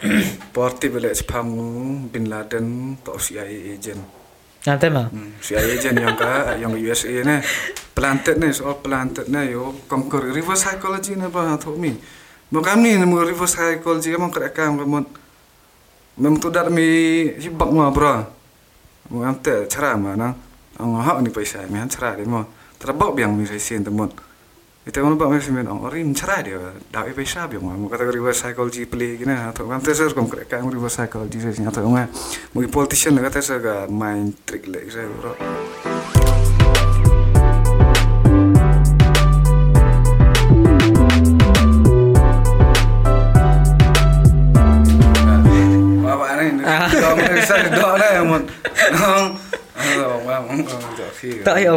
Parti balik sepam Bin Laden tak CIA agent. Nanti mah. Hmm, CIA agent yang ka yang USA ni. Planted ni soal planted ni yo conquer reverse psychology ni ba tu mi. Bukan ni ni reverse psychology kamu kerja kamu kamu. Memang tu dar mi hibak mah bro. Mungkin te cara mana. Ang hak ni paisa mi han cara mah. Terbak biang mi saya temun. Kita mana bak mesti men orang ini cara dia. Dah ibu saya biang mah. Kata reverse psychology play gini. Atau kan tu saya kamu kerja kamu reverse psychology saya sini. Atau kan mungkin politician kata saya gak main trick lagi saya bro. Bapak ni, kau bisa doa lah yang mun. Tak ya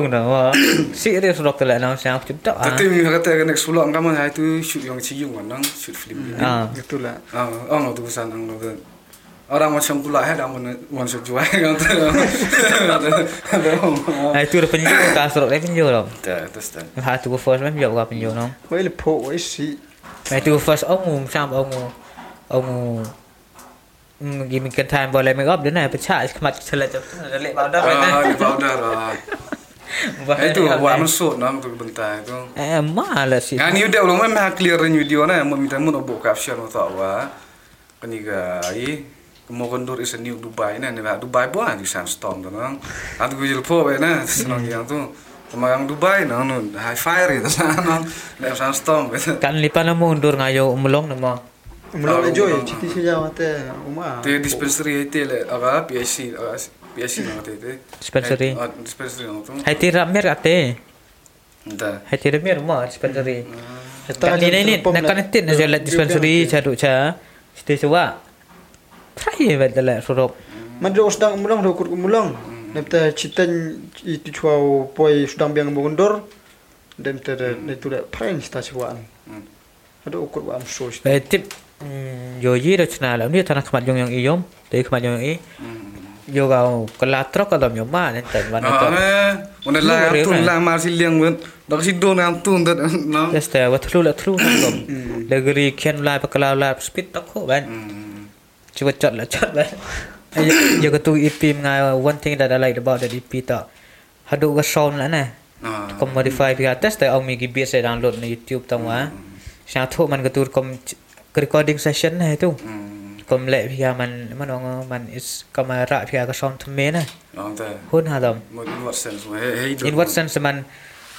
serius rock lại nào sao chúng ta à Tapi mi kata kan next pulang kamu hari tu shoot yang cium kan, nang shoot film ni. à Itulah. Ah, oh no tu pesan nang tu. Orang macam pula hai dah mun shoot jual kan tu. ai tu là penjual cả rock đấy penjual Dah, terus dah. hai tu first mấy penjual qua penjual Vậy là phụ ấy sĩ. ai tu first ông ngủ sao ông ghi mình cần time boleh make up này phải chạy mặt chơi chụp lệ vào đó Ah, powder ah. Itu buat masuk nam tu bentar tu. eh malah sih Nga ni udah ulung mah clear video na mo minta mo bo caption mo tawa. Kaniga ai mo kondur is new Dubai na ni Dubai na di sandstorm tu nang. Atu gujil po ba na senang yang tu. Kumagang Dubai na no high fire itu sana. Na sandstorm ba. kan lipa na mundur ngayo umulong na mo Mula ya, rumah. citi saja mata rumah. Te dispensary itu le aga PSC aga PSC na te te. Dispensary. Dispensary na tu. hai tira mer ate Entah. hai tira mer mo dispensary kan ni ni nak kan tin na jalan dispensary cadu cha site sewa Try bet la surop Mandro sedang mulang do kur mulang. Nepta citan itu cuau poi sedang biang mengundur. Dan ter itu dah paling sta cuan. Hmm. Ada ukur wa am so. Eh tip yo yi ra chna la ni thana khmat jong yang iyom te khmat jong i yo ga kala trok ka dom yo ma nen tan wan to. Ah, una la Lu, tu reu, la mar si liang ben. Dak si do na tu ndat no. uh, what thlu la thlu na dom. Le gri khen la pa kala la spit tak ko ban Hmm. chu chot la chot ban yo ga tu ip nga one thing that i like about the ip ta. Hadu ga sound la na. Ah. kom modify pi test ta ong mi gi bs download na youtube tang wa. Sha thu man ga tur kom recording session na tu. Hmm. kom le pi man man ong man is kamera pi ga sound thme na hun ha dom Mo in what sense? In what sense man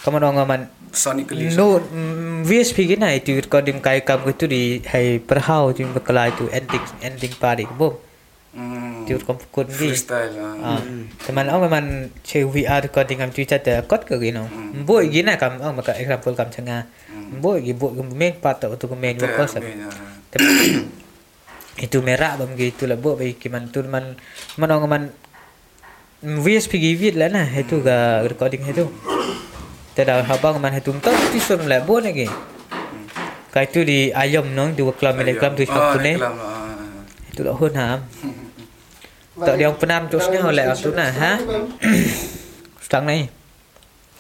kamu dong man Sonically. no VSP gina itu recording kai kam itu di hai perhau tu bekala itu ending ending party bo tu kom kun gi Freestyle. ah. ah. Teman ông man che VR recording kam tu chat kot ke gino bo gina kam ông maka example kam changa bo gi bo main part tu ko main Ta, work person okay, ah. Tapi itu merah bam gitu lah bo bagi kiman tu man man orang man VSP give it lah nah itu ga recording itu. Tada habang man itu tak tu sur lah bo lagi. Kai tu di ayam nong dua klam miligram tu Ah, tu ne reklam, ah. itu lah hun ham tak dia penam terusnya oleh tu nah ha stang ni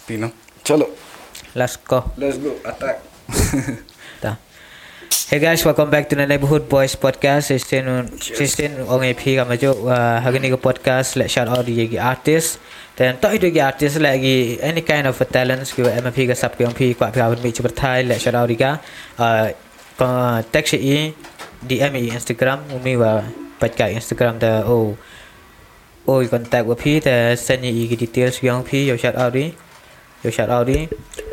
Pino. Chalo. Let's go Let's go. Attack. Ta. Hey guys, welcome back to the Neighborhood Boys podcast. Sistin sistin ong EP kama jo uh, hari ni ke podcast let shout out di artist dan tak itu di artist lagi any kind of talents ke MP ke sub ke MP kuat awak mi cuba thai let shout out diga uh, ko text i DM i Instagram umi wa podcast Instagram da oh oh contact wa pi da send i details yang pi yo shout out di yo shout out đi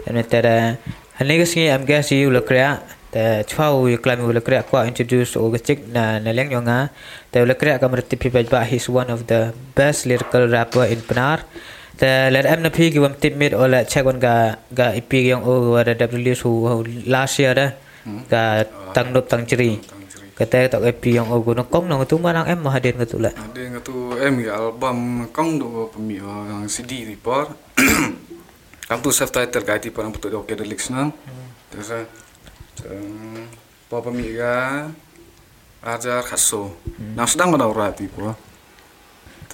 em nên ta hắn lấy cái gì em cái gì là krea ta chau yo klam yo krea qua introduce o gachik na na leng yo nga ta yo krea kam rati pi ba he's one of the best lyrical rapper in Panar ta let em na pi ki wam tip mid. O la check on ga ga ipi yang o wa da release who last year da ga tang nop tang ceri. kata tak ipi yang o go no kong no tu marang em mah hadir ngatu la Ada yang tu em ya album kong do pemi yang CD report. Kam tu self title kai ti parang betul okey the lyrics nang. Terus. Pa pemi ga Ajar khaso. Nang sedang mana ora ti po.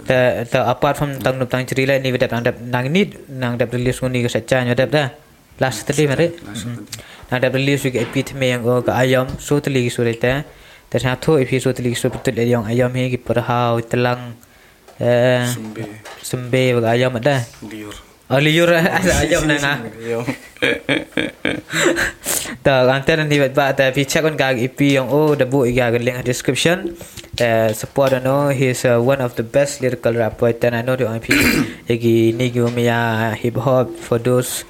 ta ta apart from tang nop tang ceri la ni vedap nang dap nang ni nang dap release ngoni ke sacha nyo dap da last tadi mari tadi. nang dap release ke epitome yang o ka ayam so tali ki sureta Dan satu episod tadi so betul yang ayam ni kita perhau telang eh Sembe. sembe bagi ayam ada. Liur. Oh liur ada ayam nang ah. Tak, nanti nanti buat buat tapi check on kag EP yang oh the book iga link description. Uh, support I know he's uh, one of the best lyrical rapper and I know the EP igi ni gumia hip hop for those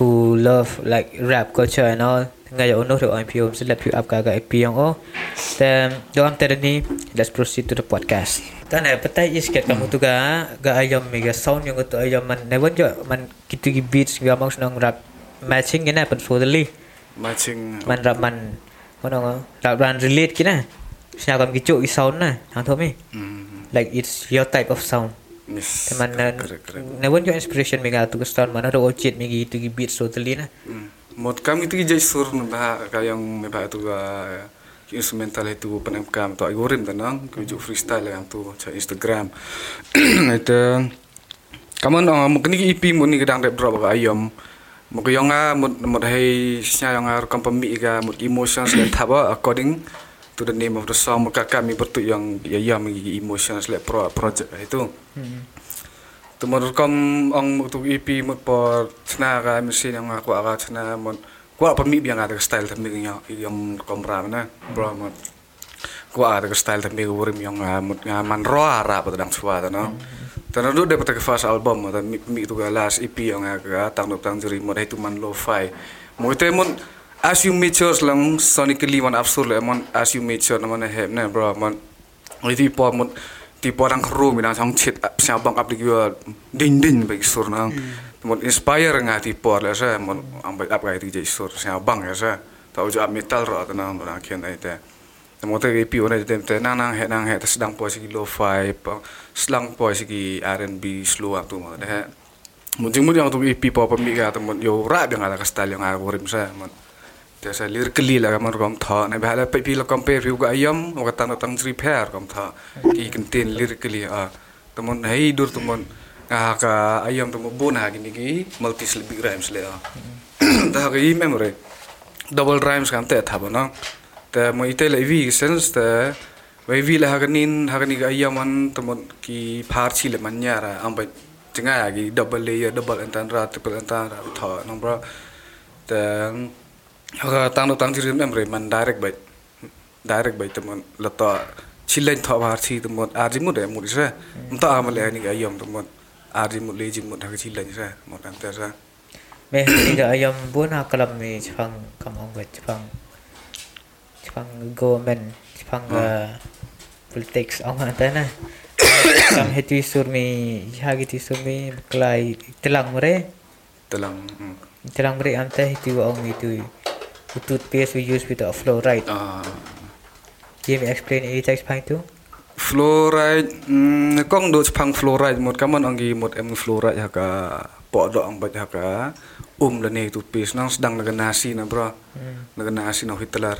who love like rap culture and all. Tengah ya ono the EP om selap you up kag EP yang oh. Then dalam tadi ni let's proceed to the podcast. Kan eh petai is kat kamu tu ga ga ayam mega sound yang tu ayam man never jo man kitu gi beats ga mau senang rap matching gina pen totally Matching. man rap man nga rap man relate kina siya kam gicu i sound na hang thomi Mm. like it's your type of sound Yes. teman correct. never jo inspiration mega tu ke sound mana do ochit migi tu gi beats totally na Mm. Mod kami tu jai sur na bah kayang me bah tu ga instrumental itu penem kam tu algorithm tanang kuju freestyle yang tu cha Instagram. Itu kaman oh mungkin ni EP mun ni kadang rap drop ayam. Mungkin yang ah mod mod hai sia yang ah rekam pemi ga mod emotions dan thaba according to the name of the song maka kami bertu yang ya ya mengi emotions like pro project itu. tu mod kom ong tu EP mod por chna ga machine yang aku aga chna mod ku apa mi biang ada style tapi yang yang kom ram na bro ku ada style tapi ku rim yang mod nga man ro ara pa dang chwa ta no tan do de patak first album mod mi mi tu ga last EP yang aga tang no tang juri mod itu man lo fi mo te mod as you mature lang sonically man absolute mon as you mature na man he na bro mon. Itu po mod tipo orang keru mina sang aplik yo ding ding bagi sur nang mon inspire nga tipo la sa mon ambai ap ga ti jai sur siang bang ya sa tau jo metal ro ta nang ora kien ai te. Mo te pi ora te te nang nang he nang he ta sedang po sigi lo fi slang po sigi slow up tu mo de he. Mon jing mo tu pi po pa mi ga ta mon yo ra de nga la style yang a rim sa mon te sa lyrically la man rom tha na ba la pe pi la compare yu ga ayam o ga tan tan tri pair kom tha. Ki contain lyrically a. Tomon hei dur tomon a ka ayam tomo bona gini ki multi syllabic rhymes le a ta ga i memory. Double rhymes kan te tha bona te mo ite la vi sense te wai vi la ga nin ha ga ni ga ayam an tomon ki phar chi le man nyara am ba chenga gi double layer double antan ra triple antan ra tha nong bro te Aga tang no tang jirim emre man direct bait direct bait teman lata chilen tha bar chi teman arji mu de mu sa mta amal ani ga yom teman arji mu leji mu ha chilen sa mo tan ta sa me ni ga ayam bun ha kalam mi chang kam ong ga chang chang government chang uh, politics ong ha ta na kam heti sur mi ha gi ti sur mi klai telang mere telang mm. telang mere am ta heti wa ong itu toothpaste we use with a fluoride ah Can you explain it explain tu? Fluoride mm, kong do chpang fluoride mot. Kaman angi mot em fluoride ha ka po do ang bat ha ka um la ne toothpaste nang sedang naga nasi na bro. Naga nasi na hitler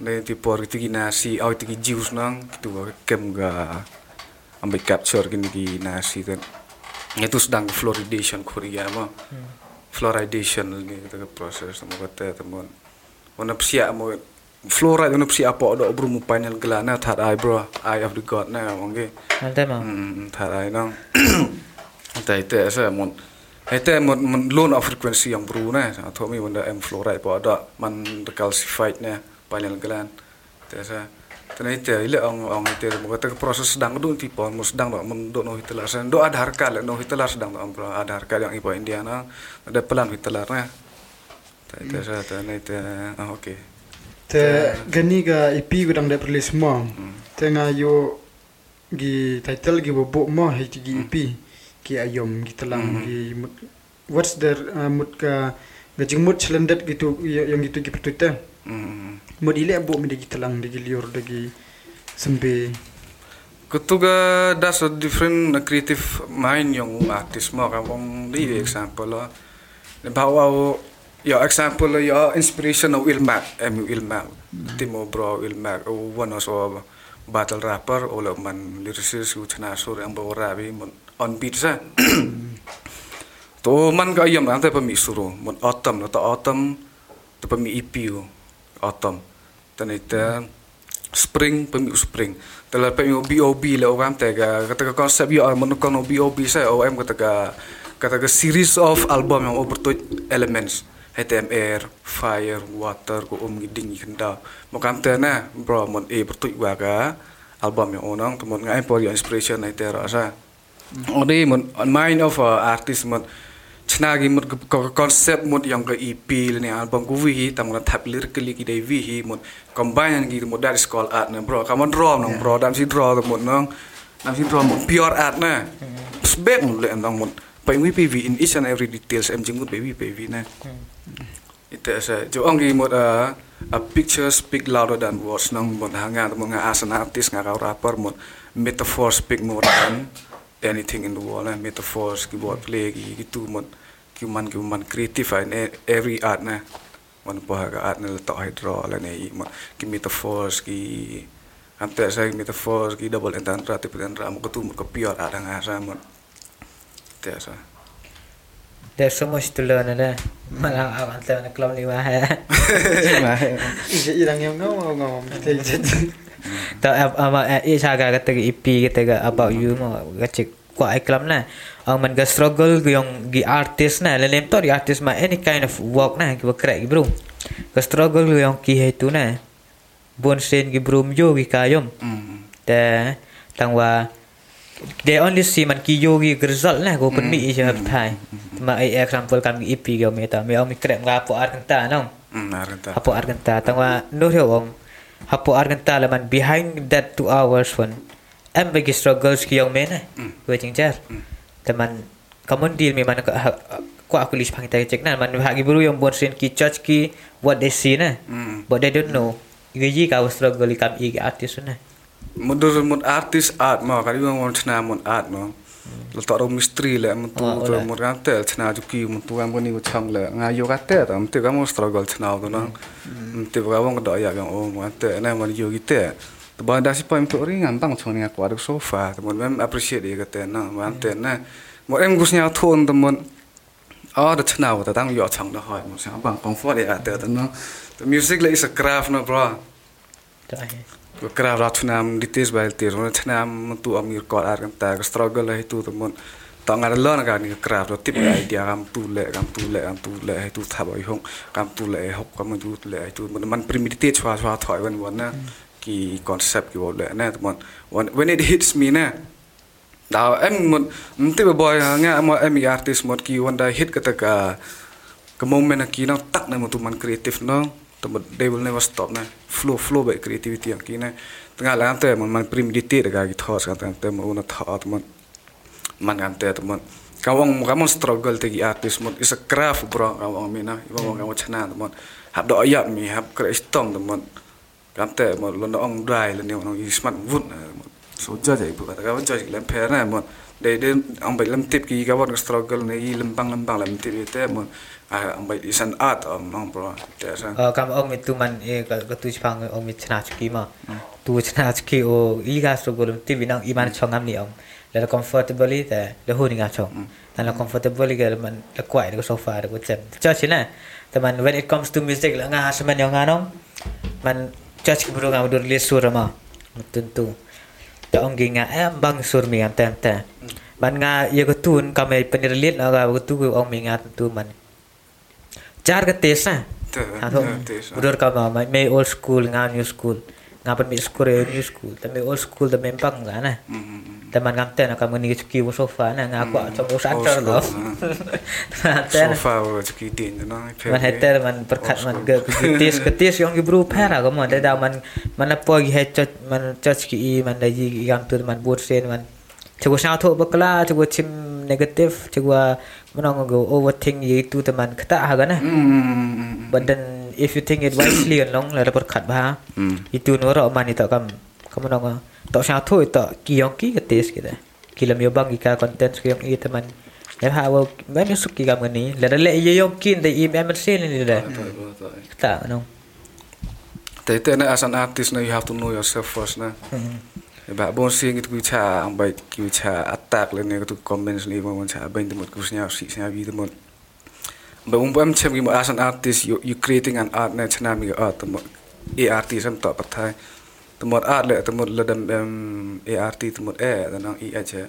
ne ti por ti gi nasi au ti gi juice nang. Tu ga kem ga ambil capture gini di nasi kan itu sedang fluoridation Korea mah fluoridation ni kita proses sama kata teman wana psia mo fluoride wana psia apa? Do bro mu panel gelana that eye bro. Eye of the god. Na mongge Nanti mau. mm that eye nang tai te sa mon Ete mon mon low of frequency yang bro na to mi wanda em fluoride pa da man decalcified na panel gelan te sa Tena ite ile ang ang ite mo kata proses sedang do tipo mo sedang do mon do no hitelar. Sen do ada harka le no hitelar sedang do ampro ada harka yang ipo India na ada pelan hitelar na. Ta ite sa ta na ite ah okay. Te gani ga EP gudang da release mo. Te nga yo gi title gi bobo mo he gi EP ki ayom gi telang gi mut what's the uh, mut ka ga jing mut selendet gitu yang gitu gi pertuita Mm. mut ile bo mi gi telang di gi liur di gi sembe. Kutuga that's a different creative mind yung artist mo. Kamong di example lo. Bawa your example your inspiration of Ilmac, M Ilmac. Timo bro Ilmac o one of so battle rapper o lo man lyricist u chana sur ang bawa rabi mon on beat sa. To man ka ayam ang pa mi suro mon autumn to autumn to pa mi EP o autumn. Tanita spring pemi spring telah pemi bob le orang te ga kata konsep yo mon kono bob sa om kata ga kata ga series of album yang over elements HTML, fire, water, ko um giding kenda. Makam te na bro mon e bertu wa ga album yang onang temon ngai por inspiration na te. Odi mon mind of a artist mon chnagi mut konsep mut yang ke EP ni album ku vi tam na tap lyrically ki dai vi mut combine gi mut dari school art na bro. Kamon draw nong bro. Dam si draw mut nong dam si draw mut pure art na spek mut le nong mut pai wi pv in each and every details em jing mut baby baby na itu asa jo ong gi mut a a picture speak louder than words nong mut hanga mut nga as an artist nga rapper mut metaphor speak more than anything in the world lah metaphors ki buat play ki gitu mon ki man ki man creative in every art na mon pa ga art na letak hydro la mon ki metaphors ki ante saya metaphors ki double entendre dan ram ko tu mo ko pure art nga sa mon te sa There's so much to learn ada. Malah awak tahu nak kelam lima ha. Ije ilang yang ngau ngau kita Tak ama eh saga kata EP kata about you mo kacik kuat iklam na. Ang man struggle go yung gi artist na lelem to di artist ma any kind of work na ki crack bro. Ga struggle go yung ki he tu na. Bon sen gi bro yo gi kayom. Ta tangwa they only see man ki yogi result lah go pen mi je thai ma ai example gi ip go meta me om krem ga po ar kanta no narenta apo ar kanta tangwa no he om. Apo ar kanta la man behind that 2 hours one am bagi struggles ki yong men go ching jar teman kamun deal me man ko aku lis phang tai check na man ha gi buru yong bon sen ki church ki what they see na but they don't know. Gi ka struggle kam i artist na Mudur mud artis art ma kali mo mon chna mon art no. To ro mystery le mo tu to mo kan te chna ju ki mo tu am ni ko chang le nga yo ka te tam te ka mo struggle chna do no. Te ka mo do ya ga o mo te na mo yo gi te. To ba da si pa im to ring an bang chong ni ko ro sofa to mo mem appreciate ye ka te na mo te na. Mo em gus nya thon to mo Oh, the chna wo ta dang yo chang da hoi mo sa bang comfort ya te no. The music like is a craft no bro. Ko kra ra thunam dites bal tir no thnam tu amir ko ar kan ta struggle lai tu mon ta ngar lo na ga ni kra ro tip idea kam tu le kam tu le kam tu le tu tha bai hong kam tu le hok kam tu le tu mon man primitive chwa chwa thoi wan wan na ki concept ki wo le na mon when it hits me na da em mon mti boy nga mo em artist mon ki one day hit kata ka ka moment ki na tak na mo tu man creative no to they will never stop na flow flow by creativity yang kina tengah lah ante man man primitive daga gi thos kan ante mo una thot man man ante to man kawang kawang struggle tegi artist man. Is a craft bro kawang mina kawang kawang chana to man. Hab do ayat mi hab kre stong to man. Ante man. Lo no ong dry lo ni on smart wood so jaja ibu kata. Kawang jaja lem per na man. De de ang bai lem tip ki kawang struggle ni lembang lembang lem tip ite man ah ang bai isan art om nong bro te sa uh, kam ong mit tu man e ka tu chpang ong mit chna chki ma. Tu chna chki o i ga so golum ti binang i man chong ni om le comfortably te le hu ni ga chong. Na la comfortably ga man la kwai ko sofa ko chem. Cha china te man when it comes to music la nga sa man yang anong man cha chki bro ga dur le sur ma. Tentu ta ong gi nga em bang sur mi am tem te. Man nga ye ko tun ka me penirlit na ga ko tu ong mi nga tu man jar ke tes na atau udah kau mama me old school ngan new school. Ngapan me school ya new school. Tapi old school tapi memang kan na teman ngamte na kamu ni cuki wo sofa na ngaku acong wo santer lo sofa wo cuki din na man heter man perkat man ge ketis ketis yang gibru pera kamu ada dah man man apa gi hecot man church ki man daji gam tu man buat sen man Cuba sao thuk bakla, cuba cim negatif, cuba menang go overthink itu teman kata ha kan But then if you think it wisely and long la dapat kat bah. Itu nora man itu kam kamu nang tak sao thuk itu kiyong ki ketis kita. Kilam yo bang ika content kiyong i teman. Ya ha wa mai masuk ki kam ni. La le ye yo kin de i mai sen ni dah. Kata nang. Tapi na as an artist na you have to know yourself first na. Ba bon sing itu cha ang bai ki cha attack le ne tu comments ni mo cha bain tu mo ku snya si snya bi tu mo ba um bam chem ki mo as an artist you you creating an art na chana mi art mo e artist am to pathai temut art le temut le dam um, art temut e dan nang i h e.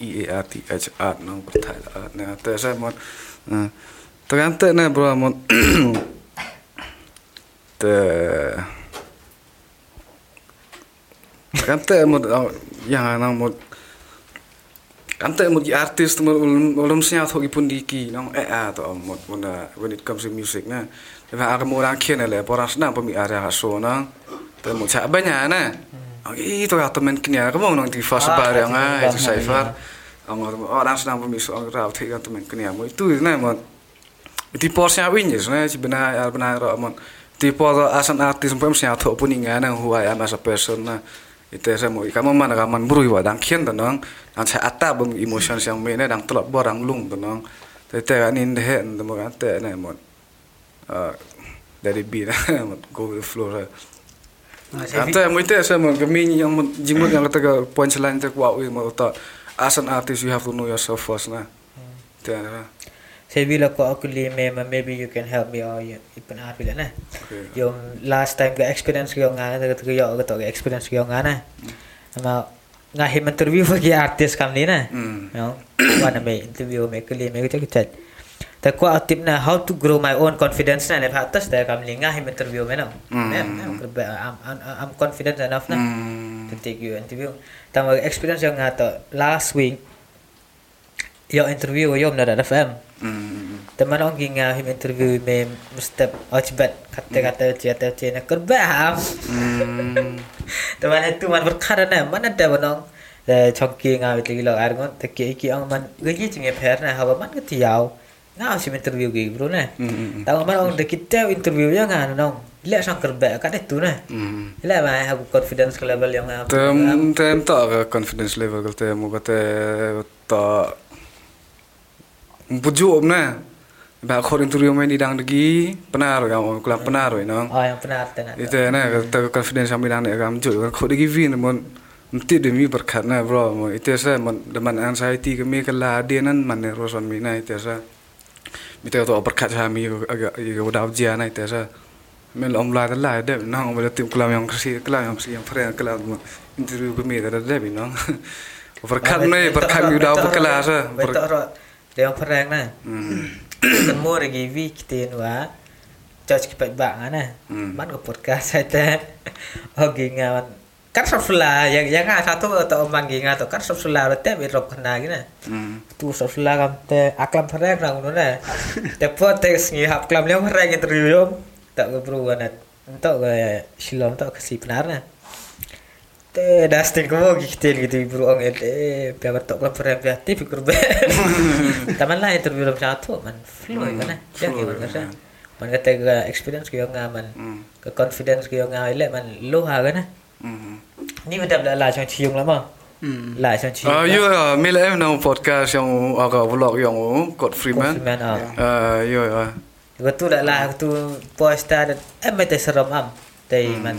A r t h art nang bertai art na te sa mon te kan te na bro mon te kan te mon yang nang mon kan te mon artist mon ulum sia tho ipun diki. Nang e a to mon when it comes to music na. Và aku mau rakyat ni le poras na pemi area haso na. Te mo cha banyak na. Oke, itu ya temen kini aku mau nang di fase bareng ah itu Saifar. Ang orang senang pemi so ang rau tiga temen kini aku itu na mo di porsi awin ya sebenarnya si benar ya benar ro mo di por asan artis pem sia tho pun inga na who I am as a person na itu saya mau kamu mana kamu buru wa dang kian tenang ang saya ata bem emotion yang mana dang telot borang lung tenang tapi kan ini deh temu kan teh na mo let it be lah go with the flow lah. Ante mo ite sa mo kami yang jimut yang kata punchline te kwa wi mo ta as an artist you have to know yourself first na. Te na. Saya bila ko aku li me maybe you can help me or you ipan art bila na. Okay. Yung last time ga experience ko nga ta ko yo ko to ga experience ko nga na. Ama nga him interview bagi artist kam ni na. Mm. No. Wana me interview me ko li me ko chat. Ta ko tip na how to grow my own confidence na le atas ta kam li nga him interview me. Mm. Mem, I'm, I'm, confident enough na. Mm. to take you interview. Tama experience yung nga to last week yung interview yung na FM. Mm. Teman orang ginga him interview me mustap ochbat kata kata cerita cerita kerbaham. Mm. Teman itu man berkara na mana ada banong le chongki nga bit lagi lo argon te ki ki ang man gaji chinge pher na hawa man ketiau. Nga si interview gi bro na. Mm. Tahu man orang de kita interview yang nga nong. Lek sang kerbah kat itu na. Mm. Lek ma aku confidence ke level yang nga. Tem tem ta ka confidence level ka te mo ka te ta buju om na. Ba khor interview mai di dang degi penar ka mo kula penar oi nang. Oh yang tenan. Itu na ta confidence am dang ne ka am ju khor degi vin mon mesti demi berkat na bro mo itu sa mon deman anxiety ke mi kala dia nan man ne roson mi na itu sa. Mi te to berkat sa mi agak ya udah ujian na itu sa. Men om la da la de nang om tim kelam yang kasi kelam yang si yang friend kelam interview ke mi da de bi nang. Berkat me berkat mi udah berkelas sa. Dia perang na. Hmm. Temu lagi vi kitin wa. Judge kipat bak na. Hmm. Man ko podcast saya Ogi ngawan. Kan sofla yang yang nga satu atau omang ginga to kan sofla te bi rob kana gina. Hmm. Tu sofla kam te aklam perang na ngono na. Te po te hap klam le perang interview yo. Tak ko bro na. Entok ga silom tok kasi benar na. Te dastin ko gikitin gitu bro ang ete pe tok klam perang pe te pikir be. Taman lah interview rom satu man flow Hmm, kan gimana ya. sa. Man kata ke experience ko nga man. Hmm. Ke confidence ko nga ile man low ha kan na. Hmm. Ni betul dah lah chong cium lama. Lah chong cium. Ah, yo, mila em nang podcast yang agak vlog yang Code Freeman. Man ah. Ah, yo, ah. Betul dah lah tu post ada eh mete seram am. Tapi man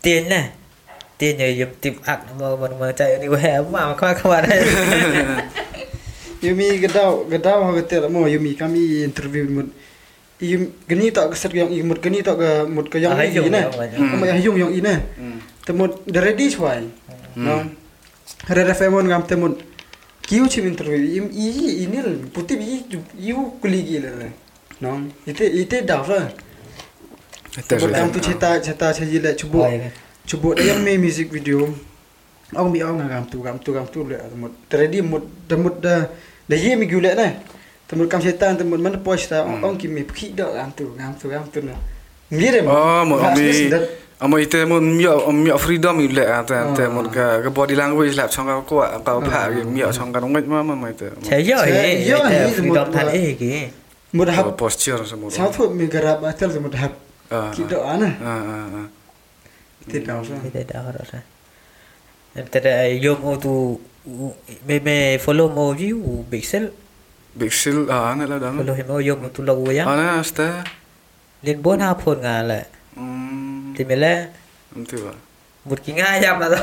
tiền nè tiền nhờ dùm tìm ạc mà mà mà chạy đi về mà mà qua các bạn đây Yumi gadau gadau ha gatel mo Yumi kami interview mut Yum gani tak keset yang i mut gani tak ke mut ke yang Ah, i hayung, ne. hayung, hayung. Ama hayung yang i ne. Hmm. Temut the ready chwai. No. Hara femon ngam temut kiu chim interview im i ini putih i iu kuligi le. No. Ite ite dah lah. Temut sih. yang tu cerita cerita le cuba. Cuba dia yang main music video. Ông bị ông ngam tu ngam tu ngam tu le temut ready mut temut dah dah ye mi gule ne. Temut kam setan temut mana post ta ông kim mi phi dak ngam tu ngam tu ngam tu na. Ngire Oh, mo ami Amo ite mo mio mio freedom le ata ate mo ka ka body language lap chong ka ko ka pa ki mio chong ka ngai ma ma ma ite. chạy giỏi Chạy ấy giỏi chạy ấy, freedom một- thật ấy kì Mut Ko hab posture semua. sao thôi mi garab atel hab. Ah. Ki dak ana. Ah ah ah. Ti dak sa. Kita dah harus lah Antara yom o tu me me follow mo view pixel seal ah ana la dam. follow him o yom tu lagu yang Ana asta. liên bốn ha phone ngà lại Hmm. thì mình là Itu ba. một cái ngay nhầm là đó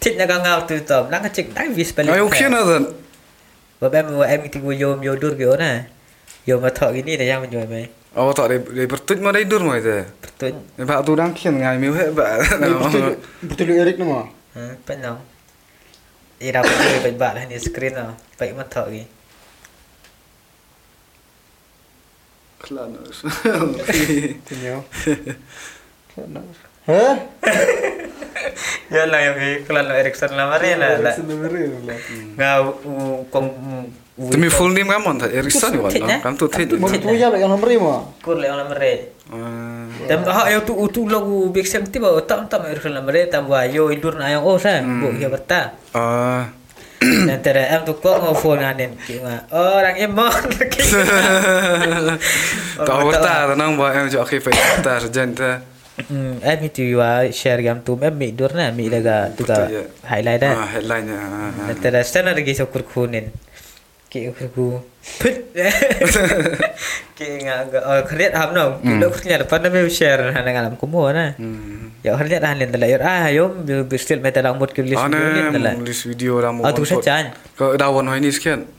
thích nhà ngao từ tầm đang cái chỉnh đánh vì spelling Ai okay na dan. và em mà em thì vô yom vô dur yom mà thợ cái này là yang rồi mày Oh tak dia dia bertut mau tidur mau itu. Betul. Dia pak tu dang kian ngai mi hebat. betul betul Eric nama Hmm, penang. Eh, dapat dia baik lah ni screen lah. Baik mata lagi. Klanos. Tinyo. Hah? Ya lah yang ni kelan Erickson lah mari lah. lah. Sebenarnya lah. Ngau kong Demi full name kamu tak Erickson Tuh, kan? Tit, ya? Kamu tu Tit. Mau tu ya yang nomor lima. kur le orang mari. Ah. Tam ha yo tu tu lagu big sem tiba tak tak Erickson lah mari tam wa yo idur na yang oh sa. Bu ya beta. Ah. Dan tere am tu kok ngau phone nganen ki ma. Orang emon. Kau berta tenang buat em jauh kifai berta sejan tu. Hmm, em itu wa share gam tu em mi dur na mi daga tu ka ya. highlight dah. Ah headline nya. ah, ah. Dan tere sana lagi so kur kunin. Ki kur ku. Put. Ki nga oh kret ham no. Ki lo kunya depan na me share na ngalam kumo na. Hmm. Ya hari ni dah lain dalam ah yo still meta lang mut kulis Ah video ne, dalam. list video dah mau. Ah, tu saja. Kau dah wan ini sekian.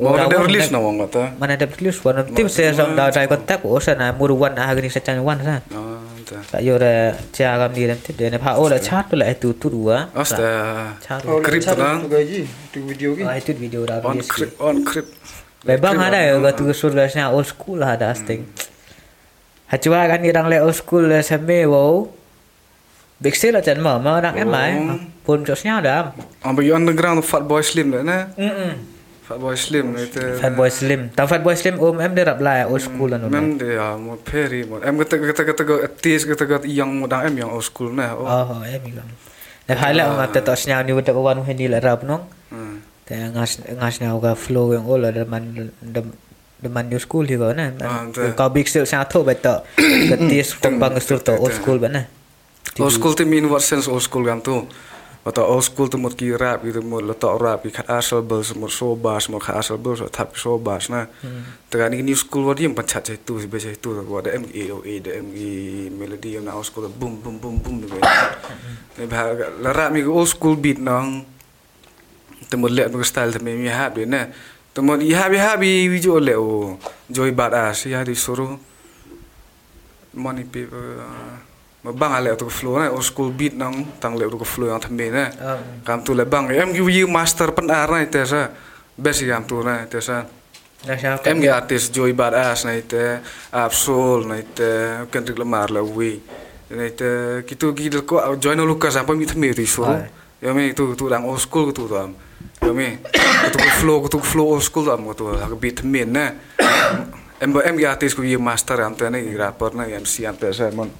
Mau ada release na wong kata. Mana ada release one tim saya sam dah try kontak oh sana muruan ah gini saja wan sa. Ah, tu. Tak yo dah cara ni dan tu dia pa oh la chat pula itu tu dua. Asta. Chat. Oh, Krip tu tu lah. gaji. Tu video ki. Ah itu video dah On crip, on crip. Bebang ada ya gatu surga sana old school lah ada asting. Hacua kan orang le old school le same wow. Big sale aja mah, mah orang emai. Pun josnya ada. Ambil underground Fat Boy Slim dah na. Hmm. Fat Boy Slim itu. Fatboy Slim. Tahu Fatboy Slim om em dia rap lah old school lah Mem dia mau peri mau. Em kata kata kata kata artis kata kata yang muda em yang old school na. Oh. Oh, em igam. Nak highlight orang kata tak senyap ni budak kawan hindi lah rap nong. Hmm. Tapi ngas ngas na uga flow yang ola deman dem deman new school juga na. Ah, betul. Kau big sale sangat tu betul. Ketis kembang sur tu old school bana. Old school tu mean what sense old school kan tu. Atau old school tu mut ki rap gitu mut letak rap ki kat asal bel semut sobas mut kat asal bel so tap sobas na. Tekan ni new school wadi yang pencet je tu biasa itu tu ada M A O A ada M E melody yang old school boom boom boom boom tu. Ni bah rap mi old school beat nang. Temu lihat muka style tu mi hab dia na. Temu i hab hab i video le o. Joy badass ya disuruh money people mà bang ale tu flow na old school beat nang tang le tu flow yang thambe na kam tu le bang em gi wi master pen ar na ite sa besi kam tu na ite sa em gi artist joy badass na absol na ite kendrick lamar la wi na ite kitu gi del ko join no lukas apa mi thambe tu so Ah. ya mi tu tu dang old school tu tu am? Ya mi tu flow tu flow old school am tu ha beat min na em em gi artist ku wi master am te na gi rapper na MC am te sa mon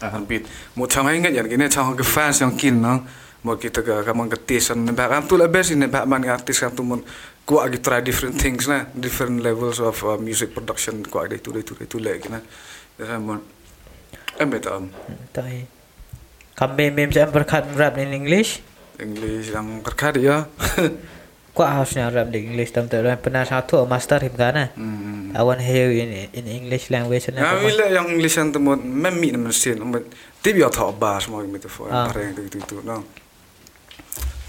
ang beat mo chang ay ngayon gini chang ke fans yang kin no? Mo kita ka kamang ketisan ne ba am tu la best ne ba man artist kam tu mon ko agi try different things na different levels of uh, music production ko agi tu tu tu le gina ya mon em betam Tak. Kami mem saya berkat rap in English. english yang berkat ya Kau harusnya rap di English tam tu pernah satu master him kan? hmm I want hear in in English language ya na. wila yang english yang tu mon mem mi na sin mo tip ya tha bas mo mi tu fo Ah. pareng tu tu tu no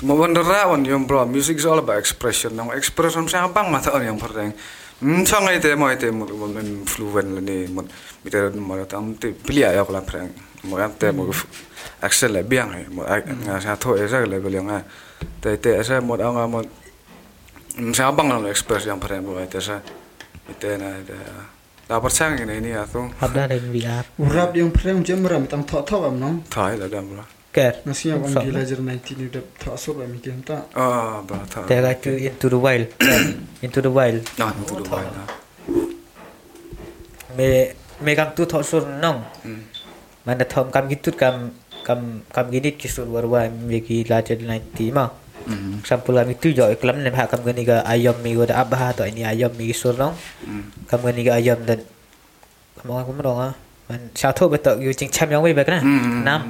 Mo wonder wan yung bro, music is all about expression. Nang expression sa bang mata on yung pareng. Hmm, sa ngay te mo ite mo mo men fluent la ni mo mite mo tam te pilia ya ko la pareng. Mo yan te mo excel la biang ay mo nga sa to esa level yung nga. Te te esa mo ang mo sa bang nang express yung pareng mo ite sa ite na ite. Dapat sang ini ini atau Habda dari VR. Urap yang pernah macam meram tang thok thok am nong. thai la dam la. Ker. Nasi yang on gila jer 19 ni dah thok sob am ikan tak. Ah, ba thai. Tega tu into the wild. into the wild. Nah, itu Dubai lah. Me me kam tu thok sur nong. Hmm. Mana thom kam gitu kam kam kam gini kisur warwa me ki lajar 90 mah. Hmm. Sampul kami tu jo iklam ne ha kam gani ga ayam mi go da abah to ini ayam mi kisur nong. Hmm. Kam gani ga ayam dan kamu aku merong ah. Man satu betul you cing cham yang we back na. Hmm. Nam.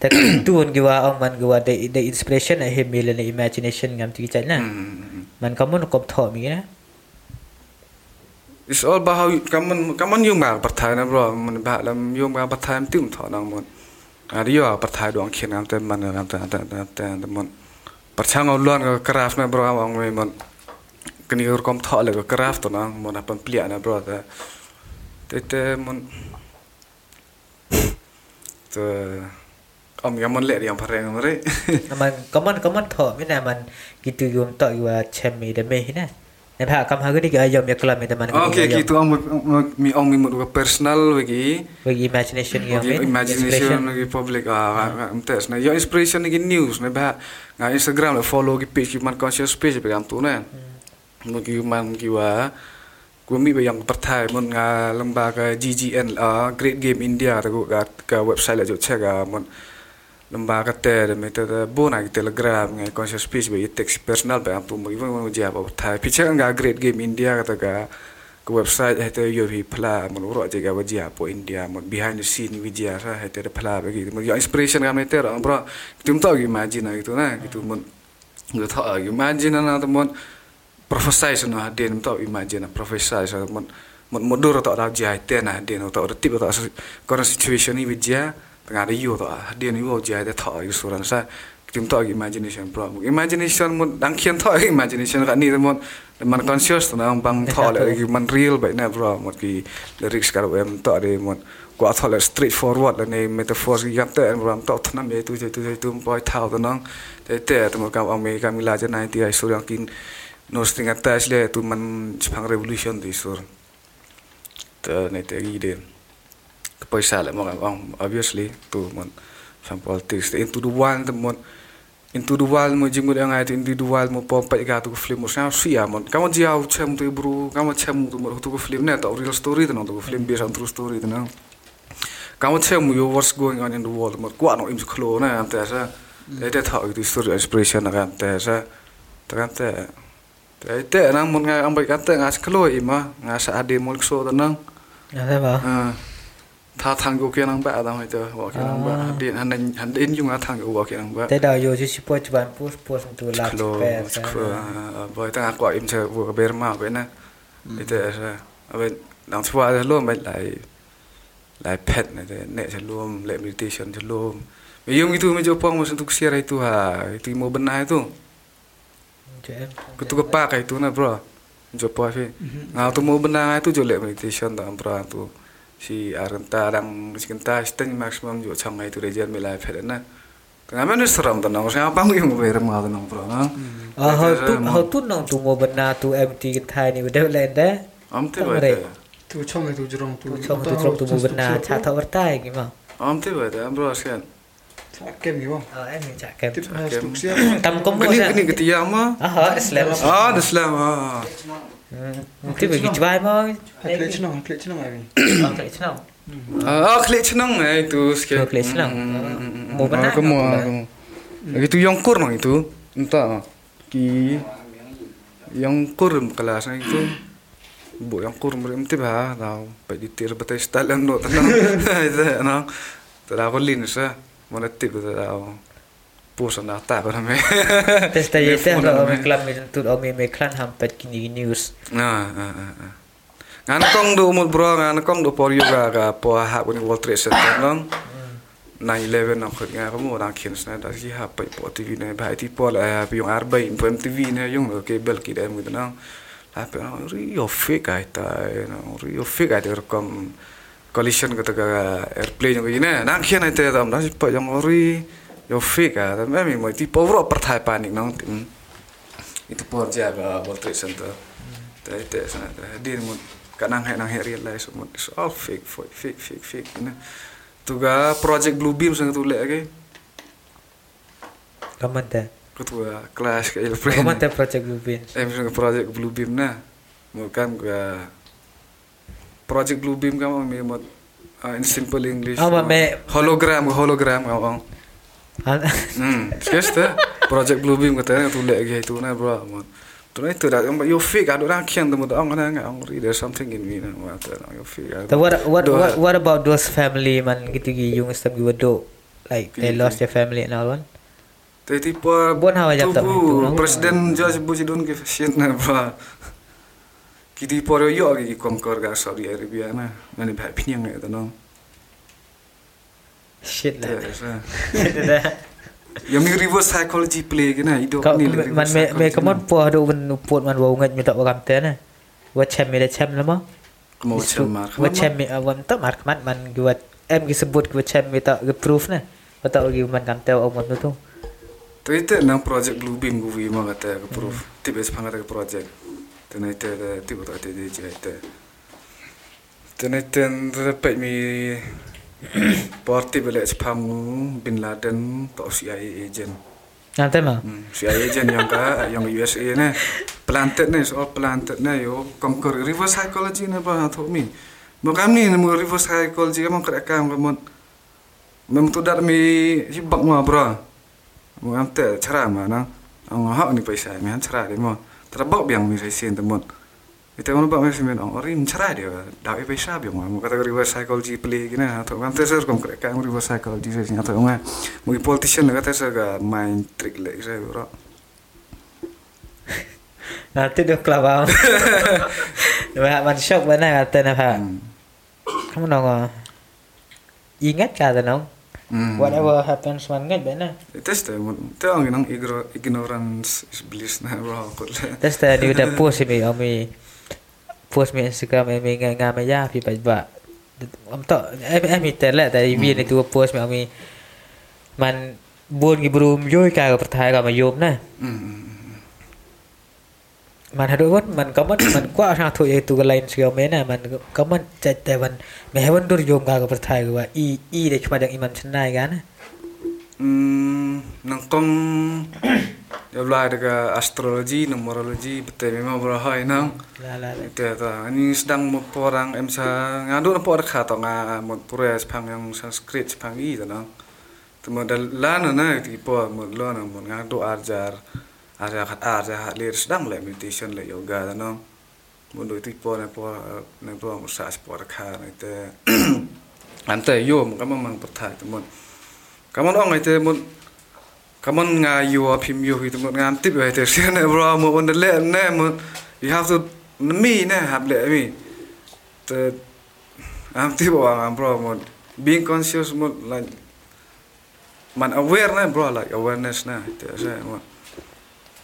Tak tu on giwa ong man giwa the the inspiration I him the imagination ngam tu kicat na. Hmm. Man kamu nak kop thom mi na. It's all about how you, kaman yung mga patay na bro, man ba lam yung mga patay am tim tho nang mon. Ari yo patay doang khin am ten man am ten ten ten ten mon. Parchang au luan ka craft na bro am ang me mon. kini ko kom thọ le ko craft na mon apan plia na bro ta te te mon Барчаан онлайн крафт мэ програм аа мэ мэн кэни гөр ком тал гэ крафт на мэн апан плиа на бро да тэтэ мэн тэ ам я мэн лэр ям парэн мэ рэ мэн коман коман тхо мэ на мэн гитэ юм та юа чэм мэ дэ мэ хэ на Ya ba kam ni dik ayam ya kelam itu mana. Okey kita orang mi orang mi mudu personal bagi. Bagi imagination ya. Bagi imagination bagi public ah entah tes. Nah inspiration ni news ne ba. Nga Instagram le follow ki page human conscious page, pegam tu kan? ne. Bagi human kira, kau ku mi yang pertai mun nga ah, lembaga GGN ah, Great Game India tu ka website lah, le jo check ah lembaga te de me te bo na gi telegram nga conscious page ba text personal ba am tu mo gi mo ja ba perthai picture nga Great Game India ta ga ke website hete yo hi pla mon ro je ga wajia po india mon behind the scene wijia sa hete de pla mon yo inspiration ga meter bro tum to imagine gitu na gitu mon ngi to imagine na to mon prophesize na den to imagine prophesize mon mon modur to ra jia te na den to de tip current situation ni wijia tengah de yo to den yo jia de to yu suran sa. Tum to imagination bro imagination mon dang khian to imagination ka ni mon man conscious na ang bang to le ki man real ba na bro mon ki lyrics kar em to de mon ko to le straight forward le ne metaphors ki gam te bro to thna me tu je tu je tu boy thao to nang. Te te to mo kam ang me kam la je 90 ai sur yang kin. No string attach le tu man chpang revolution di sur. Te ne te gi de kepaisala mo ang obviously to mo some politics. Individual mo individual mo jing mo ang ay individual mo pa pa iga to film mo sa siya mo kamo dia u chem to bro. Kamo chem to mo to film na to real story to no to film based on true story to no kamo chem yo what's going on in the world? Mo kwa no im klo na am ta sa để ta thọ cái story inspiration là cảm ta sa ta cảm ta Đấy, tệ năng một ngày ông bị cắt ta ngã sẽ lôi mà ngã sẽ đi một số tận năng. Dạ thế. 他唱歌给啷办，然后就我给啷办，领还能还领用啊，唱歌我给啷办。在到有些是播几万播播上都拉出来噻。去咯，去咯，不会等下过一阵子，我个别嘛，别呢，你这是，啊不，当初啊就弄没来，来拍呢，这那就弄，来 meditation 就弄，没用 itu，没就帮我们都写来 itu 哈，itu mau benar itu。Ketuk kepak itu na bro, jauh pasi. Nah tu mau benar itu jauh meditation tak bro tu si arantarang sikinta shtani maximum jo changai tu rejer milai ferena na men sram da nang sa pang yung ber ma da nang pro na ha tu ha tu nang tu mo bna tu mt thai ni de le de am te ba tu chong tu jrong tu chong tu jrong tu mo bna cha ta ber tai ki ma am te ba de am bro asian Hakim ni bang. Eh, ah, ini cak Hakim. Tam kombo ni ni ketiga ama. Ah, Islam. Ah, Islam. Ah. Mungkin bagi cuba bang. Klik cenong, klik cenong ni. Klik cenong. Ah, ah klik cenong ni itu sikit. Klik cenong. Hmm, hmm, hmm, mau ah, benar. Kamu, ah, mau. Itu yang kur mang itu. Entah. Ki yang kur kelas itu. Bu yang kur mereka mesti bah, tau. Bagi tiar betul style yang nak tenang. Itu nak. Tidak aku lini sah mulle tipp seda puusan nähä täällä kun me. Tästä ei tehdä on klammi tuu omi me klan hampet kini news ngan kong du mul bro ngan kong du por yoga ga po ha kun wol tre set no. 911 nak kut ngan kamu orang kian? sna da si ha pai po tv ne bhai ti po la ha yung arba in po tv ne yung lo ke bel ki da mu da no ha ri yo ta ri yo fe ter kom collision ko taka airplane ko ina nang khian ai te dam na pa yang ori yo fik a da me mo ti po ro panik nong tim hmm. itu por ja ba bol tri sen sana te te sen te mo kanang hai nang hai real life mo is all fik fake fik fik fik ina tu ga project blue beam sang tu le ke kamat te ko tu class ke airplane. Kamat project blue beam. Eh, em sang project blue beam na mo kan ga Project Blue Beam ka mo, may in simple English. Oh, um, may... Hologram, hologram, oo. Oh, mm, kesta project blue beam kata tu lek ge tu na bro. Tu na tu dah you fake ah, ada orang kian tu mudah ang nang ang there's something in me na what lah, you fake ah. so what what what, about those family man gitu gi yang stab gi do like they lost their family and all one tapi tipe bon hawa jatuh tu presiden George Bush don't give a shit Kiti poro yo ki komkor ga Saudi Arabia na. Mani ba pinyang itu no. shit lah dah yang mi reverse psychology play ke na Kau ni man me me kamu puah do ben puat man wau ngat minta wakam te na. Wa chem me de chem lama. mau cemar Wa chem me awan ta mar kamat man guat em gi sebut gua chem me ta ge proof na. Wa ta gi man kam te om tu tu. tu itu nang project blue beam gu vi ma kata ke proof tip es pangata ke project na itu ada tip tu ada dia je na itu dapat mi party balik sepam bin Laden tak CIA agent. Nanti mah. Hmm, CIA agent yang ka yang USA ni. Planted ni soal planted ni yo conquer reverse psychology ni apa tu mi? Bukan ni nemu reverse psychology kamu kerja kamu kamu memang tu dar mi hibak mah bro. Bukan te cara mana ang hak ni paisa mi han cara dia mah terbak biang mi sen temun itu mana bak mi sen ang orin cara dia dah paisa biang mah kata reverse psychology play gini atau kan te ser kamu kerja kamu reverse psychology sen atau nggak mungkin politician kata ga main trick lagi saya bro Nanti dia kelabang. Wah, man shock mana kata na ha. Kamu nong ingat kata nong. Hmm. Whatever happens man ngat bana. Itu sih, itu ang nang ignorance is bliss na bro ko le. Terus tadi udah post mi ami post mi Instagram mi ngai ngai ma ya pi pa ba. Am to em em mi tele tadi vi ni tu post mi ami man buồn cái brum vui cả cái thai cả mà yôm nè Hmm. Man hadu pun man komen man kuat sangat tu yaitu kelain siapa mana man komen cai cai pun mehewan tu jom gak berthai gua i i dek cuma dengan iman senai kan? Hmm, nang kong jualah ya dega astrologi, numerologi betul memang berhaya nang. Tiada, ini sedang memperang emsa ngadu nampak orang kata ngah mud pura sepang yang sanskrit sepang i tu nang. Tu muda lana nang tipu mud lana mud ngadu ajar arjar khat arjar hat lir sedang le meditation le yoga nang. Mod do ti po na po na po mo sa por kha na te. Ante yo mo kamang mang perthai ta mod. Kamon ong ite mod Kamon nga yo phim yo hi mod ngam tip ai te sian e bro mo on the ne mod you have to me ne have le me the am tip wa ngam bro mod being conscious mod like man aware ne bro like awareness ne te sa mod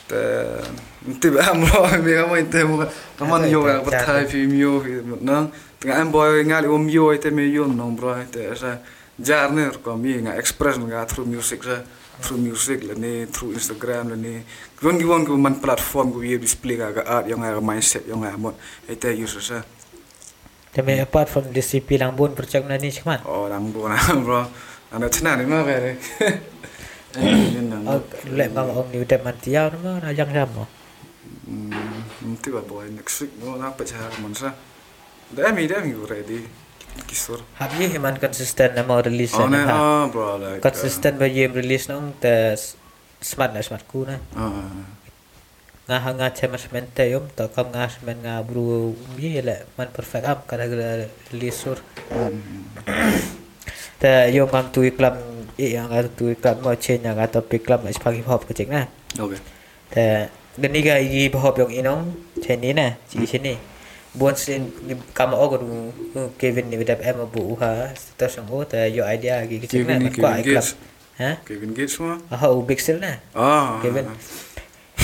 et äh, die haben wir haben wir in dem haben wir ja aber drei vier Mio wie ne da ein Boy egal um Mio ist der nong bro ist der jarne kommt hier in Express mit through Music ja through music la ni through instagram la ni gwon gwon kau man platform kau wir display ga art yang ga mindset yang ga mod eta user sa tapi e apart from disiplin lambun percaya ni cuman oh lambun bro. Anak cina ni mah re oh le ma om ni udah man tiaw na ma yang jam mo mm ti ba boy next week. Mo na pa cha mon sa da mi da mi ready. Kisur. Habis himan konsisten na mau release oh na na ha? oh bro like konsisten ba yem release nong te smart na smart ku na uh, nga ha nga chema semente yom. To kam nga semen nga bru ye le man perfect am kada gala release sur. Te yom kam tu iklam yang ka tu iklam mo chen yang ka topik club na spagi hop ke cek na okay. Te gani ga i hop yang inong chen ni na ci sini buon sin kam o ko Kevin ni bidap em bu ha ta sang o te yo idea gi ke cek na Kevin ni man kwa Kevin iklam Gates. Ha? Kevin Gates semua? Ha o big still na ah. Kevin.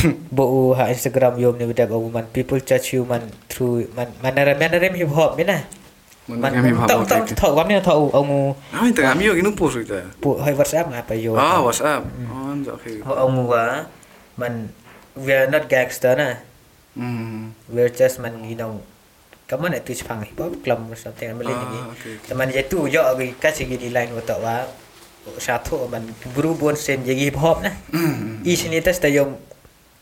Bo ha Instagram yom ni bidap o man people judge you man through man manara manara hip hop ni na man kami tau tau apa tau kam ni tau ông ah itu kami yo ginu post itu bu hai WhatsApp ngapa yo ah whatsapp oh okay ông wa man we are not gangster na hmm we're just man you know kamu nak tu sepang hip hop club or something I'm Ah, ni okay, okay. teman je tu yo gi kasih gini line wa wa satu man guru bon sen je hip hop na hmm i sini tes ta yom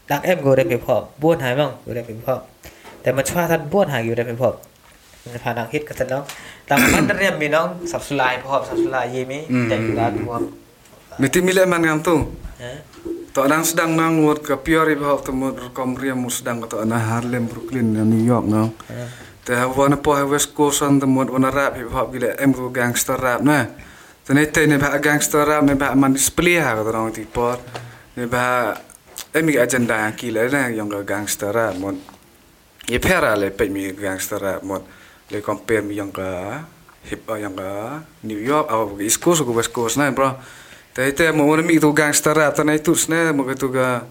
dak em go rap hip hop bon hai mong go rap hip hop แต่มันชว่าท่านบ้วนหาอยู่ได้ไหมพ่ อมันพานังฮิตกันน้องแต่มันเรียมมีน้องสับสลายพ่อสับสลายยี่มีแต่อยู่ร้านรวม Mesti milik man ngam tu. ฮะ Tak orang sedang nangut ke pure hip hop temu rekam riam sedang kata ana Harlem Brooklyn dan New York no. Teh wana po West Coast on temu wana rap hip hop gila em go gangster rap na. Tene te ne ba gangster rap ne ba man display ha kata orang tipo. Ne ba em mi agenda gila na yang go gangster rap mon. Ye pera le pe mi gangster rap mon. Le compare mi yang ke hip hop yang ke New York atau East Coast ke West Coast na bro. Tapi itu mau mana tu gangster rap tanah itu sebenarnya mau itu ga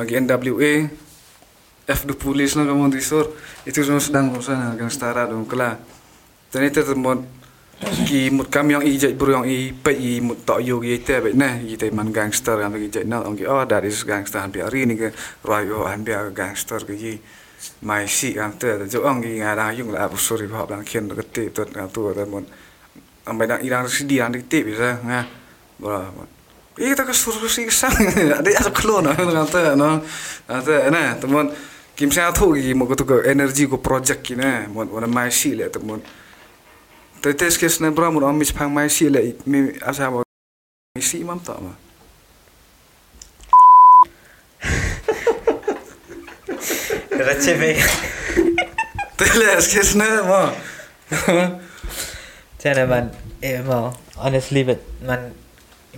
yang NWA F the police lah kamu disur itu semua sedang sana gangster rap dong kelah. Dan itu teman ki mut kam yang ijat bro yang i pe i mut tak yo gi te be nah i te man gangster yang na ong oh that is gangster han hari ni ke roi yo han bia gangster ke gi mai si am te jo ong gi ngara yung la bu suri ba bang kien ke te tot na tu ta mon. Am bai dang irang si di an di te bisa nga bra i ta ka sur si sang ada ya klon na na ta no. Na ta na teman kim sa thu gi mo ko to energy ko project ki na mon wana mai si le teman Tapi tes kes na bra mo am mis phang mai si le mi asa mo si mam ta ma. Receh baik. Teles kes na mo. Macam man Eh mau Honestly but Man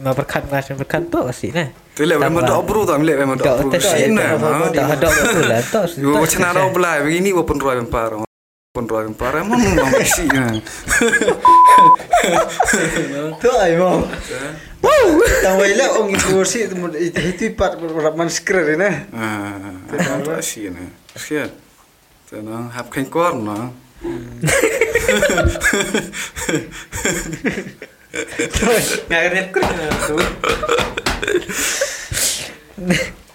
Mau berkat Mas berkat tu sih nah Teles mo do bro ta mi le mo do bro si na. Tak ada betul lah Tak Yo macam na ro bla begini wo pun roi par. Pun roi par mo mo mi si na. Tu ay mo. Wow. Tang way la ong kursi itu itu part man skrer na. Ah, ta si na. Na hap kein kor na. Nggak ada keren tu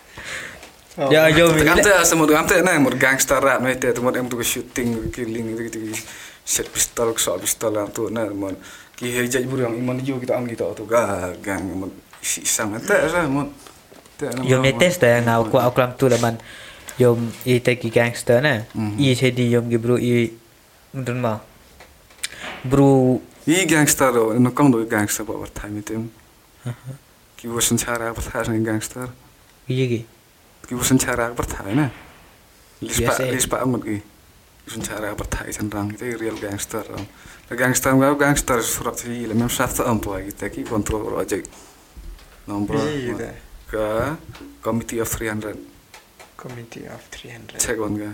Ya yo Am ta sa mo am ta na mo gangster rap na te mo em tu shooting killing gitu gitu. Set pistol so pistol am tu na mo ki he jaj buru yang iman ju kita am kita tu. Ga gang mo si sang ta sa mo. Yo metes dah yang aku aku lam tu laman. Yom i teki gangster na. I jadi yom gi bro i Mungkin mau Bro. I gangster do no kong do gangster ba time tem. Ki wo sen chara ba tha sen gangster. Iya gi Ki wo sen chara ba tha na. Lispa lispa amut ki. Sen chara ba tha sen rang itu real gangster. The gangster ga gangster surat si le mem sat am po kita ki control ro aja. Nombor Iya. ka committee of 300 Committee of 300. check on ga.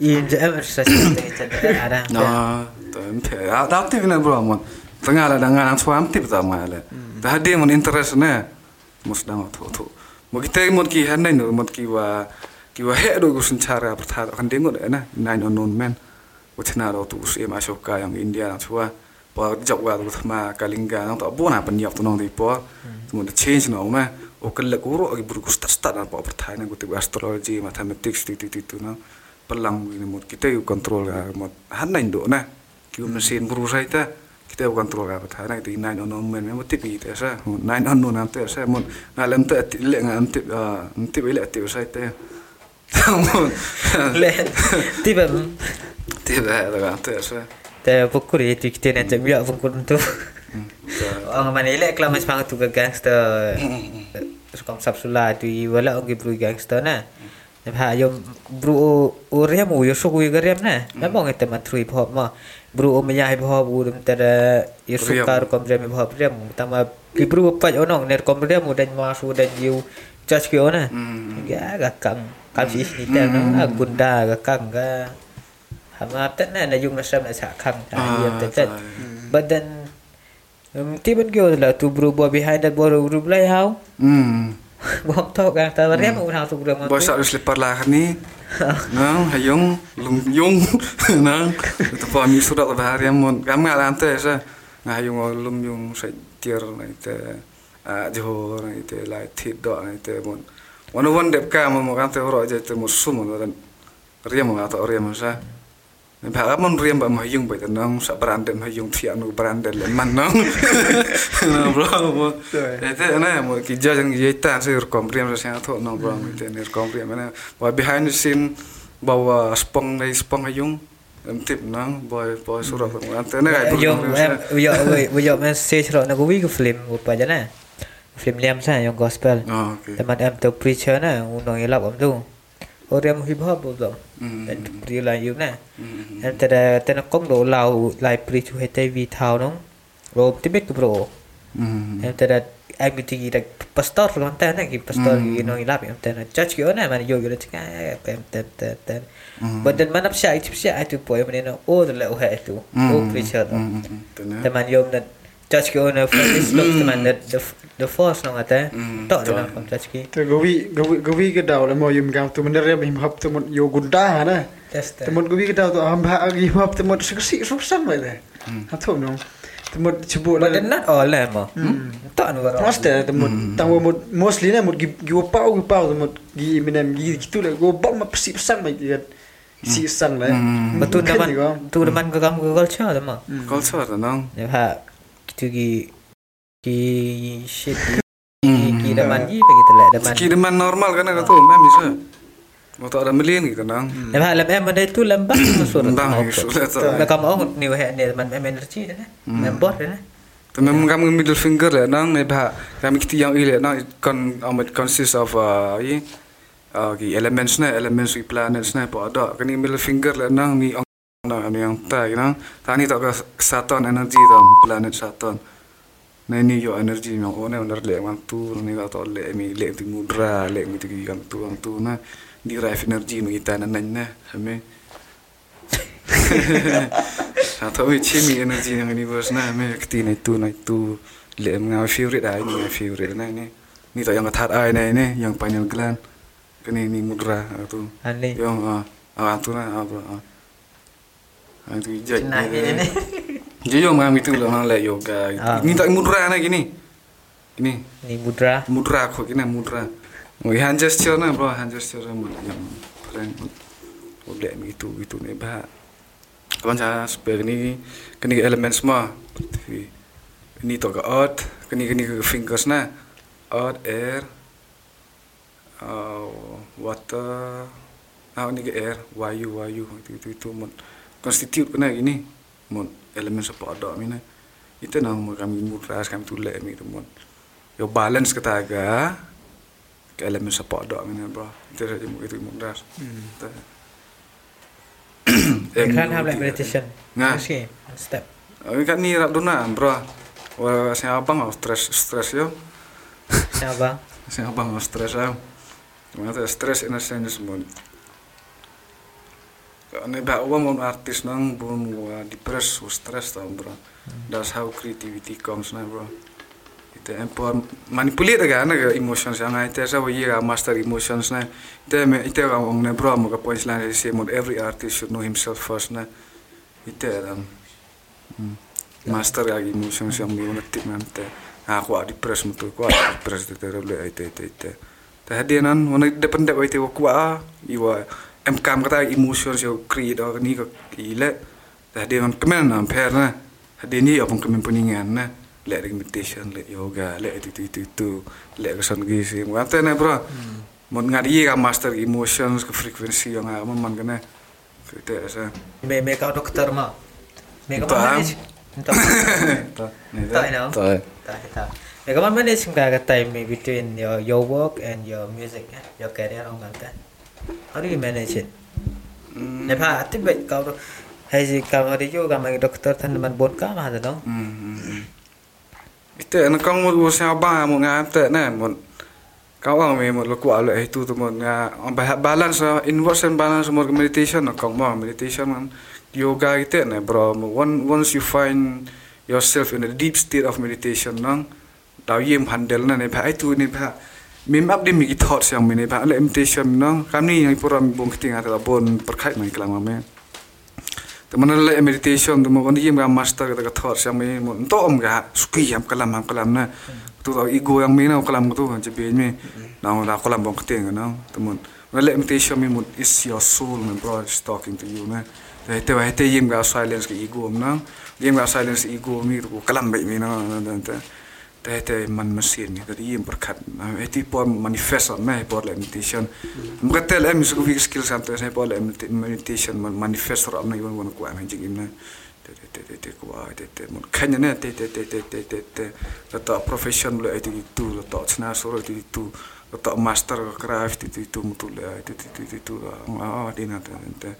I jam sa ada No, to empe. Ah, ta tip na bro mon. Tengah la dengan ang suam tip ta ma la. Ta hadi mon interest na. Mus dang tu tu. Mo kita mon ki han nai no mon ki wa ki wa he do cara pertha kan dengot na nine unknown men. Wachna do tu us em ashoka yang India lang chua. Pa job wa tu ma kalinga nang ta bona pan yap tu nong di po. Mo the change no ma. O kala guru agi buru gus start na pa pertha na guti astrology mathematics ti ti ti tu na. Pelang ini mo kita yu control ga mo han nai do na. Ki mesin buru sai ta kita yu control ga pertha na ti nine unknown men mo tipi ta sa. Nine unknown na ta sa mo na lam ta le nga antip antip ile ti sai ta. Mo Le Tiba Tiba da ga ta sa. Tapi pukul itu kita nanti biar pukul tu. Orang mana elak kalau macam tu ke gangster. Suka sapsula tu i wala orang bro gangster na Ha yo bro o rem o yo so ku ga rem na Memang itu matru hip hop ma Bro o menya hip hop u dum tada yo suka kom rem hip hop rem Tama ki bro pa onong ner kom rem dan masu dan you Judge ke ona. Ya ga kang Kam si ni ta na gunda ga kang ga. Hama tet na na yung nasam na sa kang ta yam tet tet. But then um, Tiban kyo la tu bro bo behind that bro bro play how Hmm. Bom to ka ta rem un how tu bro ma Bos harus lepas lah ni. Nang hayong lung yung nang itu pa mi surat bahari mon kami alam te sa ngayong lum yung sa tier na ite a johor na ite la tit do na ite mon wano wan dep ka mo kan te ro je te mo sum mo dan riam mo ato riam sa Nên bà mon riam ba mo yung ba tan nang sa brand ma yung thia no brand le man nang no bro mo ite na mo ki ja jang ye ta se kom riam sa tho no bro ite ne kom riam na ba behind the scene bawa spong nei spong yung em tip nang boy boy surat mo ante na ga Yung em yo yo message ro na ko wi ko film ko pa jana Film liam sa yung gospel. Oh okay. Teman em tu preacher na unong ilap om tu Orang hip hop tu. Mm. Dan dia lah you na Mm. Em tada tena kong do lau lai preach hu hete vi thao nong Ro tibet ko bro. Em tada em gitu gitu pastor kan ta na ki pastor ki no ilap em tada church ki ona man yo yo chika em ten ten ten Mm. but then manap siya itu siya itu po em no o de la o ha itu o preacher no Mm. teman yom na touch ke owner for this teman the the the force nong Mm, tok betul. dalam kom touch ki Te gawi gawi gawi ke daw le mo yum gam tu ya bim hap tu mon yo gunda na. test Te mon gawi ke daw tu am ba agi hap tu mon seksi susam le le. Ha tu no. Te mon cebu but le. not all lah mo tok nu ro Mas te te mon tang mo mostly na mo gi gi pau gi pau te mon gi minem gi gitu le go bom ma pesi pesan mai dia. Si san le. Mm. betul Kan teman tu teman ke kamu ke culture teman culture ta nang ya ha gitu gi ki shit ki Mm. ki daman gi begitu lah daman Ki deman normal kan ka tu, mem bisa. Mau tak ada million gitu nang. ya ha lam em ada tu lambak masuk Bang, sulit tu. Nah, kamu oh ni wah ni teman em energy dah member dah Tu memang kami middle finger le nang ne ba kami kiti yang ile nang kon amat consist of uh, ye uh, elements na elements wi planets na pa ada. Kani middle finger le nang ni ang na ni yang ta nang ta ni tak ka Saturn energy tam planet Saturn na ni yo energy yang one unar le mang tu ni ka to le mi le tu mudra le mi tu ki yang tu ang tu na di drive energy mi kita na na na hame atau mi chemi energy yang universe na me kti na tu na tu. Le mga favorite ai ni mga favorite na ni ni to yang that ai na ni yang pineal gland. Kani ni mudra tu. Yang ah ah tu na ah ah tu jai nah ini ni. Jadi yang mga itu lah le yoga. Ah. ni tak mudra na gini. Ini. Ni mudra. Mudra ko kina mudra. Mo hand gesture na bro hand gesture mo yang paling boleh mi itu ni bah kawan saya supaya ni kini elemen semua. Ini to ke earth kini kini ke fingers na earth air. Uh, water. Ah ni ke air. Wayu wayu itu itu itu mon constitute kena gini mon elemen apa ada mina itu nang mo kami mudra kami tulek mi itu mon yo balance kita aga ke elemen apa ada mina bro itu saja mo itu mudra kan have like meditation Nah. okay step Ini kan ni rak dona bro. Wah, saya abang mau stres stres yo. Saya abang mau stres yo. Mana tu stres ina sen semua. Ini bah uang mau artis nang bun wah depres wah stres tau bro. That's how creativity comes na bro. Itu empower manipulate kan na emotions yang itu saya wah iya master emotions na. Itu me itu orang na bro mau ke points lah say mod every artist should know himself first. Itu orang. Hmm. Master lagi emotions yang mau netik nanti. Aku ada depres mutu, aku ada depres itu terus le itu itu itu. Tadi nan, mana depend dari itu aku ah, iwa em kam kata emotions yang create or ni ke ile. Tadi nan kemen nan per na. Tadi ni apa kemen puningan na. Le meditation, le yoga, le itu itu itu itu, le kesan gizi. Mata na bro. Mau ngadi ka master emotions ke frekuensi yang apa man kena. Kita asa. me me kau doktor mah me Tak. manage tak Tak, Tak. Tak. tak kau manage time me between your your work and your music your career orang kata how do you manage it Hmm. ne pa tiba kau tu hai si kau ada juga kau doktor tan teman bon kau mah tu dong. Itu anak kau mau usaha apa mau ngata na mau kau orang me mau laku ala itu tu mau nga balance inwards and balance mau meditation na kau mau meditation kan yoga itu na bro one once you find yourself in a deep state of meditation nang dah yem handle na ne pa itu ni pa mim up di mi thoughts yang mini pa le meditation nang kami yang pura bung keting atau bon perkait mai kelang mame. Teman le meditation tu kon yim ga master ka thoughts yang mi mo to om ga suki yam kalam ham kalam na. Tu tau ego yang mi na kalam tu je be mi na na kalam bong keting na teman le meditation mi mo is your soul my bro is talking to you na. Te wa te yim ga silence ke ego na yim ga silence ego mi tu kalam be mi na na te te te man mesin ni tadi yim perkat eti por manifest na por le meditation mga tel em su vi skill santo sa por le meditation man manifest ro na yon won ko am jing im na te te te te te ko te te mon kanya na te te te te te te te la ta profession le eti tu la ta chna so ro eti tu la ta master craft eti tu mutu le eti tu tu tu ah di na te te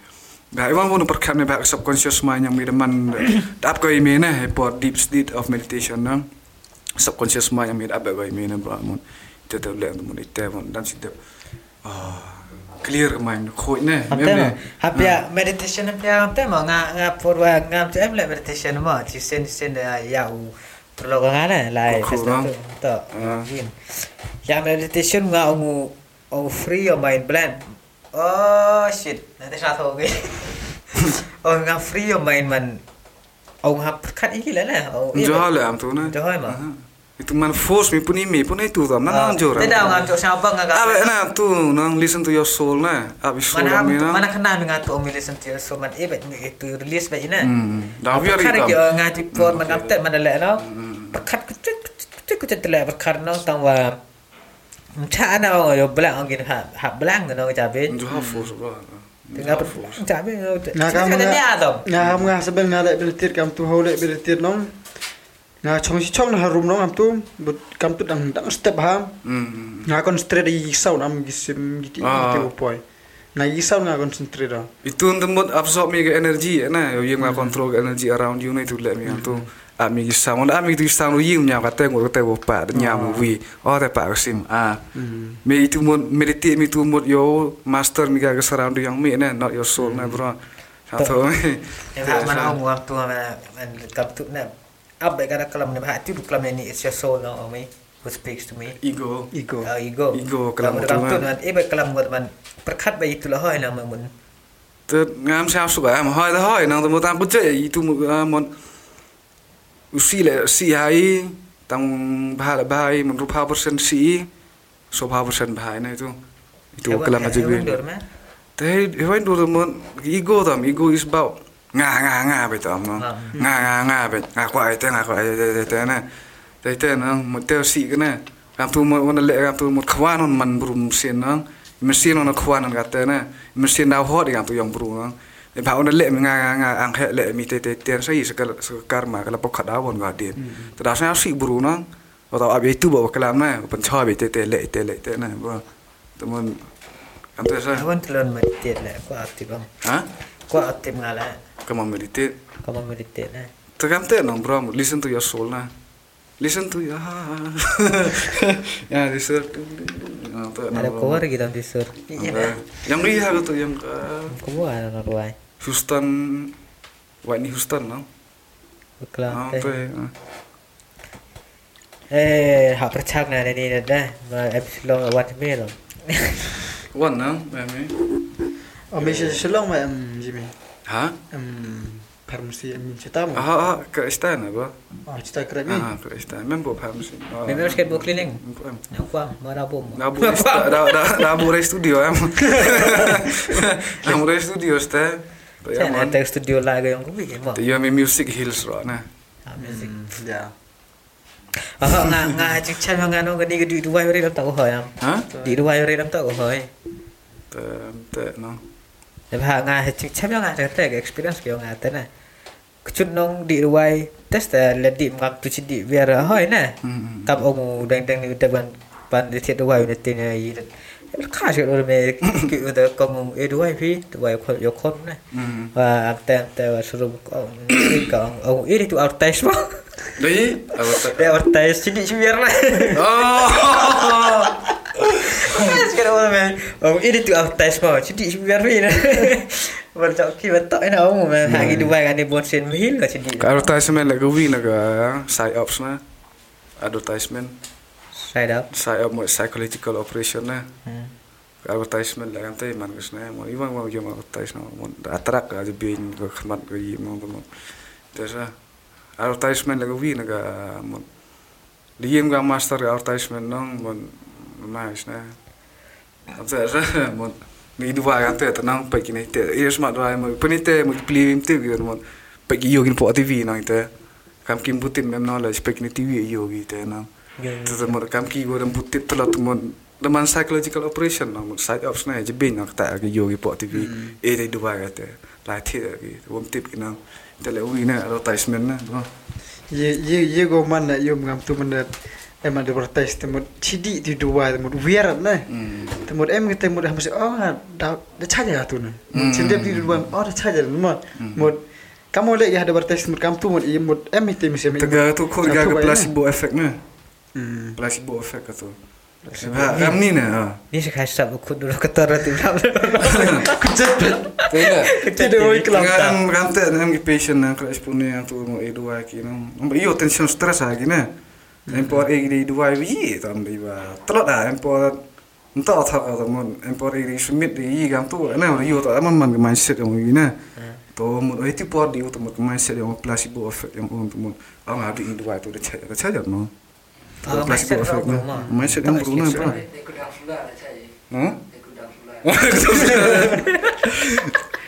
Nah, iwan pun perkat ni bahak subconscious mind yang mi deman dap ko na por deep state of meditation nang subconscious mind yang made up by me na bro mon itu tu le mon itu mon dan situ ah clear mind khoi ne Hapte mo. Hapya meditation hapya hapte mo nga nga for wa nga em le meditation mo. Ti sen sen da ya u Perlu kau kan lai Kau kurang. Tak. Ah. Yang meditation ngah ongu ongu free your mind blend. Oh shit. Nanti tahu ke. Oh ngah free your mind man. Ongu hap kat ini lah lah. Oh. Johal lah am tu na. Johal mah. Itu man force mi pun imi pun itu tam na nang jor. Tidak ngah tu siapa ngah Abe na tu nang listen to your soul na. Abi soul Mana mi na. mana kena dengan tu om listen to your soul man eh bet itu release bet ina. Hmm. Dah biar itu. lagi orang ngaji pun man update mana lek no. Perkat kecil kecil kecil telek perkat no tang wa. Macam mana orang yo belang orang gini hak hak belang no cabe. Johal force ba. Tengah belang cabe. Nga kamu kamu nga sebel nga lek belitir kam tu hau lek belitir nong. Nga chong si chong na harum nong am tu but kam tu dang dang step ham. Hmm. Nga kon straight i sau nam gisim giti Ah. giti upoi. Nga i sau nga kon straight. Itu untuk mod absorb mi ke energy na. Yo yang control ke energy around you na itu let mi tu. Ami kisah, mana ami tu kisah lu yim nyam kata ngor kata wopa nyam wi. Oh te pa sim. Ah. Hmm. Me itu mod meditate mi tu mod yo master mi ka surround yang mi na not your soul na bro. Satu. Yang hak mana orang waktu mana man kam tu na. Ab baik kata kalam ni hak tu kalam ni it's your soul no me who speaks to me. Ego. Ego. Ah, ego. Ego, kalam kalam tu, tu man. Eh baik kalam buat man. Perkat baik itulah hoi nama mun. Te ngam sao su ga am hoi da hoi nang tu mo tam pu che itu mon usi le si hai tang ba la bai mon rupa persen si so pa persen bai na itu. Itu bi. dur mah. Te hewan dur mon ego tam ego is about nga nga nga be tam no. Ah. Nga nga nga be nga kwa te nga kwa te te na. Te te nang mo te si ke na. Kam tu mo wana le kam tu mo khwan on man brum sin nang. Mesin on khwan on kata na. Mesin dah hot kam tu yang brum nang. E ba ona le mi nga nga nga ang he le mi te te te sai sekal karma kala pok khada won ga din. Te da sa si brum nang. Atau abi itu bawa kelam na. Pen cha be te te le te le te na. Ba. Teman kam tu sa. Hewan telur meditate lah. Kau aktif bang. Ha? Kau aktif ngalah. Come on meditate. Kau mau meditate lah. Tergantung nang bro, listen to your soul na. Listen to your ya listen to Ah, tu, Ada keluar kita di sur. Yang lihat tu yang ke Keluar ada ruai. Houston Whitney Houston no. Tu. ah. Eh, hak percak na ni dah. Ma episode one mil. One no, mami. Oh, mesya selong ma am Jimmy. Ha? Permisi am cerita. Ah, ah, ke istana ba? Oh, cerita kerap ni. Ah, ke istana. Member paham sih. Ah. Memang sikit buat keliling. Yang marabum. Nabu dah dah dah boleh studio em. Dah boleh studio sta. Saya nak studio lagi yang kubi ke mo. Tu yang music hills ro na. Music. Ya. Ah, nga nga cik chan nga no gani gadi dua hari lam tak hoy am. Ha? Di dua hari lam tak hoy. Tu tu no. Tapi hak nga cik chan nga tak experience ke nga ta na. Kecut nong di dua test ta ledi ngam tu cidi biar hoy na. Kam ông đang đang đi tập ban ban đi thiệt đuôi này tiền này khá sự rồi mẹ kiểu đó công ông ấy đuôi phi đuôi con yo con này và anh tên tên và sử dụng ông cái con ông ấy đi tụ advertise mà Đấy, apa tak? để advertise chỉ đi chỉ biar này Oh. Sekarang orang ông ấy đi tụ advertise mà chỉ đi chỉ biar phi này và cho khi mà tội nó ông mà hai cái đuôi cái này buồn xin hill là chỉ đi Ka advertisement gawi na ka side ups na. Advertisement. Sai đó side up psychological operation. Ừ. Ka advertisement la kante man kas na mo iwan mo yo advertise na mo atrak ka bin ko khmat ko yi mo mo. Tesa advertisement la gawi na ka mo Diem ka master advertisement nong mo mais na. Tesa mo ni dua kan te tenang pa kini te iya smart dua mo penite mo plim te gitu mo pa yo gin po TV nang te kam kim butin mem knowledge pa kini TV yo gitu nang. Tu mo kam ki go dam butit tu lot mo daman psychological operation nang mo side ups na je bin nak ta ki yo gi po TV. E te dua ka te la te ki wom tip ki nang. Te le wi na advertisement na no Ye ye ye go man na yum ngam tu man em ada advertise temut cidi di dua temut wear na. mm Temut em kita temut masih oh dah dah caja tu na. Hmm. Sendiri di dua oh dah caja nama. Mut kamu lihat ya ada advertise temut kamu tu mut iya mut em itu mesti Tega tu ko ga Satu ka baik placebo effect na Hmm. placebo effect ka tu Sebab kam ni na ah. Ni sekarang start aku dulu ketara tu. Kejap. Tidak. Tidak mau iklan. Kan kante nam gi patient na kra expone yang tu e dua ki no. Om iyo tension stress lagi na. Emperor Egri 2 yi tam ri ba. Tla da Emperor nta tha ka mon Emperor Egri Smith ri yi tu na ri yo ta mon man mindset mo yi na. To mon oi ti por di to mon mindset mo placebo effect mo mon. Am ha di 2 to de cha cha jar no. Placebo effect mo. Mindset mo ru na ba.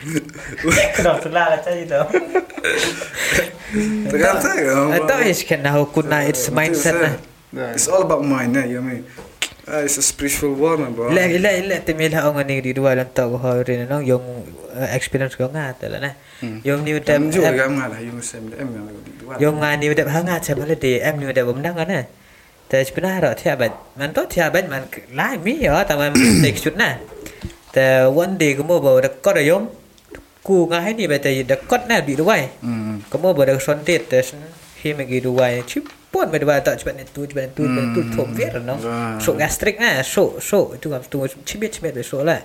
sudah ada saya. Huh? Ekudang sudah. Kenapa sudah lah cari tu. Terkata ya. Atau is kan dah kuna it's mindset lah. It's all about mind, eh, you mean. Uh, it's a spiritual world, man, bro. Ila ila ila temil ha orang ni di dua lan tau ha rin no yung uh, experience ko nga tala na. Yung ni Em udap juga kan ngalah, you sem em yang di dua. yung nga ni udap ha nga sa mala di em ni udap bumdang na. Ta sebenarnya ro thia bat man to thia bat man lai mi yo ta man take shoot na. Ta one day ko mo ba da ko da yom ku nga hai ni ba ta da kot na di dua. Hmm. Ko mo ba da son tet ta hi me gi dua chip pun ba dua tak cepat tu cepat tu cepat tu thom ver no. Wah. So gastric na so so itu kan tu cibit cibit be so lah. Hmm. ขาคอนเดชันทรายแหละอ๋อนี่รายมันก็ตูดำกันได้อัพนะนะ Hmm. อัพได้กี่เตโซนะเห็นกี่เตด้วยก็บอกอัพพลาสติกอัพตู้ไปเนาะแต่กี่ด้วยไว้อินจักเลยชาชาจังเวียร์ Hmm. เนาะกี่เด็กชวนเด็ดก็มันเนาะกี่เนาะอะ กูงาให้นี่ไปแต่เด็กก็น่าบีด้วยก็มัวบ่ได้สนเด็ดแต่ที่มันกีด้วยชิบปวดไปด้วยต่อจะเป็นตัวจะเป็นตัวจะเป็นตัวถมเวียร์เนาะโซแกสตริกน่ะโซโซจุกับตัวชิบเบ็ดชิบเบ็ดไปโซแหละ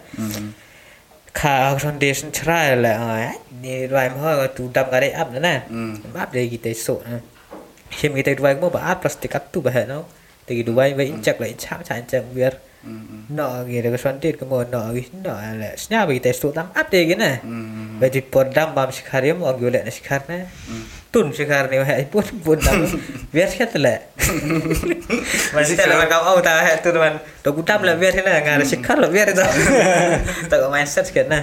ขาสนเด็ดชราแหละนี่ด้วยมั่วตูดับกันได้อัพนะน่ะบ้าเลยกีแต่โซที่มีแต่ด้วยมัวบ่อัพพลาสติกตู้บ่เห็นเนาะแต่กีด้วยไว้อินจักเลยช้าช้าอินจักเวียร์ Mm-hmm. Nak lagi dia kesuntit kamu nak lagi nak lah. Senyap bagi test tu tam apa lagi na? Mm-hmm. Bagi pordam bam sekarang mau lagi oleh sekarang na. Mm-hmm. Tun sekarang ni wahai pun pun tam. Biar sekarang tu lah. Masih tak lepas kau awak tahu hai tu teman. Tuk kutam lah biar na ngan mm. sekarang lah biar tu. Tak kau mindset sekarang na.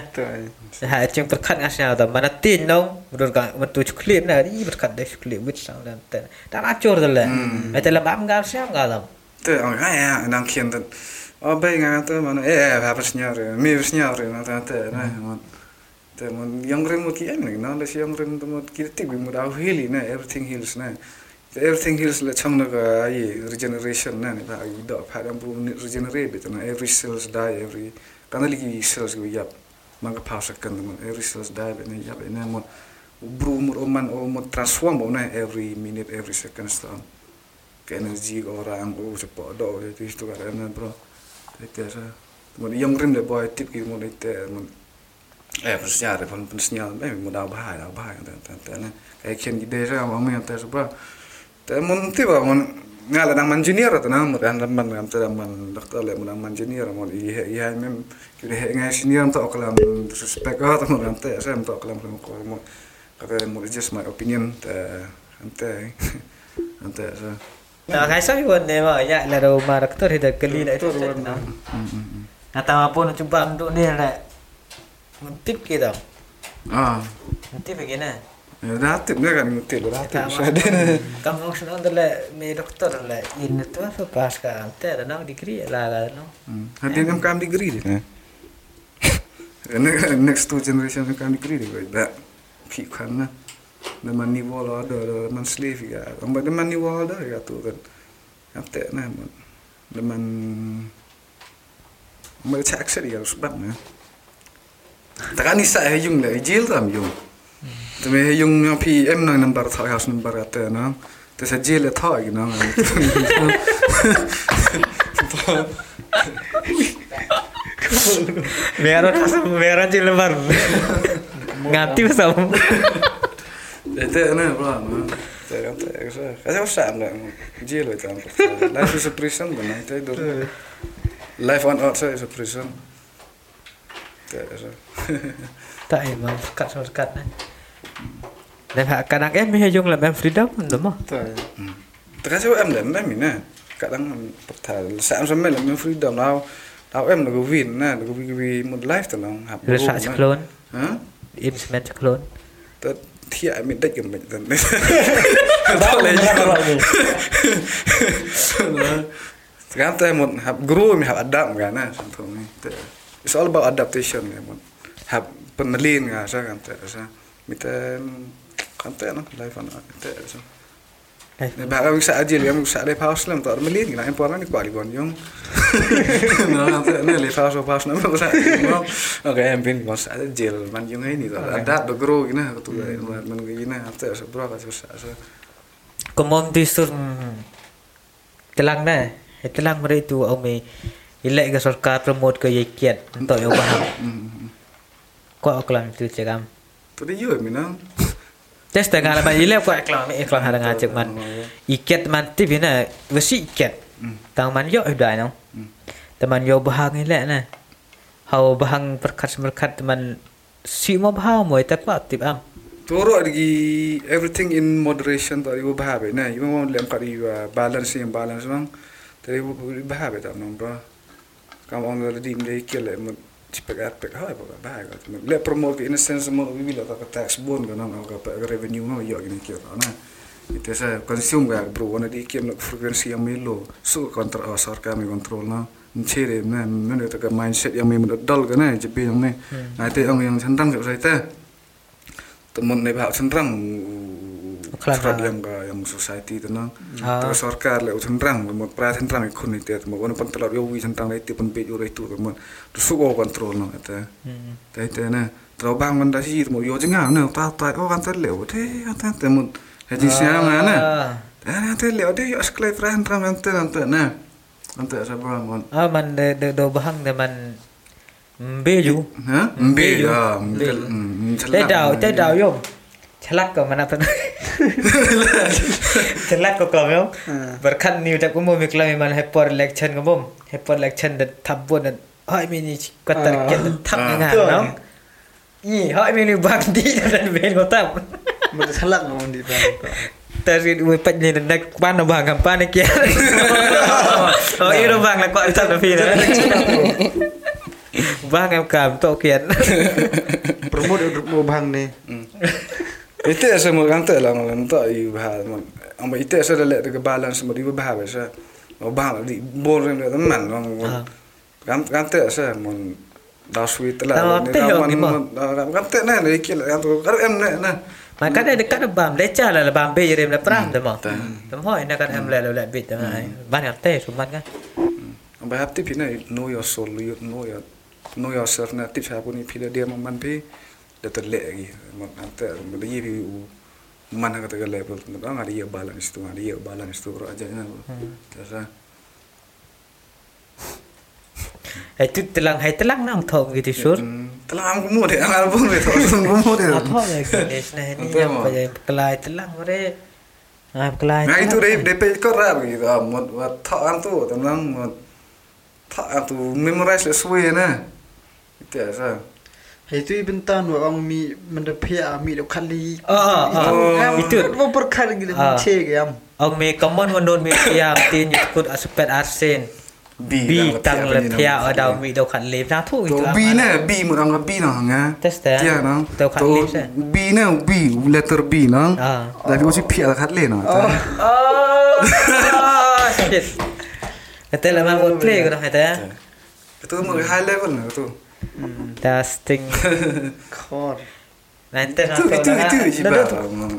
Hai cing perkat ngan senyap tu mana tin dong. Berdua kau mm. betul cuklip na. Ini perkat dah cuklip buat sang dan tak. Tak acur tu lah. Macam lepas kau senyap kau tu. Tuh, orang kaya, nak kian tu. Oh, baik ngan tu mana? Eh, apa senyar? Mi senyar, nang tu, nah, man. Tu, man, yang rem mut kian lagi, nang lesi yang rem tu mut kita tibi mut au hili, nah, everything heals, nah. Everything heals le chang na ka ai regeneration na ni ba ai do pa dam bu regenerate bit na every cells die every kana lagi cells go yap manga pa second man every cells die bit na yap na mo bru mo oman o mo transform o na every minute every second stone ke energi ko orang o se po do itu itu ka na bro sa mo yang rim le boy tip ki mo itu mo eh pas ya de pon pon sinyal eh mo da ba da ba ta ta ta na eh ken di de sa mo me ta sa bro ta mon ti ba mon ngala nang man junior ta na mo dan man ngam ta man doktor le mo nang man junior mo i i hai mem ki de senior ta oklam suspect ka ta mo ngam ta sa mo ta oklam ko mo kata mo just my opinion ta ante ante sa ta kai sa ki won ne ma ya la ma doktor hida kali la itu na Nata apa nak cuba untuk ni lah Mentip kita ah. Mentip begini ya datip ne kan mutip datip sa de Kamu senang tu lah Me doktor lah Ini tu apa? Pas ka Ante ada nak degree lah lah no Hadin kam kam degree di na. Next two generation kam degree di ko da. Ki kan na. Na man ni wala da da man ga. Am ba man ni wala da ga tu kan. Am te na man. Da man Ma tax di ga sebab na. Ta ni sa he yung le jil tam yung. Tu me he yung yang PM na number tha house number ate na. Ta sa jil le tha gi na. Meron Meron je lebar Ngati pasal Itu na bro, no. Itu kan tak sa. Kasi ako sa na jail ito ang Life is a prison ba na ito do. Life on earth is a prison. Itu sa. Tak emang Kat sama kat na Dan kadang em Meh yung lah Mem freedom Lama Kasi ako em lang em na. Kadang pagtal sa am sa men em freedom now. Now em nago win na, nago wi mo life to lang. Rasa cyclone Ha? In cement cyclone Tot thia mi dak yung bet. Sekarang tu mau have grow, mi have adapt kan na contoh ni. It's all about adaptation ya mon. Have pemelin kan sa kan tu sa. Mita kan tu na life ana tu sa. Eh. Ni ba kami sa ajil kami sa le paus lam tu melin kan yang poran ni kuali bon yung. No kan tu ni le paus paus na sa. Okay, yang pin kon sa ajil man yung ini tu. Adapt do grow gina tu man gina tu sa bro ka sa sa. Kumom disur Telang na Telang mereka itu Ông mày Ilek ke sarkar promote ke ye kiat Untuk paham Kau kelam tu cakap. Tu dia yo Tes tengah lah ile kau kelam kelam ada ngajak man. Iket man tip na besi iket. Hmm. Tang man yo dah no. Hmm. Teman yo bahang ile na. Hau bahang perkat berkat teman si mo bahang mo tak kuat tip am. Toro lagi everything in moderation tu ibu bahabe na ibu mau lem kari ibu balance yang balance bang. Tapi ibu bahabe tak nong bro. Kamu orang lagi di kira cepat apek hai bahabe kat. Le promote in a sense mo ibu lah tak tax bon kan nong apa revenue mo yo gini kira na. Itu saya consume gak bro wana di kira nak frekuensi yang melo. So kontrol asar kami kontrol na. Mencari na, mana tu mindset yang memang dal kan na, jadi yang ni. Nah itu yang yang centang kat saya teman ni bahak cenderang Kelan Kelan ha. yang society tu nang Ah. terus sarkar le cenderang mo pra cenderang ikun itu tu mo ono pantelor yo wi cenderang itu pun pe yo itu tu mo tu sugo kontrol no eta Hmm. tai te na tro bang man da si mo yo jenga na ta ta o kan ter le o te ta te mo he ji sia na na ta te le o de yo sklai pra cenderang ante ante na ante sa ba mo Ah man de de do bahang de man Mbeju. ha mbe ya mbe Te dau, te dau yo. Celak kau mana tu? Celak kau kau yo. Berkan ni udah kumu miklam man hepor election kumu. Hepor election de tabun de. Hai mini kata ket tap dengan no. Ni hai mini bandi dan ben kau tap. Mata salak ngomong di bang. Tadi dua pat ni dan pan bang kan pan kia. Oh, itu bang lah kau tap tapi. Bang em kam tu kian. Promote grup bang ni. Itu asa mo kanta lah ngalam ta i mo. Amba itu asa le de balance mo di bahal sa. Mo bahal di bol rem de man mo. Ah. Kam kanta asa mo da sweet Ah, lah. te yo ni mo. Na le kil kan tu. Kar em na na. Maka ada dekat bam leca lah bam be jerem la pram mah. Ta. Tam hoi nak kan em la la bit dah ai. Ban yang teh sumat kan. Amba hapti pina know your soul, you know your know yourself na tip sa pun pila dia mo man pi da ter le lagi. Mo di pi u mana kata ke level. Mo ngari ya balance tu, ngari ya balance tu ro aja na. Kasa Hai tu telang hai telang nang thong gitu sur. Telah aku mau deh, aku mau deh, aku mau deh. Apa lagi des nah ni Betul, apa je kelai telang mere. Ah kelai. Nah itu deh, DP kau rap gitu, ah, mau tak antu, tenang, mau tak antu memorize sesuai na. Itu ya sa. Hai tu ibentan wa ang mi mendapia mi do kali. Ah, ah, ah. Itu. Wa perkar gila Ah. ce gam. Ông mê có món ngon nôn mê kia tin ở super arsen. Bi tăng là thea ở đầu mì đầu khẩn lép ra thôi. Tu B na, B mau angkat B na nga. Test dah. Tiya na. Tau kat lip sa. B na, B letter B na. Ah. Tapi masih pia kat le na. Oh, shit. Kata lah mang play ko na kata. Itu mau high level na tu. Testing. Khor. Nanti Itu itu itu jibat.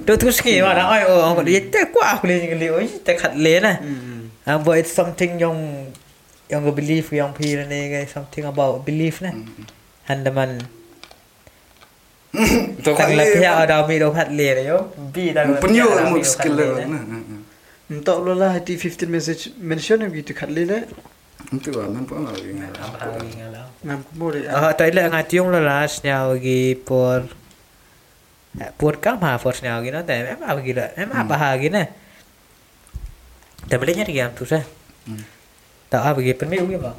Đâu tu ski mà đã oi ông còn đi té quá aku lên cái liu té khát lên này. Um, but it's something yang yang go believe yang pi ni cái something about belief nè. Hành man Tu tak la pia ở đầu mi đâu khát lên rồi. Bi đang Penyo mau skill level na. Entok lo lah di 15 message mention yang gitu kali le. Itu lah, nampak lagi. Ngam ko mo de. Ah, tayo lang at yung lalas niya wagi por por kam ha for niya wagi na tayo. Em apa gila? Em apa hagi na? Tayo balik niya rigam tu sa. Tahu apa gitu permi ugi ba?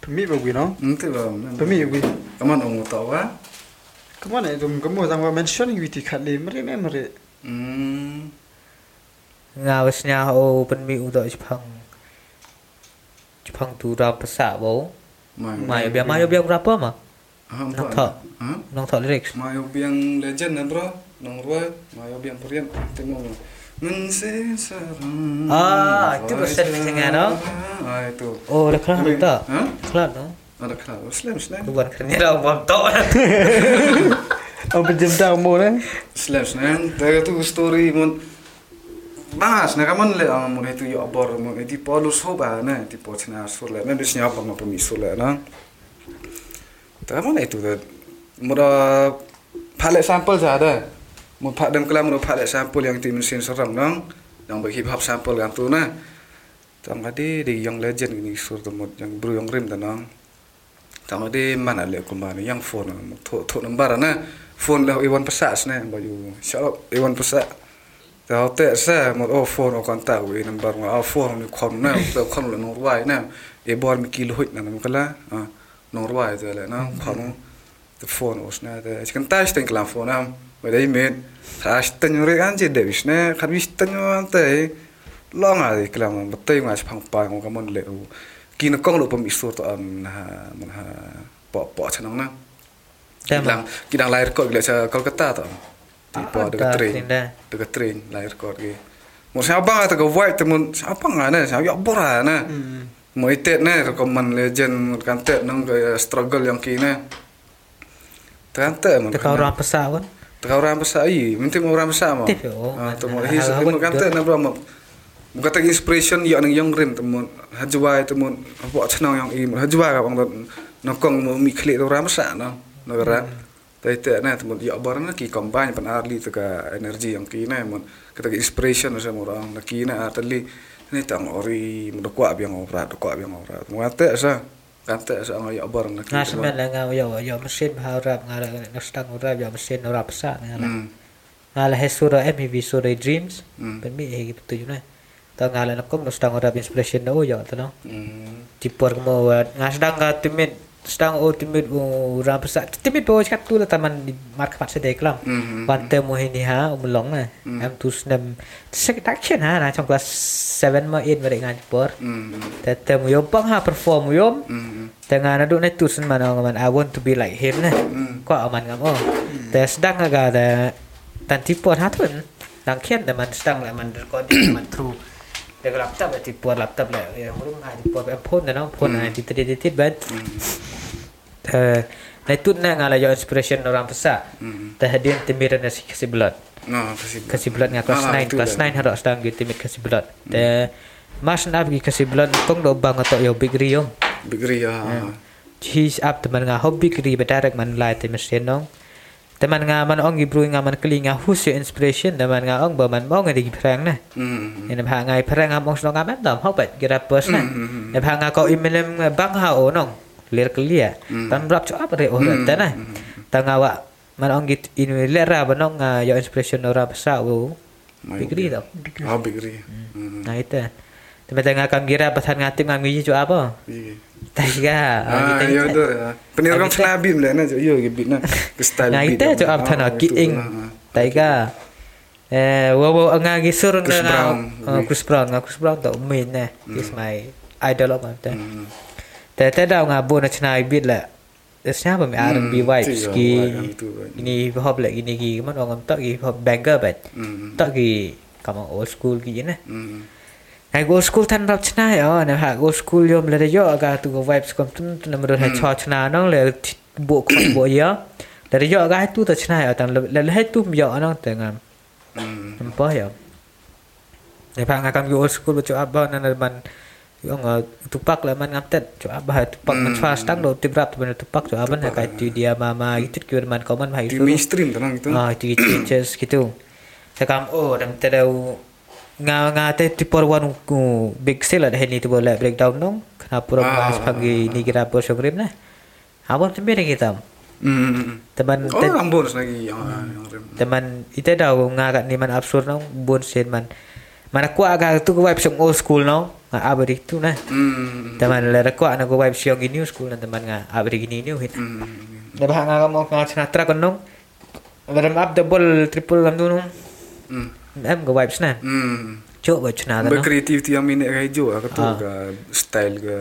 Pemi ba no? Itu lah. Pemi gwi. Kaman orang tahu ah. Kemana itu kamu tang wa mention yang gitu kali meri ne meri. Hmm. Ngawas niya o permi udah Jepang. Jepang tu dah pesak bau. Mayo biar mayo biar berapa mah? Ah, Nak tak? Ha? Nong tak lyrics. Mayo biang legend na bro. Nong ruwa, mayo biang perian. Tengok. Ah, itu Indonesia kan, no? Ah, itu. Oh, dah kelar tak? Ha? Kelar no? Ada kenal. Slam, slam. Bukan kerja dah bom tok. Oh penjem dah mo ne. Slam, slam. Dari tu story mun bahas na kaman le ang mun itu yo abor mun itu polus ho ba na itu po china sur le na dis nya pa ma pa mi sur le na. Ta kaman itu da mura pilot sample ja ada. Mun pak dam kelam mura pilot sample yang tim mesin serang nang yang bagi hip hop sample yang tu na. Tang kadi di yang legend ini sur tu mut yang bro yang rim tanang. tama de mana le mana yang phone mo tho tho number na phone le iwan pasas na ba yu shop iwan pasa ta te sa mo o phone o konta wi number ma o phone ni kon na to kon le no wai na e bor mi kilo hit na mo kala a no wai te le na kon the phone os na de kan ta sten klan phone na ba dei me ta sten re an je de vis na kan vis sten yo te long a de klan ba te ma phang pa ngo ka mon le u ki na kong lo pa mi sur to am na man ha po po chanong na Tem. Kilang kilang lahir kot gila sa Kolkata tau. Di po Dekat dah, train. tinda. Dekat train lahir kot ge. Mo sa abang ata ka white temun sa abang ana sa ya bora na. Mo itet na ko man legend kan tet nang ke struggle yang kina. Tante man. Te kau orang pesak kan? Tengah orang besar i, minta mau orang besar mau. Tip, oh, Ah, tu mau mana- his temu hal- kata na bro mau. Kata inspiration ya nang yang rim temu hajwa temu apa cenang yang i hajwa ka bang nokong mau mi klik orang besar no. Negara. Tai te na temu ya barang na ki combine pan arli tu ka energi yang kina mun kata inspiration sa orang na kina atli ni tang ori mo kwa biang ora kwa biang ora. Mo ate sa kante sa ang ya barang na Nga semen lah nga yo yo mesin harap nga na stang urap yo mesin urap pesak nga lah. Hmm. Nga lah sura MV sura dreams. Hmm. Ben mi eh betul juga. Ta nga lah nakom no stang urap inspiration na yo to no. Hmm. Tipor mo nga sedang nga timit stang o timit urap pesak. Timit bo kat tu lah taman di mark pat sedek kelam. Hmm. Wante mo ini ha umlong na. Am tu snam second action ha na trong kelas 7 ma 8 mereka nga tipor. Hmm. Tete mo yom pang ha perform yom. Hmm. Tengah naduk na tusun man ang man I want to be like him na. Mm. Ko aman ngam oh. Sedang aga da tan tipor hatun. Dang kian da man sedang la man recording man through. De laptop la tipor laptop la ya murum ha tipor pe phone da no phone ha titit titit ban. Eh na tut na ngala yo inspiration orang pesak. Mm. Te hadin timir na si kasi blood. No, kasih. Kasi blood nga kelas Ah, 9 betul kelas lah. 9 harap sedang gitu timit kasi blood. Te mas na gi kasi blood kong do bang ato yo big riom. Bigri ya. He's up teman nga hobi kiri bedarek man lai te mesin nong. Teman nga man ong gibru nga man keli nga who's your inspiration teman nga ong ba man mau nga di perang na. Hmm. Ina ba nga perang nga mong snong nga man dam bat gira pers na. Ne ba nga ko imelem nga bang ha o nong. Lir kelia. Tan berap cho apa re ora ta na. Tanga wa man ong git in lera ba nong nga your inspiration ora pasa wo. Bigri tau. Oh, Bigri. Hmm. Nah itu. Teman nga kam gira patan ngatim nga ngi cho apa. Iya. Taiga. Ah, ya tu. Penirkam Kita- senabi mula na yo gitu na. Ke style Nah itu apa. Ah, itu kiing. lah, ah. Taiga. Eh, wo wo nga gisur Chris nga Chris Brown nga Chris Brown tu main na. Is my idol of. Hmm. Te te dah nga bo na china bit la. Desnya ba mi R&B Hmm, vibes ya, ki. Ini hip hop la gini gi man orang tak hip hop banger. Hmm. Tak gi kama old school gi na. Hmm. Hai old school tan rap china ya na ha old school yom le yo aga tu go vibes kom tun tun namro ha cha china nong le bo ko bo ya. Le yo aga tu ta china ya tan le le tu yo tengam. Hmm. Apa ya? Ne pa yo old school cho abah na na man yo nga tupak la man ngaptet cho abah tupak man fast tang do tibrap tu tupak cho abah na kai tu dia mama gitu ki man koman hai Di tu. mainstream tenang gitu. Ah, itu teachers gitu. Sekam oh dan tadau nga nga te tipor wan ku big sale ada ni tu boleh breakdown dong. Kenapa orang Ah. pagi ni kira apa showroom nah. Abang tu beri kita. Hmm. Teman Oh, te- rambut lagi yang yang rem. teman itu dah nga kat ni man absurd dong bon sen man. Mana ku agak tu ku vibe song old school no. Nga abadi tu nah. Hmm. Teman lera ku anak ku vibe siang new school nah teman nga abadi gini new hit. Hmm. Dah bah nga mau nga sinatra kan dong. Ram up double triple lam tu dong. Em ku vibes nah. Hmm. Cuk buat cina tu. no? Berkreativiti yang minit ke hijau aku tu Ah. ke style ke.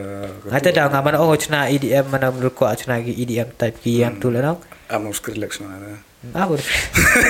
ke tu. dah ngaman oh cina EDM mana menurut ku cina EDM type ki yang tu lah. Ah, mau relax mana. Apa?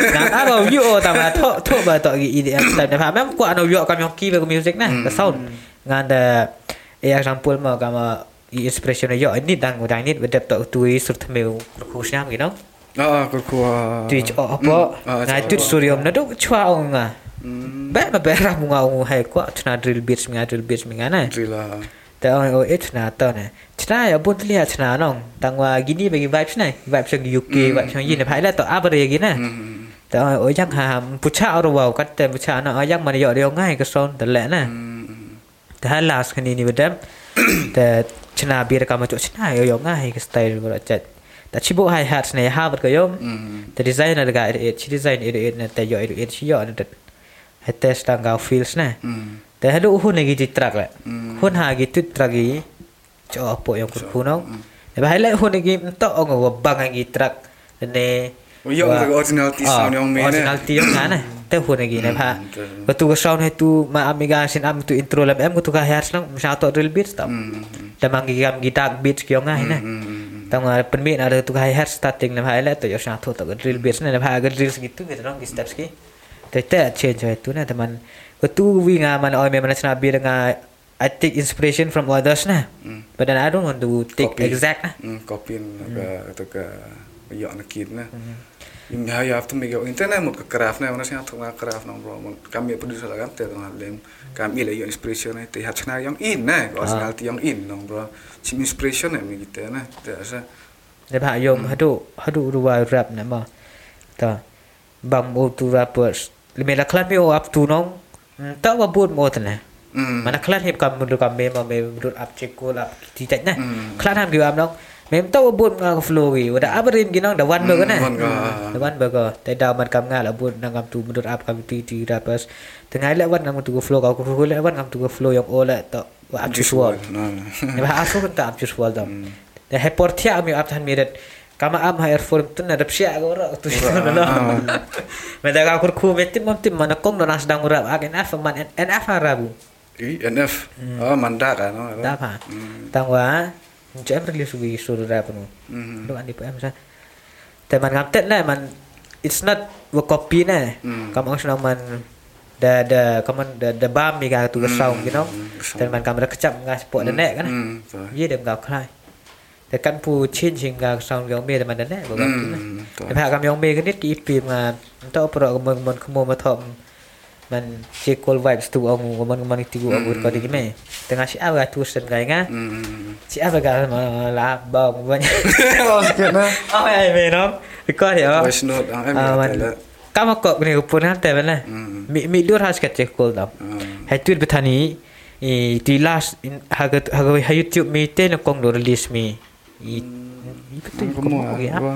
Nah, apa view oh tambah tok tok ba tok EDM type. Nah, memang ku anu view kami ki be music nah, ke sound. Nganda eh example ma kama inspiration yo ini dang udang ni bedap tok tu sur thmeu khusyam gitu. Ah, aku. Twitch oh apa? Ah, Nah, tu suryom na tu chua ong nga. Hmm. Ba ma berah bunga ong hai ku cina drill beats menga drill beats menga nah. Drill lah. Ta oi oi eh cina ta na. Cina ya pun lihat cina nong. Tangwa gini bagi vibes na. Vibes yang UK, vibes yang yin phai la to apa dia gini. Hmm. Ta oi oi yang ham pucha ro wow kat te pucha na oi yang man yo dia ngai ke son ta le na. Hmm. Ta last kan ini bedam. Ta chna bir ka ma chu chna yo yo ngai ke style chat ta chi bộ hai hạt này ha vật cái yom ta design là cái it chi design it này ta yo it it chi yo it hết test đang gạo feels này, ta hết đâu hun này cái trak này, hun ha cái tụt trak gì cho bộ yom cũng khôn không ta hay lại hun này cái to ông ngủ bang cái trak này yo cái original tí sound yom mẹ original tí yom nè ta hun này cái này ha và tu cái sound hay tu mà amiga sin am tu intro làm em tu cái hạt lắm. Sao to drill beat tao? Ta mang cái gam guitar beat kiểu ngay này. Tahu ngah pemain ada tu kahai hair starting nampak ni lah tu jauh sangat tu tak ada drill biasa nampak agak drill segitu gitu dong steps terus ki. Tapi tak change way tu nih teman. Kau tu wing ah mana orang memang senabi dengan I take inspiration from others nih. Mm. Mm-hmm. I don't want to take exact nih. Copy nih atau ke banyak nak kira nih. Ingat ya, tu mungkin kalau kita nak muka keraf, nak orang sini tengah keraf nombor, kami pun disuruh kami terangkan, kami lagi inspirasi nanti hati nak yang in, nak ah. orang sini hati yang in nombor, chim inspiration ni gi te na te asa le ba yom hadu hadu dua rap na ma ta bam o tu rappers le me la klan mi up tu nong ta wa bud mo ta na mana klan heb kam mundur kam me ma me mundur up check ko la ti ta na klan ham gi am nong mem ta wa bud ma flow gi wa da abrim gi nong da wan burger na da wan burger ta da man kam nga la buat nang kam tu mundur up kam ti ti rappers tengai la wan tu flow Kau ko la wan kam tu flow yang ola tak. No. Ya bah asu just wall dam. Dah hepor tia mi up tan mirat. Kama am ha earphone tu na dap sia ko ra tu na no. Meda ka kur khu metim mom tim mana kong no nas dang rap agen af man en af rabu. I NF. Oh, mandak kan. no. Dah pa. Tang wa je em release wi suruh rap. Hmm. Lu andi pa sa. Te man ngam tet na man it's not wa copy na. Kam ang senang man da da kaman da da bam ga tu ga sound you know. Hmm. Te man kam ra kecap po da nek kan. Hmm. betul. Ye dem ga khai. Te kan pu chin ching ga sound ga me te man da nek ba ga tu na. Hmm. pa kam yong me ga nit ki ma ta pro ga mon mon khmo ma thom man che cool vibes tu ang mon mon ti gu agur ko di me. Tengah si awa tu sen ga nga. Hmm. áp vào mà là bông vậy Oh, sikit na. oh ai có thể không Voice note ang em à ya mình tala. kamu kok ini pun kan tebe Hmm. mi mi dur has kat kol dam Hmm. hai tu betani i di last in haga haga ha youtube mi te na kong do release mi i betul Ang kong gumo. mo ya Apa?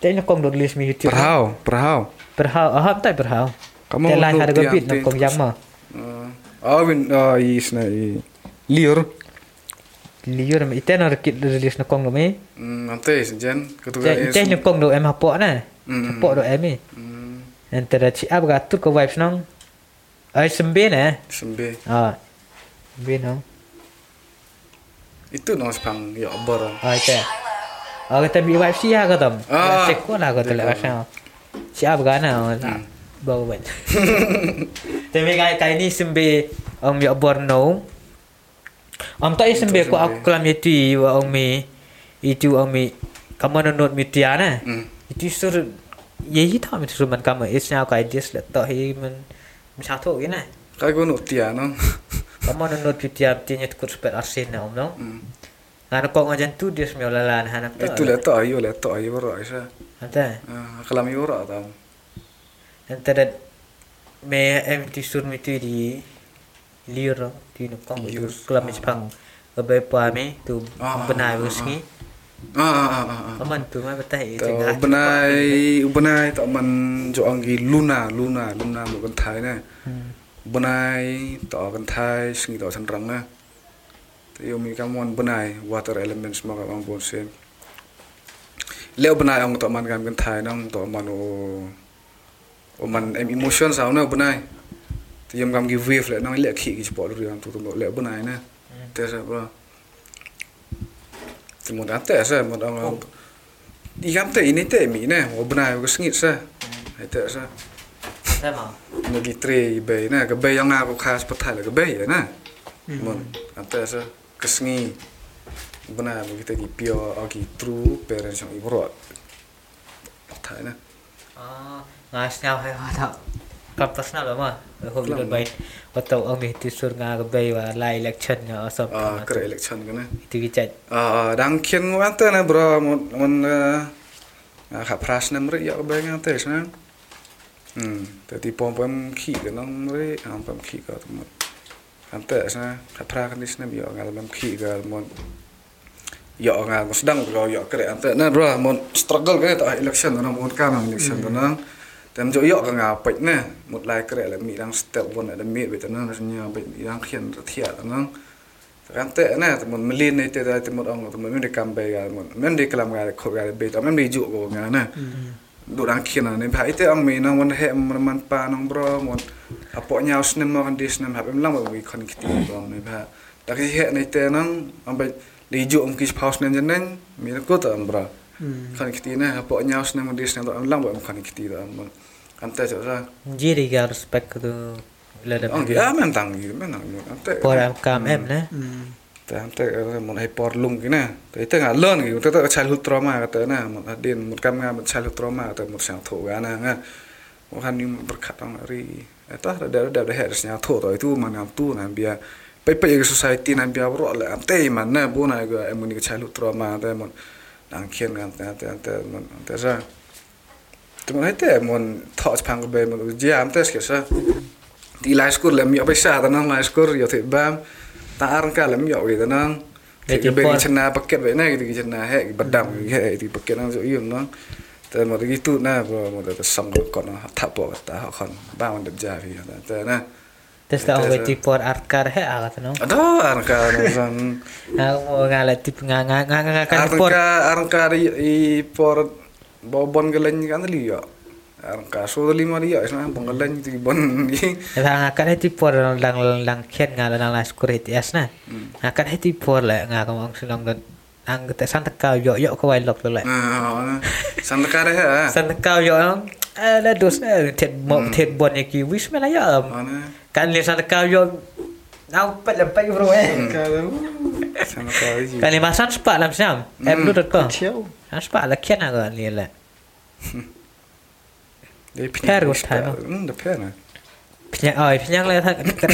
te na kong do release mi youtube Perhau, perhau. berhau ah tak berhau Kamu lain untuk harga bit na tiang kong terus. yang ma Uh, oh, win, oh, is na i liur. liur mi te na rekit release na kong do mi Hmm, ante sejen ketua te te na kong do em hapok na Hmm. hapok do em mi Hmm, Antara si Ab gatur ke vibes nong. Ay sembe na. sembe. Ah. Sembe nong. Itu nang sepang ya obor. Ay te. Ah kata bi vibes si ha katam. Ah. Cek ko lah kata Cek lah ko. sa. Si Ab gana. Bawa ban. Tapi kai kai ni sembe om ya bor no. Om tak sembe ko aku kelam itu wa om mi itu om mi kamu nonot mi tiana. Hmm. Sur Yehi tak mi suruh man kamu. It's now kai dis lah tak hi man. Misatu gini. Kai ko no tia no. Kamu nonton video tiap tukut sepet arsin na om no. Anak kau ngajan tu dia semua lalan anak tu. Itu le to ayo le to ayo ro isa. Anta. Ah, kalam yo ro ta. Anta dat me em ti sur mi tu di liro ti no kong tu Liur. kelam Jepang. Abai pa me tu Ah, benar ah. Ah, ah, ah. Aman tu mah betai To benai benai to man jo angi luna luna luna mo kan thai na. Benai to kan thai singi to san rang na. Te yo mi kam mon benai water elements ma ka bang bon sen. Leo benai ang to man kam kan thai nang to man o o man em emotion sao na benai. Te yam kam gi wave le nang le khi gi sport ri am tu tu le benai na. Te sa Te mo da te sa mo da Di kam te ini te mi na o benai ko sngit sa. Ai te sa. Anta mah. Nó đi tre bề nè, cái bề yang cũng khá bất thay là cái bề vậy nè. Mon, ante sa kesngi. Bena kita di pio agi true parents yang ibu rot. Bất thay nè. Ah, ngas nhau hay hoa thọ. Cầm personal lắm à. Hôm nay bay. Và tàu ông mi ti sur nga bay và live election ở sập. Ah, kere election kan nè. Itu kita. Ah, dang kien mo ante nè bro, mon mon ah khap pras nè mre ya bề ngang te sa. Hmm, tadi pom pom ki kan nang mre, am pom ki ka tu mon. Ante sa khap pras kan dis nè bio tem jo yo ka nga pait ne mut lai kre la mi rang step one la mi be tan ran nya be yang khian ra thia tan nang kan te ne tem mun melin ne te da tem mun ong tem mun de kam be ga mun men de kalam ga kho ga be ta men de ju go nga ne du rang khian ne bhai te ang me na won he man man pa nang bro mon apo nyau snem ma kan dis nem hab em lang ba wi kon khiti bro ne bha ta ki he ne te nang am be de ju om kis phaus nen nen mi ko ta am bro khon kiti na apo nya us ne mo dis ne to am lang bo khon kiti da mon kan te cho ra Jadi ga respect tu la da. ong ki a men tang gi men nang am te Por am kam em te am te mon hai por lung ki na. Te te nga lon ki te te trauma ka te na. Mon adin mon kam nga mon childhood trauma te mon sang tho ga na nga. Mo kan ni berkat ang ri. Eta da da da da he nya tho to itu man am tu na bia. Pe pe society na bia ro la am te man na bu na ga em ni ka childhood trauma te mon nang kien kan te te te mon te sa. Te mon hai te mon tho phang ka be mon ji am te ske sa. Di lai skur lem yo pe sa ta nang lai skur yo te bam. Ta ar ka lem yo ta nang. Ke be ki chna paket be na ki chna he badam ki he ti paket nang so yun nang. Te mo ki tu na bo mo te sam ko na tha po ta ha khon. Ba mon de ja vi te na Tak Terus, orang ti por arkar he aga tu no. ada ar ka san Aku mau ngala tip nga nga nga nga kan ar por. ka ar ka i por bo bon ge len kan li yo ar ka so li ma li yo sa bon ti bon ni Dah ngakan heti por lang lang lang kian ngala lang las kurit yes na. Ngakan heti por la nga ko ang sunong don ang te santa kau yo yo ko wai lok la. na san ka re ha Santa kau yo eh la dos eh tet mo tet bon ya ki wish me la ya. ana Kan santa kau yo Nau pat la pai bro eh. Kalau ri Kan li masan spa lam sam. Eh dot com. Ciao. San spa la kian aga li la. de Per gos thai no? mm de per na Pinya oi pinya la tha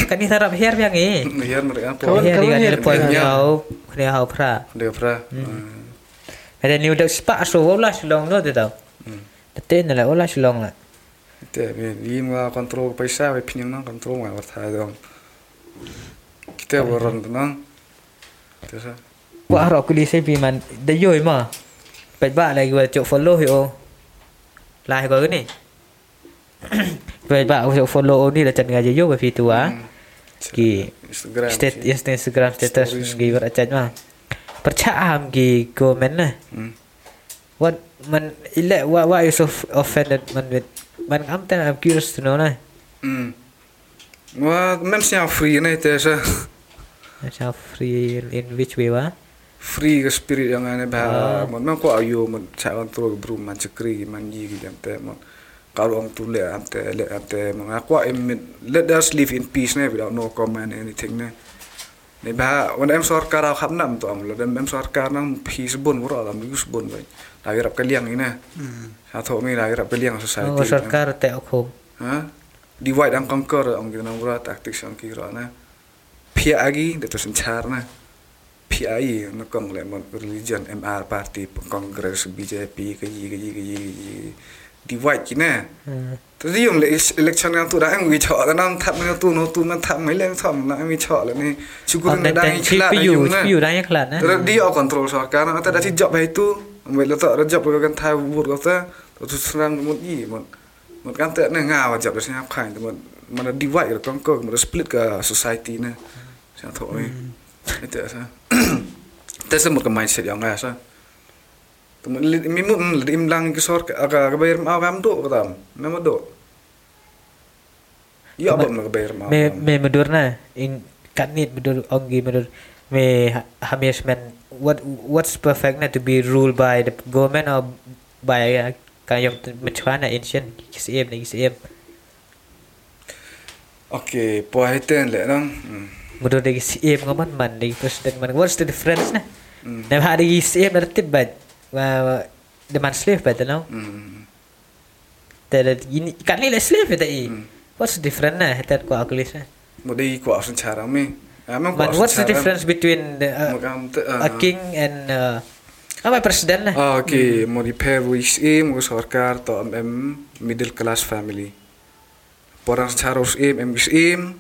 kan ni tarap her piang e. Hier mer apa? Kawan- Her di kan her ni poi nyau. Kni hau pra. Dia pra. Ada ni udah spa so wala silong no de tau. Tete na la wala silong la. War thai dong. Kita waran nang. Terus Wa ro ku li se bi man de yoi ma. Pai ba la gua cok follow hi o. Lai ko ni. Ba aku cok follow ni la chat ngaji yo ba fi tu ah. Ki Instagram. state yes Instagram status gi ber chat ma. Percaya am gi komen na. Hmm. What man illa what you so offended man with man am tan I'm curious to know na. Hmm. Wa mem sia free na ite sa. Macam free in which way wa? Free ke spirit yang ane ba. Mon mem ko ayo mon cha kontrol bru man cekri man yi ki jam te mon. Kalau orang tu le am le am te mon aku let us live in peace ne without no comment anything ne. Ni ba wan em sarkar au khap nam to am lo dem em sarkar nang peace bun wura lam gus bun bai. Lagi rap kaliang ini. Ha tho mi lagi rap kaliang society. Oh, sarkar te aku. Ha? Divide and conquer ang kita wura tactics ang kira na. Pia agi dito sencar na. PI nó còn lại một religion MR party Congress BJP cái gì cái gì, cái gì. divide chứ nè Hmm. Tôi dùng lại election yang tu em chọn là năm thăm yang tu nó tu thăm mấy lần thăm là em chọn là này syukur Oh, nó dan đang dan ikhlas pi lah you yung pi na you dah yang kelat na. Sarkar nah ada si job itu Ambil letak ada job kan thai buat kata Terus serang một gì một một kan tệ này ngào job là sao khai một mà là divide con cơ mà là split cả society nè sao thôi itu sao? Itu một cái mindset yang nggak sao? Temen mimun im lang ke sorka aga bayar mau kam do katam nama do Ya abang nak bayar mau Me me medur na in kanit medur ongi medur me ha- hamis men what what's perfect na to be ruled by the government or by uh, kayong mechuana ancient kisiem na kisiem Okey, puas itu le nang. Hmm. medur dari kisiem ngaman man dari president man what's the difference na Hmm. na hari kisiem na tibat wa the man slave but no Hmm. Tada ini kan ni lah slave tak i. Hmm. What's the difference nah? Tada ko aku list. Mo di ko asun cara mi. Amang But what's the difference between the, uh, te. a king and uh, apa president lah? Ah, okey, mo di pair with im mo sarkar to am middle class family. Porang secara us im em gis im.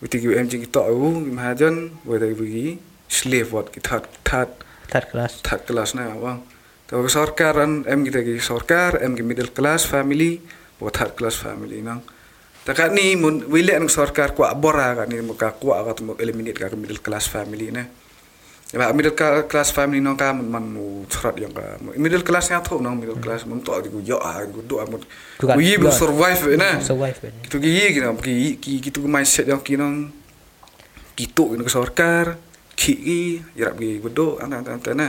Witi gi em jing to au mahajan wo dai wi slave what ki that that third class third class na bang to sarkar an em kita gi sarkar em gi middle class family bo third class family nang taka ni mun wile an sarkar kwa bora ka ni muka kwa ka tu eliminate ka middle class family na ba middle class family nang ka man man mu yang ka middle class ya tho nang middle class mun to di gu yo a gu do mun Tu kan, gu yi yo. survive na survive. Gitu gigi gitu, ki ki gitu mindset yang kinong gitu gitu ke sorkar, ki ki yarap gi bedo anta anta anta na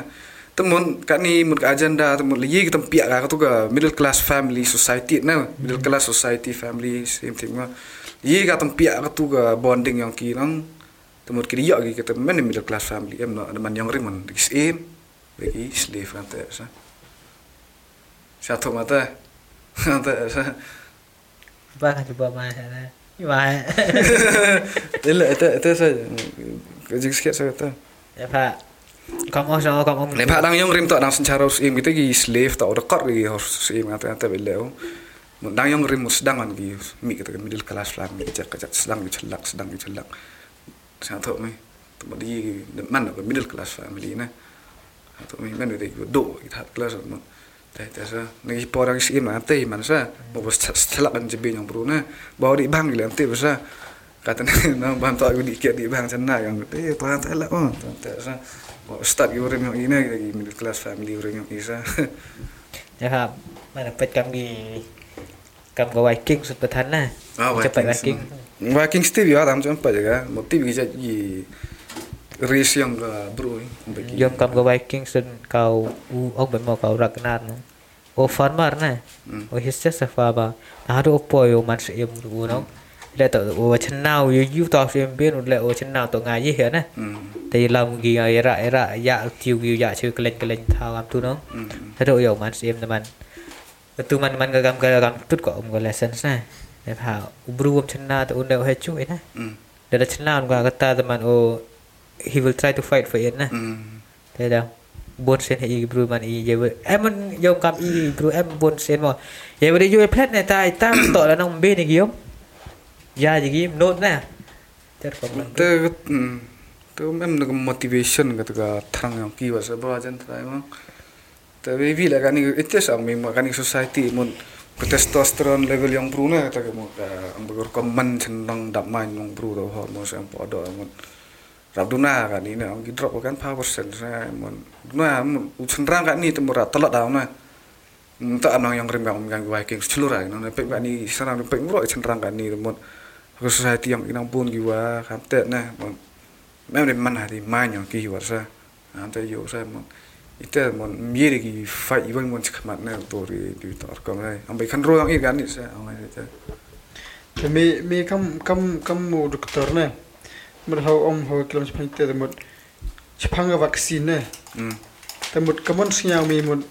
temun kat ni mun kat agenda temun lagi kita piak lah tu ke middle class family society na middle class society family same thing lah ye kat tempiak ke tu ke bonding yang kira temun kiri ya ke kita mana middle class family em nak man yang ringan is sim bagi slave kan tak sa satu mata kan tak sa bahkan cuba mana Ibai. Tidak, itu itu saja. Kau jadi sikit saya kata. Ya pak. Kamu sama kamu. Ni pak dang yang rim tak dang secara usim kita gi slave tak ada kar gi harus usim kata kata bela. Dang yang rim sedang kan gi mi kita middle class lah mi kecak kecak sedang gi celak sedang gi celak. Saya tahu mi. Tempat di mana ke middle class family na. Atau mi mana dia do kita class ma. Teh teh sa. Ni porang sim na teh man sa. Bawa celak kan jebe yang bro na. Bawa di bang gi lantai sa. kata nang bang tak aku dikit di bang sana yang eh tuan tak lah oh tuan tak sa start orang yang ini lagi middle class family orang yang isa Ya Pak. Mana pet kami kamu ke Viking sudah tanah. Ah, Cepat. Viking. Viking Steve ya tam cepat juga motif bisa jadi race yang ke bro bagi Jom kamu ke Viking dan kau oh memang kau Ragnar no. Oh farmer na. Hmm. Oh he's just a farmer. Nah ada apa yo man se em du no. Dia tak oh cenau you you tak em ben le oh cenau tu ngai ye na. hmm Tapi lam gi era era ya tiu gi ya chư kelen kelen thao am tu no. hmm Thế độ yo man se em man. Tu man man ga gam ga gam tut ko um ga lesson na. Dia ha ubru um cenau tu undau he chu na. hmm Dia dah cenau ga kata teman oh he will try to fight for it na. hmm Thế đâu bốn sen hay bru man i je em man yom kam i bru em bốn sen mo ye bade yo plat ne tai tam to la nong be ni giom ya ter ko man tu hmm tu mem nak motivation kata ka thang yang ki wasa ba jan trai mang tapi bila kan ni itu sang memang kan society mun ke testosteron level yang bro na kata ka mo ka ang bagur common senang dap main yang bro tu hormon yang pada mun. Rap duna kan ni na ang drop kan power percent sa mun. Na mun senrang kan ni temura telat dah na tak anang yang rim yang yang Vikings celura no na pe ni. Serang pe muro senrang kan ni mun. ke society yang inang pun giwa kan te na mun mem de man hari man yang ki war sa ante yo sa mun ite mun miere ki fight iwan mun chkamat na to ri di tor kam na ambai kan ro yang i kan ni sa amai ite Tapi me kam kam kam mu doktor na. Mer hau om hau kilam sepang te mut sepang vaksin na. hmm Temut kamon sinyau mi mut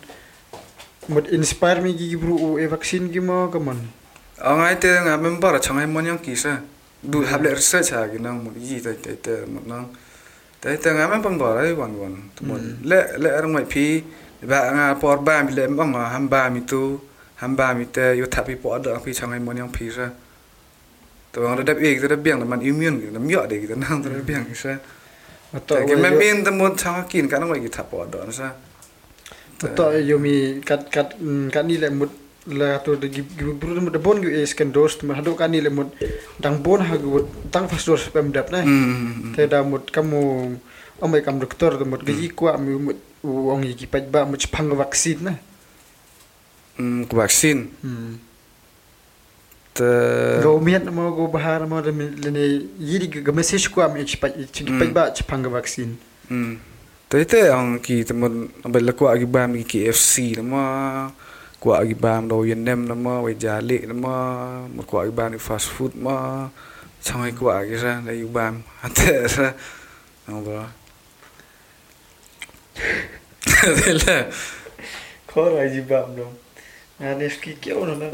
mut inspire mi gi bru e vaksin gi mo kamon. Angai te nga member changai mon yang ki sa du hable research ha gi nang mun yi te te te mun nang te te nga mem pang ai wan. Wan mun le le arang mai pi ba nga por ba mi le bang ham ba mi tu ham ba mi te yo thapi po da pi changai mon yang pi sa to ang da ek da biang man immune gi nam yo de gi nang da biang gi sa Atau da mun chang kin ka nang mai gi thap po da sa atau yo mi kat kat mm, kat ni le mut la tu de gi gi bru de bon gi e scan dose tu hadu kan ni le mut dang bon ha gu tang fast dose pem dap na. Te da mut kamu omai kam doktor tu mut gi kwa mi mut u ong gi paj ba mut sepang vaksin na. hmm vaksin Hmm. te Go miat mo go bahar mo le le ne yiri ga message ko am ich pa ich pa ba ich pang vaksin. Hmm. Tapi te ang ki temen bela ku agi bam ki KFC nama ku agi bam do yenem nama we jale nama mo ku agi bam ni fast food ma changai ku agi sa na yu bam ate sa ba Dela Ko ra ji bam do. Na ne ski ke ono na.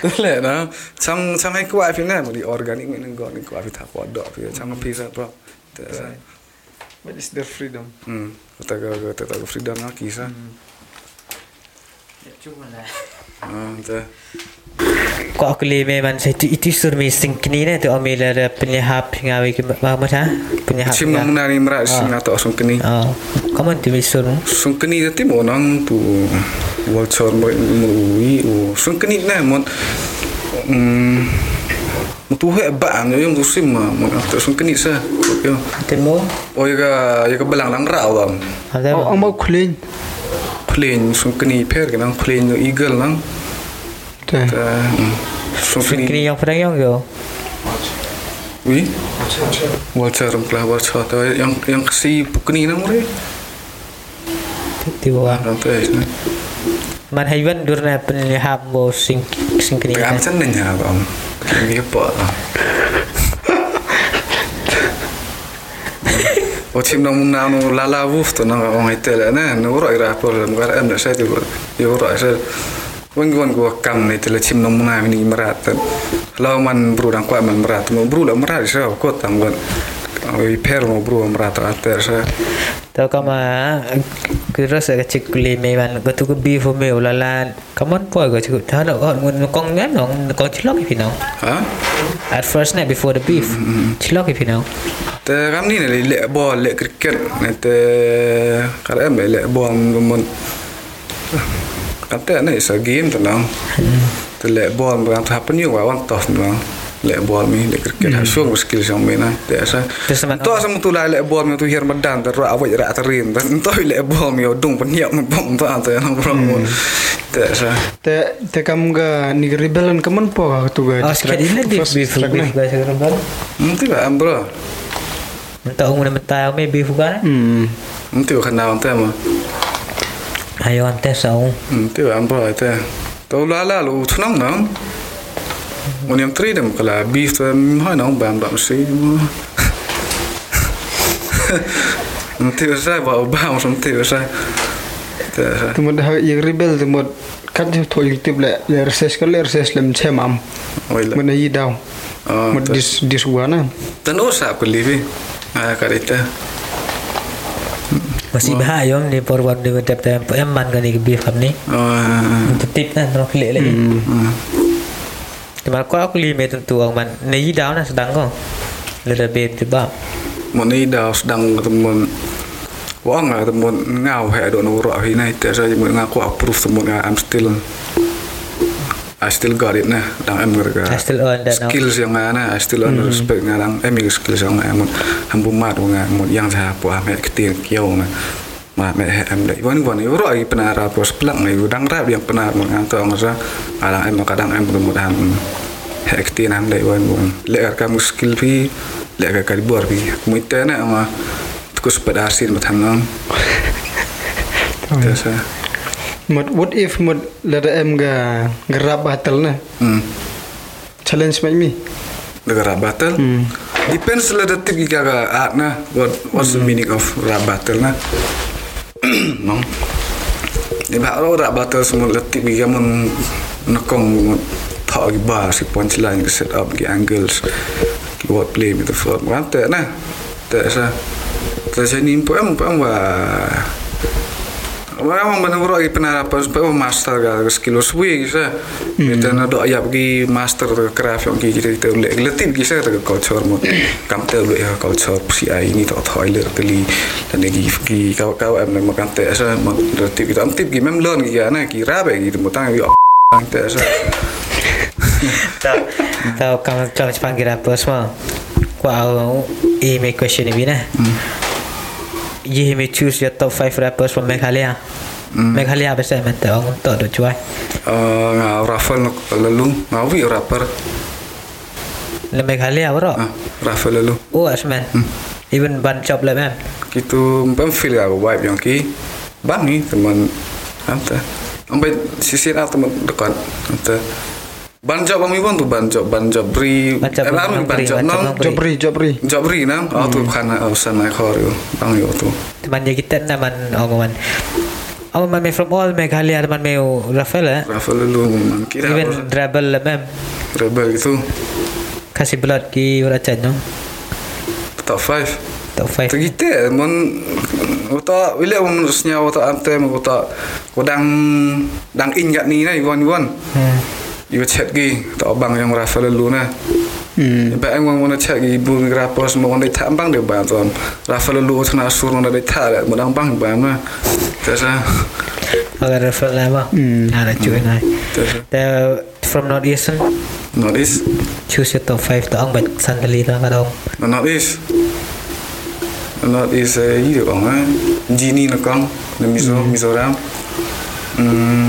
Dela na chang changai ku agi na mo di organic ni go ni ku agi ta po do pi chang pizza pro te sa What is their freedom? hmm. Kata kata ga freedom na ki sa lah ah ko aku le memang saya itu itu sur mi sing kini ne tu ambil ada penyihap ngawi ke apa macam penyihap Sim nang menari merat sing atau sung keni. oh kamu tu mi sur Sung keni tadi mo nang tu wal chor mo ui o sung keni na mo mm mo tu he ba ang yung tu sim ma mo tu sung keni sa. Yo. temu O yaga yaga belang lang ra bang. ada Ang ang mau sung keni per kan plane eagle nang. Ta sung keni kini yang pernah yang yo wal chor kelah wal chor tu yang yang si keni nang re. tiba Nang tu eh. man haywan durna penyihap bo sing sing kini Cái chân này nhà bang. Cái apa? O chim nang mun nang la la wuf to nang ong ite la na no ro ira por lam gar em na sa ti yo ro sa wen gon go kam ne te la chim nang mun na ni marat la man bru dang kwa man marat mo bru la marat sa ko tam gon o i per mo bru marat ater sa Tahu kama kira saya cik kuli memang kau tu beef me ulalan. Kamu apa kau cik? Tahu nak kau ngun kong ngan nong kong cilok ipi nong. ha? At first night before the beef, cilok ipi nong. te ram ni le le bol le cricket. Ne te kar em le bol mon kan te ne sa game to nang te le bol bang ta pen yu wa wan tof nang le bol mi le cricket ha shong skill jong me na te sa Terus sama- to sa mutu la le bol mi tu hier madan te ra awai ra ta rin ta to le bol mi dung pen yak mo bom ta te nang bro te sa Teh teh kamu ga ni rebellion kaman po ka tu ga. Oh sikit ini beef beef beef guys sekarang kan. nanti ba am bro. Entah umur mentah me beef kan? Hmm. nanti ba kana te ma Ayo ante sau. nanti ba am bro te to la nang Mun yang tri dem kala beef tu hai nang bam bam si. Nanti saya bawa bam nanti saya. Te Tu mod ha ye rebel tu mod kat je to youtube le le reses ka le reses lem chemam. oi la. Mana yi daw. Ah, Mod dis dis wana. Tan livi. Ah karita. Masih bahaya ni forward dengan tap tap em man kan ni beef kan ni. Ah. Untuk tip kan terus klik lagi. Cuma kau aku lima tentu orang man. Ni dah na sedang kau. Lada beef tiba. Mun ni dah sedang temun Wong lah temun ngau he do no ro hi nai te saya mun ngaku approve temun I'm still I still got it nah dang em gerga I still earn that skills yang ana I still on respect ngarang em skills yang ana mun hambu mat nga mun yang sa pu ame ketir kiau na ma me em dai wan wan yo ro ai penara pos plak ngai udang rap yang penar mun nganto ngasa alang em kadang em mun mudahan he ketir nam dai wan wan le ka mu skill pi le ka kalibor pi mu itena ma tukus pada asin nang Terus Mod what if mod le da em ga gerab battle na. hmm Challenge mai mi. negara battle Hmm. depends lah detik giga ga art na what what's the meaning of rap battle na no di ba lo rap battle semua detik giga mun nakong thọ gi bar si punchline gi set up gi angles what play with the form kan te na te sa te sa ni po am po am wa Orang mana bro lagi penarapan supaya master ga skill suwi gisa. Kita na do ayap gi master to craft yang gi kita kita lek letip gisa to culture mo. Kam te lu ya culture si ai ni to toilet teli dan gi gi kau kau am na makan te sa mo letip kita am tip gi mem learn gi na gi rabe gi mo tang gi te sa. Tahu tahu kamu kalau panggil apa semua. Kau au email question ni na. You may choose your top 5 rappers from Meghalaya. Meghalaya apa saya minta orang untuk tu cuai. Nga raffle lalu ngawi rapper. Le Meghalaya bro. Ah, raffle lalu. Oh asman. Even ban job lah man. Gitu pem feel ga vibe yang ki ban ni teman anta. Ambai sisi na teman dekat anta. Ban job kami pun tu ban job ban job bri. Eh, bang ban bri, job ban job nang bang bri. Jobri jobri. job bri nang. Oh tu kana usan naik hor yo. Bang yo tu. Teman dia kita orang man. Orang man from all Meghalaya teman meu Rafael eh. Raffle lalu man kira Even Rebel lah man. rebel gitu. Kasih blood ki uracan no. Top 5. Top 5. Tergite mon uta wile mon senya uta ante mo uta kodang dang ingat ni iwan iwan. Hmm iba chat gi ta bang yang rasa lalu na Mm. Ba engwang wana cha gi bu gra pos mo wanda ta bang de ba zon. Rafa lu lu tsana sur wanda de ta la mo bang ba ma. Ta sa. Ala rafa la ba. Mm. Chu na. Ta from North east. north east. Eh, Choose se to 5 to ang ba san dali ta ka dong. Not east. North east e yi de ba ma. Jini na kang. Na miso miso. Mm.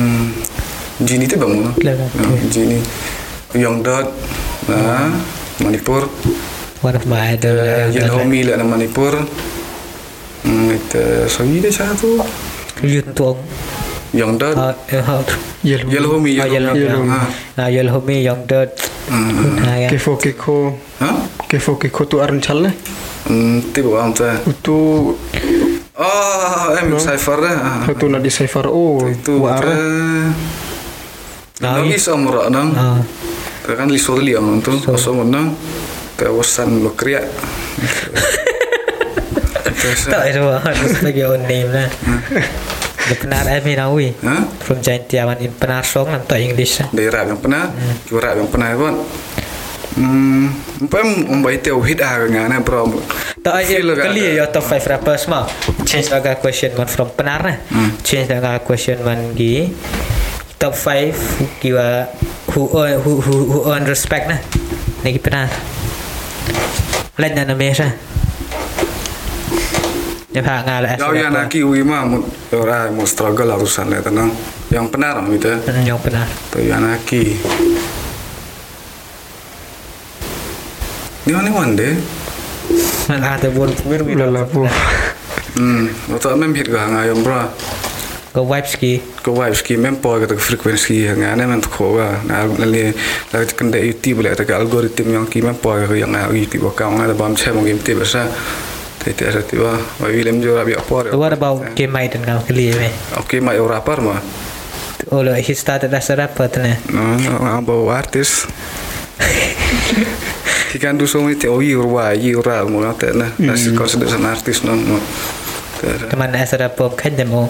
Jini tu tebang Jini, G ni Yongdot hmm. Ah, Manipur. One of my Yelhomi lah nama Manipur. Hmm, Itu Sogi dia cakap hmm. tu Yutuang Yongdot uh, lah. Yelhomi Yelhomi Yelhomi Yongdot Kefo Keko Kefo Keko tu Arun Chal ne? Tiba orang tu eh. Itu ah, Oh, em cipher dah. Eh. Itu nak di cipher. Oh, itu. Nangis sama nang. Ah. Kan li tu liang tu. Pasal mana? nang. Kita wasan lo kriak. Tak ada apa. Sebagai own name lah. Dia pernah rakyat ha? From jain tiaman in penar song nanti English. Lah. Dari rakyat yang penar? Hmm. Kira rakyat yang penar? pun. Hmm, apa yang membuat itu ah kan? Bro, tak ya, ai kali ya top five rappers mah? Change agak question one from penar nah. Hmm. Change agak question one gi? top 5 who kira who earn who who, who earn respect lah lagi pernah na dan nama saya Ya Pak Ngal Ya ya naki wi mah mun ora mau struggle lah urusan lah tenang. Yang benar gitu. Yang benar. Tuh ya naki. Ni ani wande. Nah ada pun pemir bilalah pun. Hmm, otak membir gak lah ngayom bro go wipeski go wipeski mem po ga tak frequency nga ne men ko ga na na ni da ga kan da yuti bla ta algorithm yang ki men po ga yang na yuti ba ka nga da bam che mo gim ti ba sa te te ra ti ba wa wi lem jo ra bi apor what about game mai den ga kli me okay mai ora par ma Olo, he started as a rapper, tene. No, no, no, no, no, artist. He can do so many things. Oh, you're right, you're right, mo, tene. That's considered an artist, no, no ke mana asara po khan demo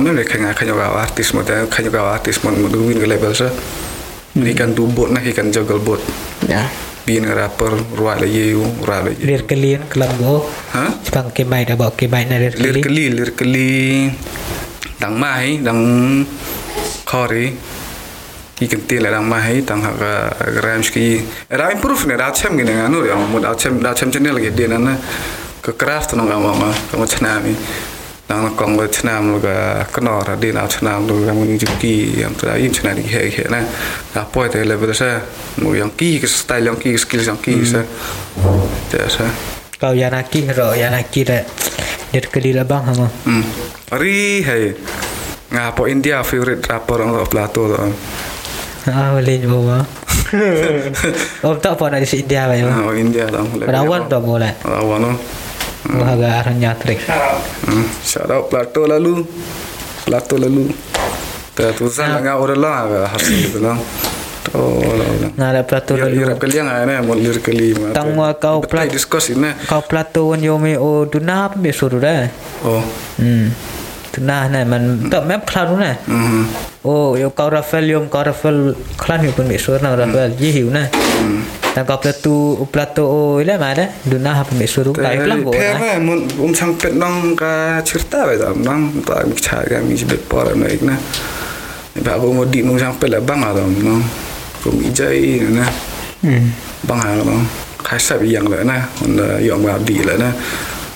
me le khanga khanyo ga artist mo da khanyo ga artist win ga label sa hmm. Ikan kan du bot na ki juggle bot. Ya. Bin rapper ruwa le ye u ra lir kali klan go. Ha? Sipang ke mai da ba ke mai na lir kali lir kali lir kali dang mai dang khori Ikan kan ti la dang mai dang ha rams ki eh, Ram improve ne ra chem ni nga kan, nur? Ya mo da chem da chem chen lagi dia nana. ក៏ក្រាស់ទៅក្នុងកម្មងក្នុងឆ្នាំនេះដល់កងលើឆ្នាំលោកកណររដីដល់ឆ្នាំលោកមុនជីយ៉ាងទៅយីឆ្នាំនេះហេហេណាដល់ពួកតែ level សមួយយ៉ាងគីស្តាយយ៉ាងគី skill យ៉ាងគីសតែសកៅយ៉ាងគីរយ៉ាងគីរនេះគលីលបងហ្មងរីហេងាពួកឥណ្ឌា favorite rapper របស់ plato អូលេងបងអត់តោះបងនៅឥណ្ឌាវិញអូឥណ្ឌាឡងលេងរាវ៉ាន់តោះបងឡេងរាវ៉ាន់ណា Mahaga arahnya trik. Hmm, Shout out Plato lalu. Plato lalu. Tertusan nah. dengan orang lah. Hasil itu lah. Oh, nah, ada plato lalu. Ya, kali yang ada, mulir kali. Tangwa eh. kau plato. Betul diskus ini. Kau plato wan yomi o dunap besuruh dah. Oh. Hmm. ถึงหน้านะ่มันก็แมปคลาดนะโอ้ยกอราฟเฟลยมกอราฟเฟลคลาดอยู่เป็นมิสซูรนะราฟเฟลยี่หิวนะแต่ก็ประตูอุปลาโตโอ้ยแล้วมาเนี่ยดูหน้าครับมิสซูรุกไปแล้วก็นะแต่เพื่อนมันอุ้มช่างเป็ดน้องก็ชิร์ต้าไปตามน้องตอนมิชากันมิจิเบ็ดปอร์นะอีกนะแบบผมดีนุ้งช่างเป็ดแล้วบังอะไรตามน้องผมอีใจนะบังอะไรตามใครสับยังเลยนะมันยอมรับดีเลยนะ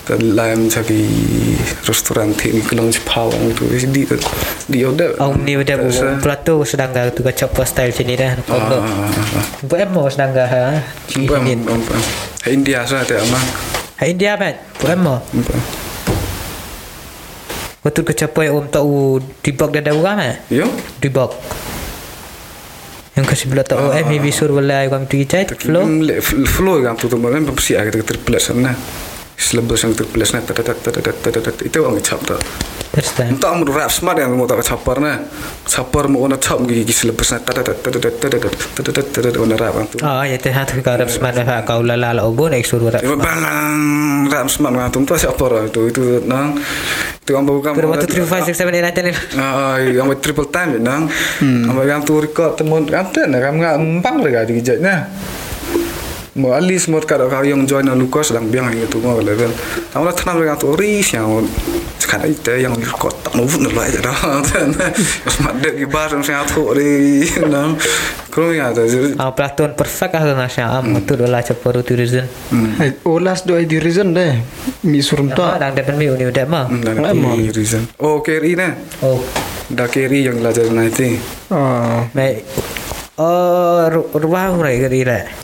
dan lain jadi restoran tim kelong cepau orang tu di tu dia ada. Oh ni ada pelatu sedang dah tu kacau pas style sini dah. Buat emo sedang dah? Buat India sah tak ama. ha India man, buat apa? Waktu kacau yang orang tahu dibak dah dah ada orang kan? Yo. Dibak. Yang kasih bila tak oh, eh, maybe suruh boleh, kami tu kicai, flow? Flow kan, tu tu, memang bersih, agak terpelas sana syllabus yang tertulis ni tada tada tada tada itu orang cap tu entah amur rap smart yang mahu tak capar na. capar mau nak cap gigi syllabus na tada tada tada tada tada tada tada mahu nak rap tu ah ya tuh hati kau rap smart na kau lala lalu bu naik suruh rap bang rap smart ngah tu tu siapa lah itu itu nang itu bawa buka berapa tu triple five six seven eight nine ten ah ambil triple time nang ambil yang tu record temun kau tu nang kau ngah empang lagi jadinya Mo alis mo kada ka yang join na Lucas lang biang yang tu mo level. Ang la tanam lega tu ris yang sekarang itu yang record tak mau nak baca dah. Mas madde ki bar sang tu ri nang. Kalau ya tu. Ah, pelatuan perfect ah nga siya. Am, tu dola ceparu tu reason. Ai olas do di reason deh. Mi surum Ah, ta. dang depan mi uni. Nang reason. Oh, keri na. Oh, keri yang belajar nanti. Ah, baik. Oh, ru- rumah mulai ke. Apa yang abah Ruah? Ruang bang. Abah gitu. Kamu ru pelatu semen itu am. Keri ruang. Tak sedip cok ni beri. kiri le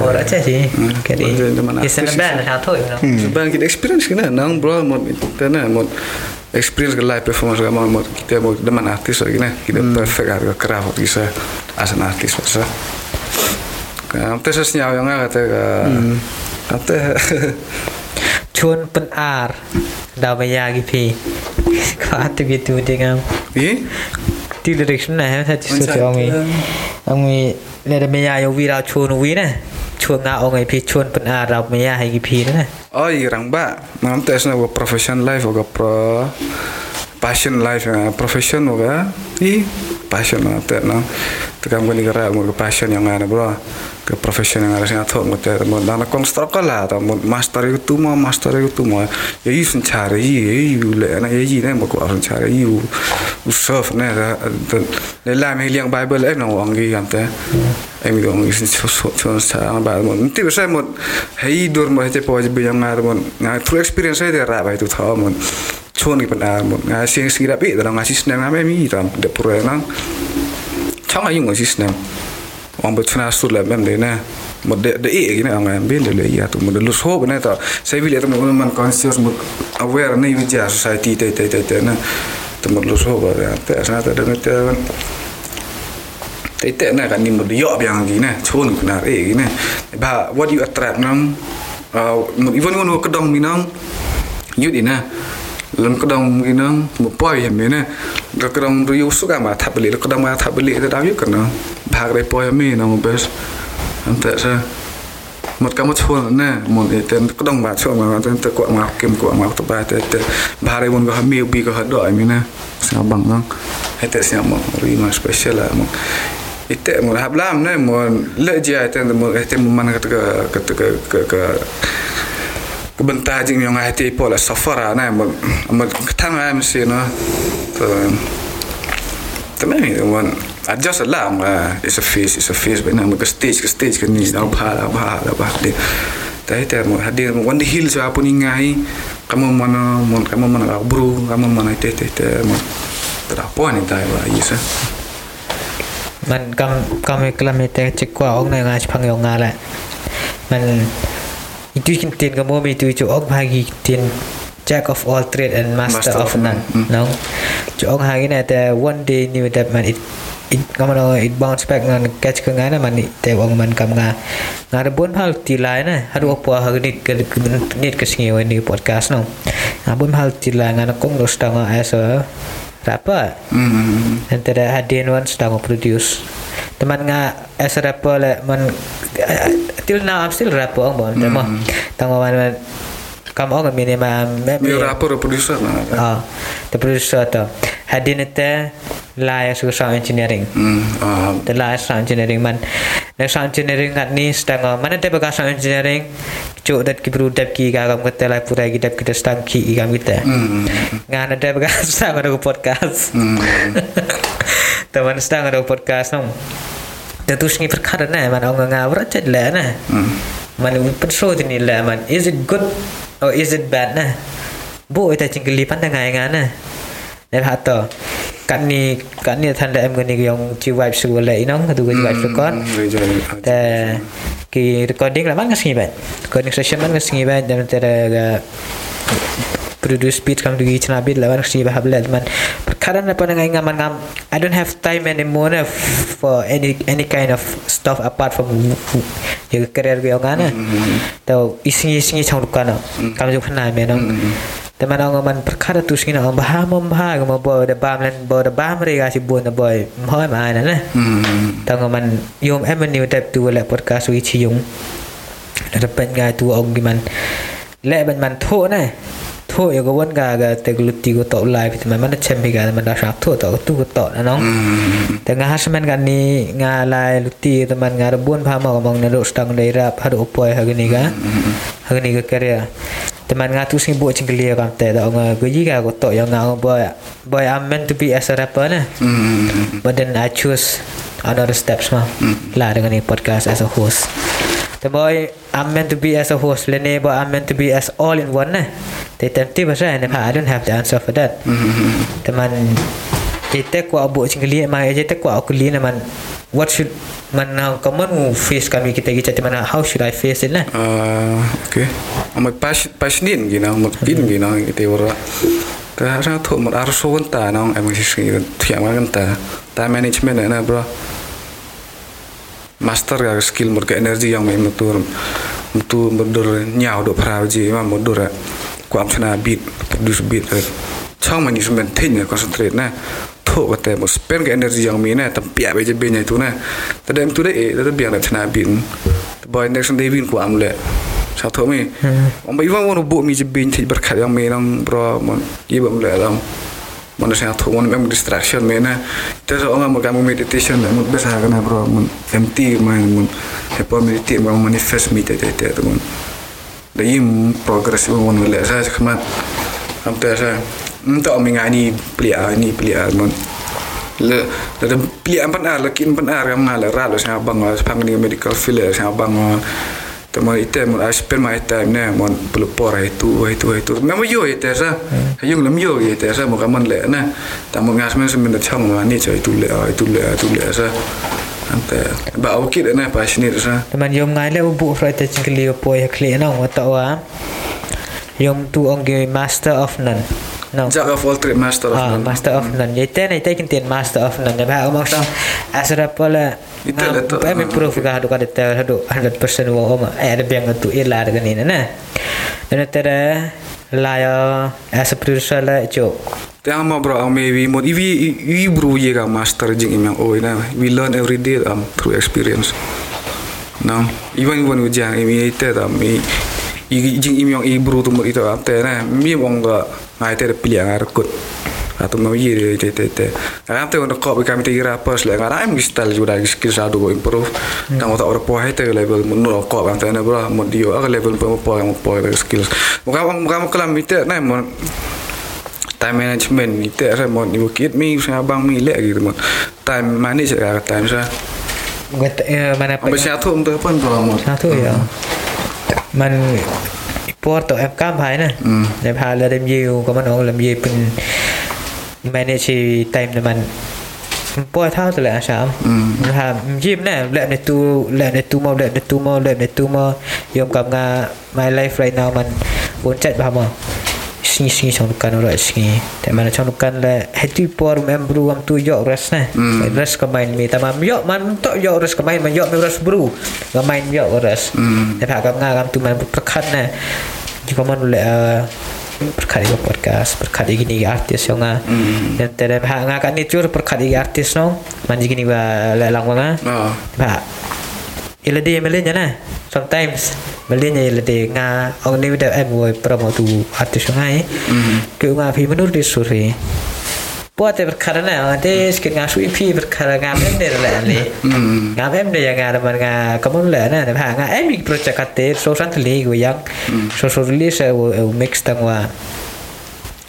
orang rak cah sih. Kali. Kisah nampak nak tahu ya. Sebab kita experience kena, nang bro, mod kita nang experience ke live performance kita mod kita mau deman artis lagi nih. Kita hmm. perfect harga kerap waktu kita as an artist masa. Kita sesnya yang nggak kata ah. hmm. kata. Chun Penar dah bayar gipi. Kau eh? tu gitu dengan. Iya. Tidak direction lah, saya orang ni orang ni. เลดเมียยวีเราชวนวีนะชวนงาเอาไงพี่ชวนเป็นอาเราเมียให้กี่พีนะอ๋ออีรังบ้านั่นแต่สนว่า professional life กับ pro passion life professional กับอี passion นะแต่นะ ko ni kara mo ke passion yang ana bro. Ke profession yang ada sing atok mo te mo dana construct la ta mo master itu mo master itu mo. Ya i sun chare i i le na ya i na mo ko sun chare i u u surf na da le la me liang bible em na wang gi am te. Em mi dong is so so so sa ba mo. Ti sa mo hei dur mo te po je yang ngar mo. Nga through experience saya ra ba itu tha mo. Chon ki pan mo. Nga sing sing ra pi da nga sis na me mi tam de pura na. Chang ayung ngo sis na. Wang bet fina sur la mem de na. Mo de de e gi na nga ben de le ya tu mo de lu na ta. Sai vi le man conscious aware na wi ja society te te te te na. Tu mo lu so ba ya. Te sa ta de te Tại tệ này kan ni mo yo biang gi na chon ku na e gi na ba what you attract nam uh mo even ngono kedong minang yut ina lam kedong gi nang mo poi hem ne ga kedong ru yu su ga ma thap li kedong ma thap li da yu kan na ba ga poi me na mo bes. Am ta sa một cái một chuồn nè một cái tên có đồng bạc chuồn mà tên tự quạng ngọc kim quạng ngọc tập ba tên tên ba đây muốn có hâm miêu bi nè sao bằng không hay tên sao một ri mà special là một itu mau hablam ne mau leja itu mau itu mau mana ne tu lah lah stage ke ni dah ku ban ta jing yong ai ti po la safara na ma ma ta ma mi si no to to me the la ma is a face is a face but na ma stage stage ka ni na pa la pa la pa de ta ta mo ha mo one hills wa puni ngai kamu mana mon kamu mana ka bro kamu mana te te te mo ta da po ni ta wa is a eh. man kam kam e klame te chek ong na ngach phang yong ngala man itu kan tin kamu itu itu ok bagi tin jack of all trade and master, master of none. mm. no? Jo og hagi na the one day new that man it it kamu no it bounce back ngan catch ke ngana man te wong man kam nga ngare bon hal ti lai na eh. ah, haru apo hagi ni ke ni ke sing yo ni podcast no. Ngabon hal ti lai ngana kong no stanga as eh, a rapper mm -hmm. hmm, hmm. and that hadin one stanga produce teman nga as a rapper le man till now I'm still rapper ang bon tama tama man man kam ang minima Dia rapper producer lah. ah the producer to hadir nete lai as sound engineering Hmm. Ah. the last sound engineering man the sound engineering kat ni sedang mana te baga sound engineering cuk dat ki bru dap ki ga kam kata lai pura ki dap kita sedang ki gam kita Hmm. ngana te baga sedang ada podcast Hmm. teman sedang ada podcast nom tentu sini perkara na man orang ngawrat chat lah na Hmm. man pensau ni lah man is it good or is it bad na bu ita cingkeli pandang ngai ngana dan hato kat ni kat ni tanda em gani yang ci vibe su le inong tu ga vibe record ta ki recording lah man ngasih ban recording session man ngasih ban dan tera ga produce beat kam dugi chana beat lawan si bahab le man perkara na panang ngam ngam I don't have time anymore na for any any kind of stuff apart from your career ge ngana tau isingi isingi chang dukan kam ju khana me no แต่มันเอามันประคัดตุสกินเอาบ้ามอมบ้าก็มาบ่ได้บ้ามแล้วบ่ได้บ้ามเรกาสิบุญนะบ่อยห้อ produce speed kami pergi cina bil lawan sini bahab lel man perkara apa dengan ingat man ngam I don't have time anymore eh, for any any kind of stuff apart from your career gue orang kan eh. mm-hmm. tau isingi isingi cang luka no. Mm-hmm. Kami juga pernah meno teman mm-hmm. orang man perkara tu sini orang bahamu bahag mau boleh de bam lan boleh de bam mereka si buat de boy mau mana lah tau orang man yom emen new tap tu lah podcast wi cium dapat ni tu orang gimana Lepas ni man tu nah Tuh ya gue pun gak agak tegelut di gue tau lah Bisa mana cempe gak teman rasa Tuh tau tuh gue tau Nah nong. Hmm. Tengah hasmen kan ni Ngalai luti teman ngarebun Paham aku mau ngeluk setang dairap Hadu upoy hari ni kan. Hmm. Hari ni ke karya Teman ngatu sini buat cengkeli ya kan Tengah tau ngegeji kan Aku tau yang ngang Boy Boy I'm meant to be as a rapper lah But then I choose Another steps mah. Lah dengan ni podcast as a host the boy I'm meant to be as a host ni boy I'm meant to be as all in one na they tempted bahasa ni I don't have the answer for that อืม teman kita ku abu cingli ma kita ku aku li man what should man how common face kami kita kita teman how should I face it lah Ah, okay. Amat pas pasnin gina, amat pin gina kita ora. Ta ra tho mat ar so ta nong em si si thiam kan ta. Ta management na bro. Master ga skill mur ka energy yang mai mutur mutu mudur nyau do prau ji ma mudur ku am chana beat produce beat chong management thin ya concentrate na. Tho ka te mo spend ka energy yang mi na tam pia be je be nya tu na. Ta dem tu de e ta biang na chana beat boy next day win ku am le. Sa tho mi om bai wang won bu mi je bin thi bar khat yang me nang bro mon ye le lam mon sa tho mon mem distraction me na ta so ngam ka mo meditation mon besa ka na bro. Mon empty man mon he po meditate manifest mi te te te mon da progress mon le sa khmat am ta sa nta om ngai ni plia ni plia mon le le plia pan ar le kin pan ar kam ngala ra lo sa bang pang ni medical field sa bang Tama ite mon I spend my time ne mon pelu por itu itu itu. Memang yo ite sa. Yung lam yo ite sa mo kaman le na. Tama ngas men semen chang ma ni cho itu le itu le itu le sa. Ante ba au kit na pa sini sa. teman yom ngai le bu frai te cingli po ya kli na wa ta wa yom tu ong master of none no Jack of all trade master of Ah, none. master of none. Jadi ten itu kan master of none. Bah, omong sa asra pala. Itu lah tu. Bah, improve ka hadu ka detail hadu 100% wo oma. Eh ada biang tu ila dengan ini na. Dan tera laya as a producer la jo. Tiang ma bro ang maybe mo iwi iwi bro ye ka master jing imang oi na. We learn every day um through experience. No, even when we jang imi ite da mi i jing imi yang i bro tu mo ito ate na mi mong ga ngai te pilih ngar kut atau mau ye te te te kan te untuk kau kami te ira pas le ngar am gistal juga skill sadu go improve tang ota ora po hai te level menur kau kan te na bro mo dio aga level po po yang po skills muka muka kelam ite na mo time management ni te sa mo ni kit mi sa bang mi le gitu mo time manage ka time sa Gat eh, mana pa. Ambil satu untuk apa bro mo Satu ya. Man Port to em cam hai na. Mm. Em ha la dem yiu ko man ong lam yiu pun manage time na man. Port thao tu la. Mm. ha jim na let ne tu let ne tu mau let ne tu mau let ne tu mau yom kam nga my life right now man pun chat ba ma singi singi trong kan ora singi te mana trong kan la heti por mem bru am tu yo res na Mm. res ka main mi tamam yo man to yo res ka main man yo me res bru ka main yo res Mm. te pa kam nga kam tu man perkat na jika man le perkat di podcast perkat di gini artis yang nga Mm. dan tere ha nga kan ni cur perkat di artis no? Man gini ba le lang nga ah. Ba ila dia melenya na sometimes melenya ila dia nga ong ni da em wo promo tu artis ngai mm ke nga phi menur di suri Puat perkara na ate sikit nga sui phi perkara nga em ne la le mm nga ne yang nga man nga kamu la na ha nga em ik project ate so sant le go yang so so release wo mix tang wa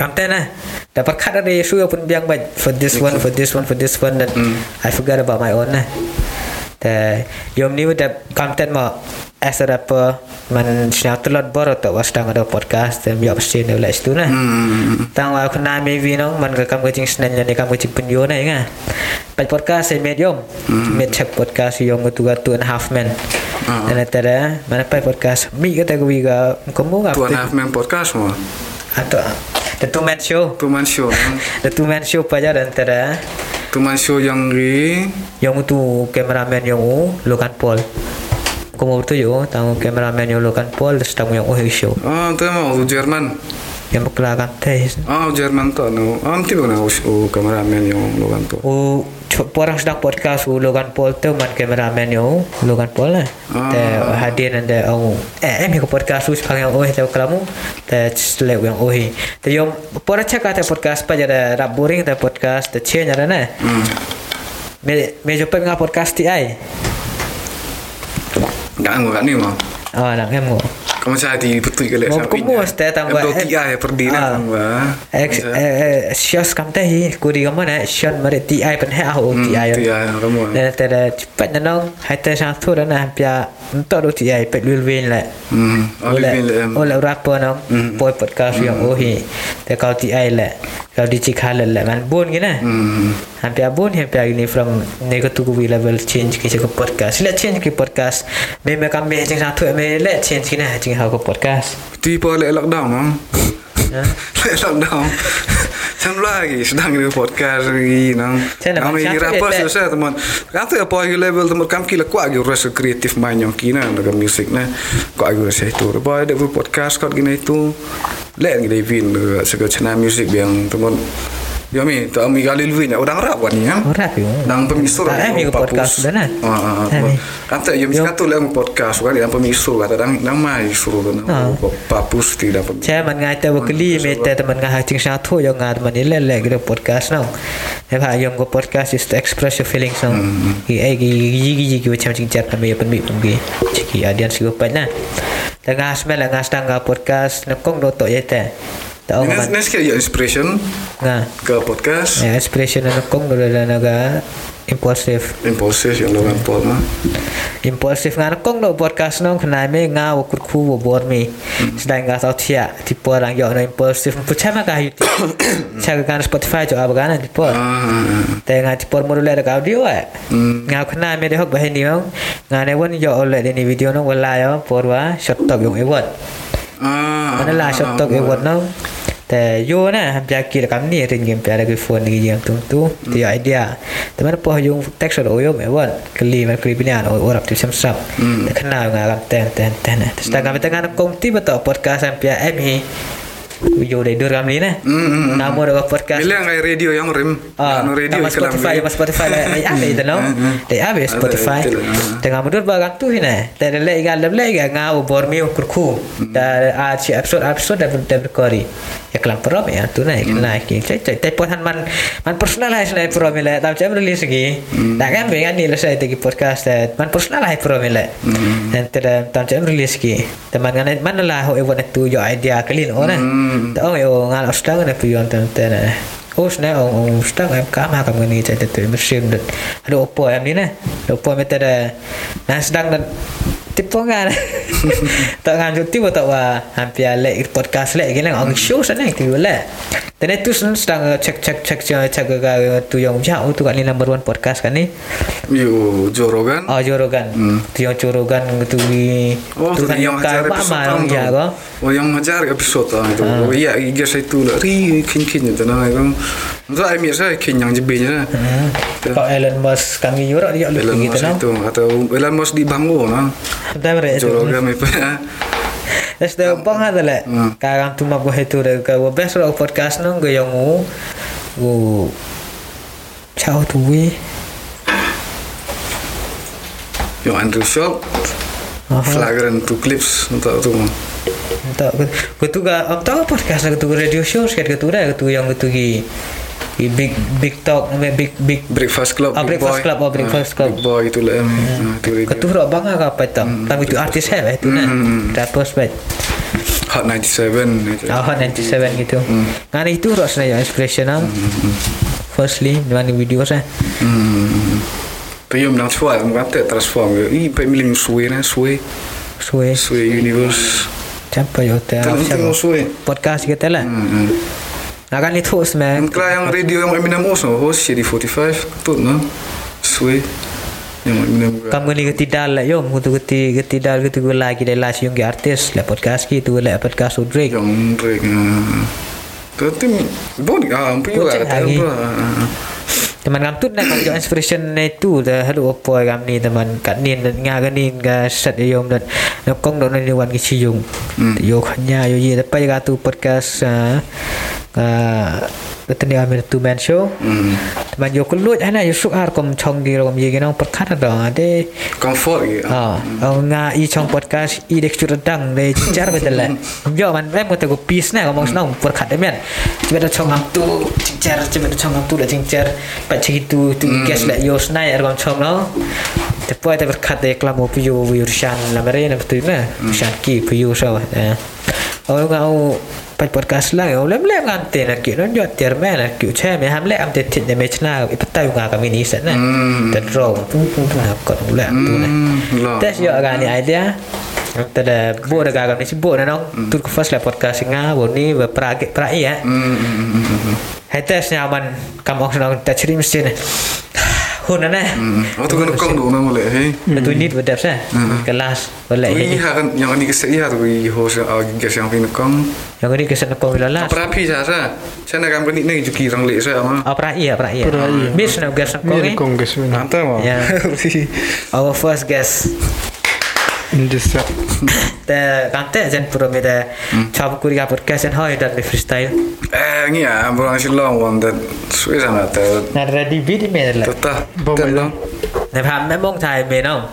Kamtena dapat kata dia sudah pun biang baik. For this one for this one for this one dan Mm. I forgot about my own lah. The yom ni udah content mau as a rapper man siapa telot baru tak was tang ada podcast dan biar pasti ni ulah itu nah. mm Tang wa kena maybe nong man ke kamu kucing senen ni kamu kucing penjual na ingat. Pai podcast saya med yom. Med check podcast yom tu ga two and half men. Ah. Dan ada mana pai podcast mi kata gue ga kamu Tuan ngap half man podcast mo Atau The Two Man Show. Two man show. no? The Two Man Show pa je antara Two man show yang ri. yang tu cameraman yang u Logan Paul. Kau mau tu yo, tahu cameraman yang Logan Paul tamu yang Ohi Show. Ah, tu mau tu Jerman. Yang berkelakan tes. Ah, Jerman tu no. Ah, mesti mana oh kameramen yang luar tu. U orang sedang podcast u Logan Paul tu man cameraman yang Logan Paul lah. Ah. Te hadir nanda au eh em ko podcast u sepanjang Ohi tahu kelamu. Te selek yang Ohi. Te yang pora cakap te podcast pa jadi rap boring te podcast te change ada na. Hmm. Me me jumpa dengan podcast ti ai. Enggak enggak ni mah. Ah, nak em Kamu saya di betul ke lek Mau kamu mesti tambah Dua tiga ya per dina Ah. tambah. Ex eh Syos kam tahi Kuri kamu na Syon mari TI pen he aku Hmm, TI TI kamu. Dan tada cepat nanong Hai ta sang tu dan pia Untuk do TI pet lul win la Hmm. Oleh bin lek. Oleh rapper nong Hmm. Boy podcast yang ohi Te kau TI la Kau di cik halal la Man bun gina Hmm. Hampir abun hampir ini from nego tu ku level change ke ke podcast. Let change ke podcast. Me me kami jeng satu let change kena jeng hau ke podcast. Ti pa lek lockdown? Lek lockdown. Sam lagi sedang di podcast lagi nang. Saya Kami macam tu, apa ya, susah teman. Kata apa lagi level teman kami kila kuat lagi rasa kreatif main yang kina dengan musik na. Kuat lagi rasa itu. Apa ada podcast kot gini itu. Lek gini Vin segala channel musik yang teman Ya mi, tak mi kali lebih orang rap kan ni ya. Orang tu. Nang pemisur Tak, eh, mi ke podcast nah. Ah, ah, Eh, mi. Kata ya mesti kata lah podcast kan yang pemisur kata dang nang mai suruh kan. Ah. Papus tidak pem. Saya man ngai tahu keli me ta teman ngai hacing satu yang ngai teman ile le gitu podcast now. Ya pak yang go podcast is to express your feelings now. Ki ai ki gi gi gi macam cing chat kami pen mi pen gi. Ciki adian si gopat na. Tengah smell ngai stang ga podcast nekong do to yete. Tak orang ini sekali ya inspiration ngai. ke podcast. Ya expression nekong do la naga impulsif. impulsif yang lawan Paul mah. Impulsif ngan kong do podcast nong kena me nga wo kur khu wo bor mi sedang ga tau tia tipo orang yo no impulsif pu chama ka yuti chaga kan spotify jo abgana tipo Ah, te nga tipo mo le ka audio eh. Nga kena me de hok bahen ni nga ne won yo ole de ni video no wala yo porwa shot top yung ewot ah, mana la shot top ewot no te yo na ham ja ki kam ni ring game pya ke phone ni yang tung tu ti idea. Te mana po yung text yo me won kli ma kli binian o orap tu sam sap te kena nga kam ten ten ten te sta kam te ngana kong ti beto podcast am pya em hi de dur kam ni na Hmm, hmm, hmm. namo do podcast Bila yang radio yang rem, Ah, anu radio nama Spotify, nama Spotify lah. Ay, apa itu no? Ay, apa Spotify? Ada, ada. Tengah mundur bagang tu hina. Tadi lagi kan, lagi kan ngau bor miu kurku. Dan ah si episode episode dah dah berkori. Ya kelam perom ya tu na ikan lah ki. Cai cai tapi han man man personal lah sini perom ile. Tapi cai release lagi. Dah kan dengan ni lah saya tegi podcast eh. man personal lah perom ile. Dan tidak tam cai release ki. Teman kan mana lah ho ewan tu yo idea kelin oh na. Tak oh yo ngal ostang na pion tam tena. Oh sebenarnya orang orang ustaz em kam ha kam ni cerita tu mesin dan ada opo em ni nah. Ada opo meta ada nah sedang dan tipongan. tak kan cuti buat tak wah hampir lek podcast lek gini orang show sana yang tiba lek. Dan itu sedang cek cek cek cek cek ke tu yang jauh tu kan ni number one podcast kan ni. Yo Jorogan. Oh Jorogan. Hmm. Tu yang Jorogan tu ni. Oh, tu kan yang kau episode tu. ya ko. Oh, yang ngajar episode ah itu. Oh, iya, iya saya tu lah. Ri kin kin itu nah itu. Itu ai mir saya kin yang jebenya. Kau Elon Musk kami jorok dia lu Elon gitu Musk nah. itu atau Elon Musk di Bango nah. Dah beres. Jorogan apa dah bang ada le. Hmm. Karang tu mak itu dah ke best rock podcast nong ke yang u. U. Ciao tu we. Yang Andrew Shop. Flagrant two clips untuk tu. Tak ke tu ga tahu podcast ke tu radio show sekat ke tu dah ke tu yang ke tu gi. Gi big big talk big big Breakfast Club. Ah, Big Breakfast Boy. Club, oh, Breakfast Ah, Club. Big Boy itu lah. Ah, Itu tu radio. rak bang ke apa tu. Tapi tu artis have eh tu nah. Hmm. Rapper spek. Hot 97 itu. Ah 97 gitu. Ngan itu rak sebenarnya inspirational. Firstly, dengan video saya. Hmm. Tapi yang bilang cuak, orang kata transform ke. Ini pak miling suwe na, suwe. Suwe. Suwe Universe. Siapa yo? Tengok tengok suwe. Podcast kita lah. Hmm. Akan itu host man. Yang yang radio yang Eminem host no, host Shady 45, ketut no. Suwe. Yang minum Kamu ni ketidal lah yom. Kutu keti ketidal kutu gue lagi Dari last yung artis. Lah podcast ki tu lah podcast Udrik Yang Drake Tapi Bodi Ah Ampi juga Bocah kata Ah, Teman kam tu nak kau inspiration ni tu dah. Halu apa kam ni teman? Kat ni dan ngah kan ni ga set yom. Dan nak kong dok ni wan ki ciung. Yo khanya yo ye. Tapi ga tu podcast ah Betul ni kami tu man show. Hmm Teman yo kelut ana yo suk har kom chong di rom ye genong perkat ada ade. Comfort gitu Ah, oh nga i chong podcast i dek dang le jar betul lah. Yo man mem ko te ko peace na ngomong senang de men. Cuba dah chong am tu jar cuba dah chong am tu dah jar. Pak cik tu tu guess lah yo snai ar kom chong no. Tepo te perkat de klamo piyo wi urshan la mere na betul na. Urshan ki piyo so. Oh ngau pai podcast lah yo lem lem kan te na ki non yo tiar men na ki che me ham le am te tit de me chna i patai nga kami ni set na. Hmm. Te draw tu tu tu na kot ula tu na. Hmm Lah Tes yo agak ni idea. Tada bo da gagam ni sibuk na nong. Tu ko first la podcast nga bo ni ba pra pra ya. Hmm hmm, hmm, hmm, hmm. Hai tes nyaman kam ok nong ta chiri mesin. Hun na na. Hmm. Oh tu kan kong dulu nama leh hei Tu ni ba dap sa. Kelas boleh. Tu iya kan yang ni kesek iya tu i host ah gas yang pin kong Yang ni kesan ko bila Apa rapi saya Saya nak gambar ni ni juki orang lek saya mah Oh pra iya pra kon na oh tu kan kono kong dona mo le he. Atu nit wa dapsa. Kelas wa he? Ha kan yang ni kesa iya tu i ho sa agi kesa yang pin kong. Yang ni kesa kong la la. Apra pi sa sa. Sa na kan ni nengi juki rang le sa ama. Apra iya apra iya. Bis na gas kong. Ni kong gas mo. Ya. Our first guest. Indissa. Kanteen sen purumite saapukuriga purkeisen hoidalli freestyle. Eh, ngia, puran silloin on te suisana te. Nä ready bidi mielellä. Tota, tällä. Ne vähän me mong tai me no.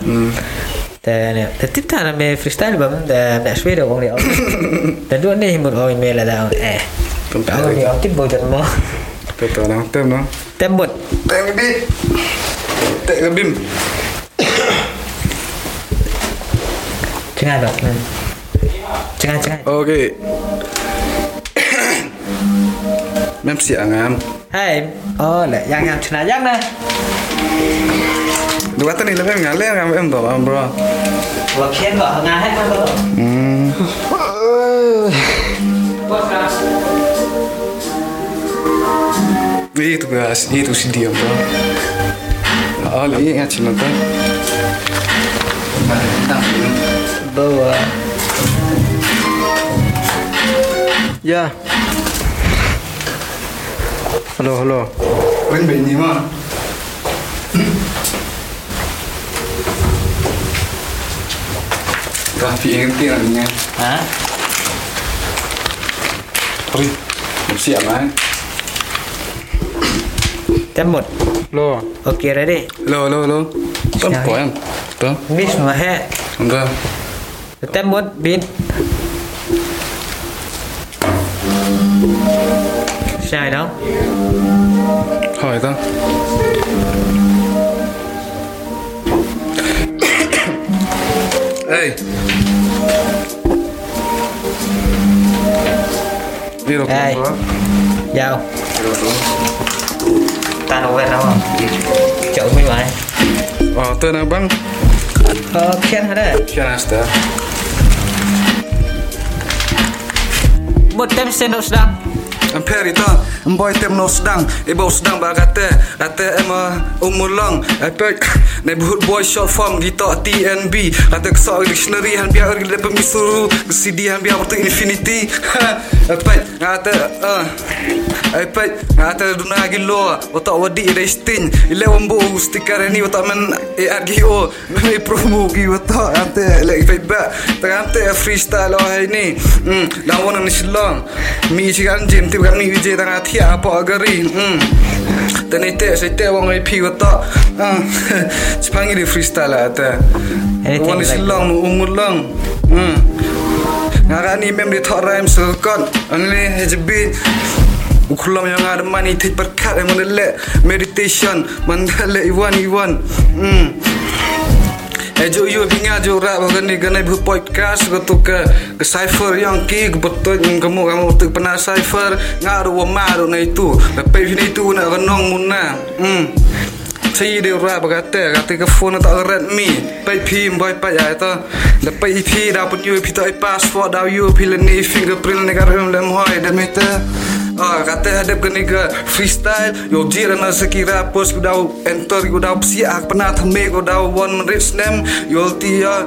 Te ne, te tiptana me freestyle bam te ne sviro kong ni. Te duon ne himur oi meillä tää on eh. Tuntuu. Tää on det. otin voitan mo. Tota, no, tem no. Tembut. Tembit. Tembim. Tembim. Cengar tak? Cengah cengah Okay. Mem si Angam. Hai. Oh, le, yang ngam cina yang na. Dua tu ni lebih ngam le, ngam em tu, am bro. Wah, kian bah, ngam hai bro. Hmm. Ini tu guys, ini tu si dia bro. Oh, le, yang cina tu. Tak, tak, tak bawa. Ya. hello. halo. Kuen bini ma. Rafi ingat lah artinya. Hah? Ri, siap ma. Tem. Lo. Okey ready. Lo, lo, lo. Tempoh, ya. Tuh. Bismillah. Enggak. tép muốn pin. Sai đâu? Hỏi con ê. Đi đâu ê. dao ta đâu về đâu. Không chậu mấy bạn ờ tên là băng. Uh, 好，天还在。天还在。Buat tem sendok sedang. Ampir itu Boy tem no sedang. Ibu sedang bagi kata Kata ema uh, umur long. Ampir Neighborhood boy short form Gita TNB Kata kesok dictionary Han biar urgi lepem misuru Kesidi han biar waktu infinity. Ampir Kata Epek Kata duna lagi lo Otak wadi ida istin Ile wambu Stiker ni otak men ARGO Mene promo ki otak Kata Like feedback. Kata freestyle oh ini Hmm Lawan ni silong Mi cikan jim Tiba kami wijay tengah tiap apa agari. Hmm. Dan itu saya tahu orang IP otak. Ah Cepangi di freestyle lah Anything Lawan ni silong Umur long Hmm. Ngara ni mem di thought rhyme sekot Angli hejebit Ukulam yang ada money Tik berkat yang mendelek Meditation Mendelek iwan iwan. Hmm. Ejo yo pinga jo rap bagan ni? Bu podcast ko tu ke ke cipher yang ki betul kamu kamu tu pernah cipher ngaru wa maru na itu lepai ni itu na renong muna. Hmm. Saya dia rap kata kata ke phone tak Redmi. Pai pim boy pai ya itu. Lepai IP dah pun you pi tak password dah you pilih ni fingerprint ni garam lem hoy dan Ah, kata hadap ke nigga freestyle Yo jira na sekira pos ku dau enter ku dau psi ak pernah thame ku dau one rich name Yo ti ya.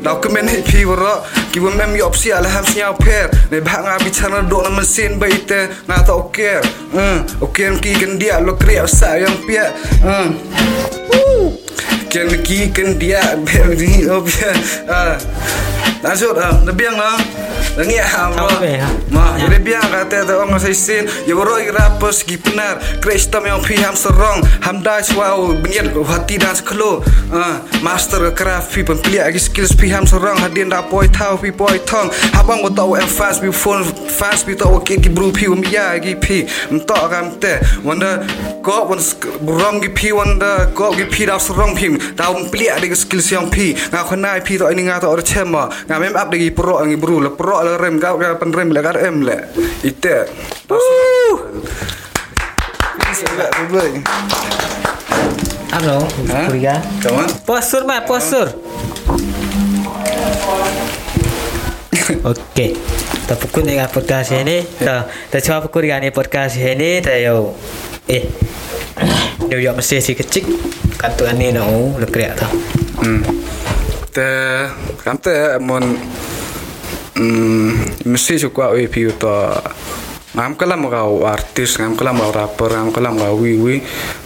Dau kemen hei pi wara Ki wa mem yo psi ala ham sinyau per Ne bah nga bicara do na mesin bai te Nga ta oker Hmm Oker ki kan dia lo kriya sa yang pia Hmm. Kian ki kan dia ber ni ya ah. Lanjut ah lebiang lah Lengi ah Sama be, ha? Ma, jadi biang kata tu orang saya sin. Ya beroi rapper segi benar. Kristam yang pi ham serong. Ham dai wow beniat hati dan sekelo. Ah, master craft pi pempelia lagi skills pi ham serong. Hadin dah poi tahu pi poi tong. Habang tahu em fast pi phone fast pi tahu ke ki bru pi um ya gi pi. Entok kam te. Wanda ko wan burong gi pi wanda ko gi pi dah serong pi. Tahu pempelia lagi skills yang pi. Ngak kenai pi tu ini ngak tu orang cema. Ngak mem up lagi pro lagi bru. Le pro le rem kau kau pen rem le kau em le. Ite. Boleh. Ano? Ha? Kamu? Postur mah, postur. Okey. Ta pukul ni podcast ini. Ta ta cuba pukul ni podcast ini ta yo. Eh. Dia yo mesti si kecil. Kantu ani no lekreak ta. Hmm. Te kam te mon mesti suka we pi to. Ngam kalam kau artis ngam kalam kau rapper ngam kalam kau wi wi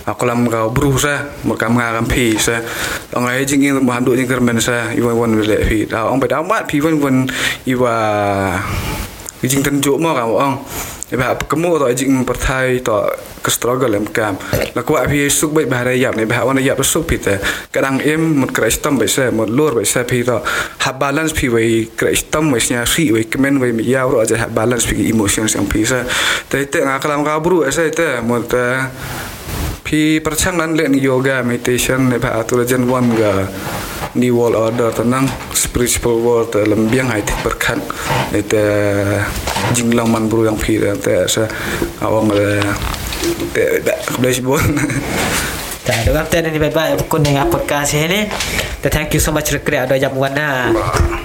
aku kalam kau berusaha makam ngam pi sa orang ai jing in bandu jing kermen sa iwa wan le pi. Da ong pe da mat pi wan wan iwa jing tenjuk mo kau ong Iba kamu to jing perthai to ke struggle em kam la kwa pi suk bai bahara yap ne bah wan yap suk pi te kadang em mut kristam bai sa mut lor bai sa pi to ha balance pi bai kristam bai nya si bai kemen mi ya ro aja ha balance pi emotions yang pi sa te te ngakalam ka bru sa mut perchangan le ni yoga meditation ne ba atur jen wan ga ni wall order tenang spiritual world te lembiang hai tik berkat itu jinglang man bru yang pi te sa awang le te ba keblesh bon Ta do kam ni bye-bye pukul ni podcast ini. Ta thank you so much lekreak do jam wana.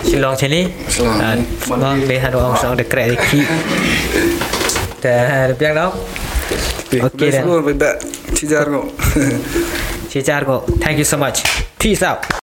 Silong sini. Silong. Mong le han orang sang lekreak iki. Ta biang dong. Okay 치자르고 치자르고. Thank you so much. Peace out.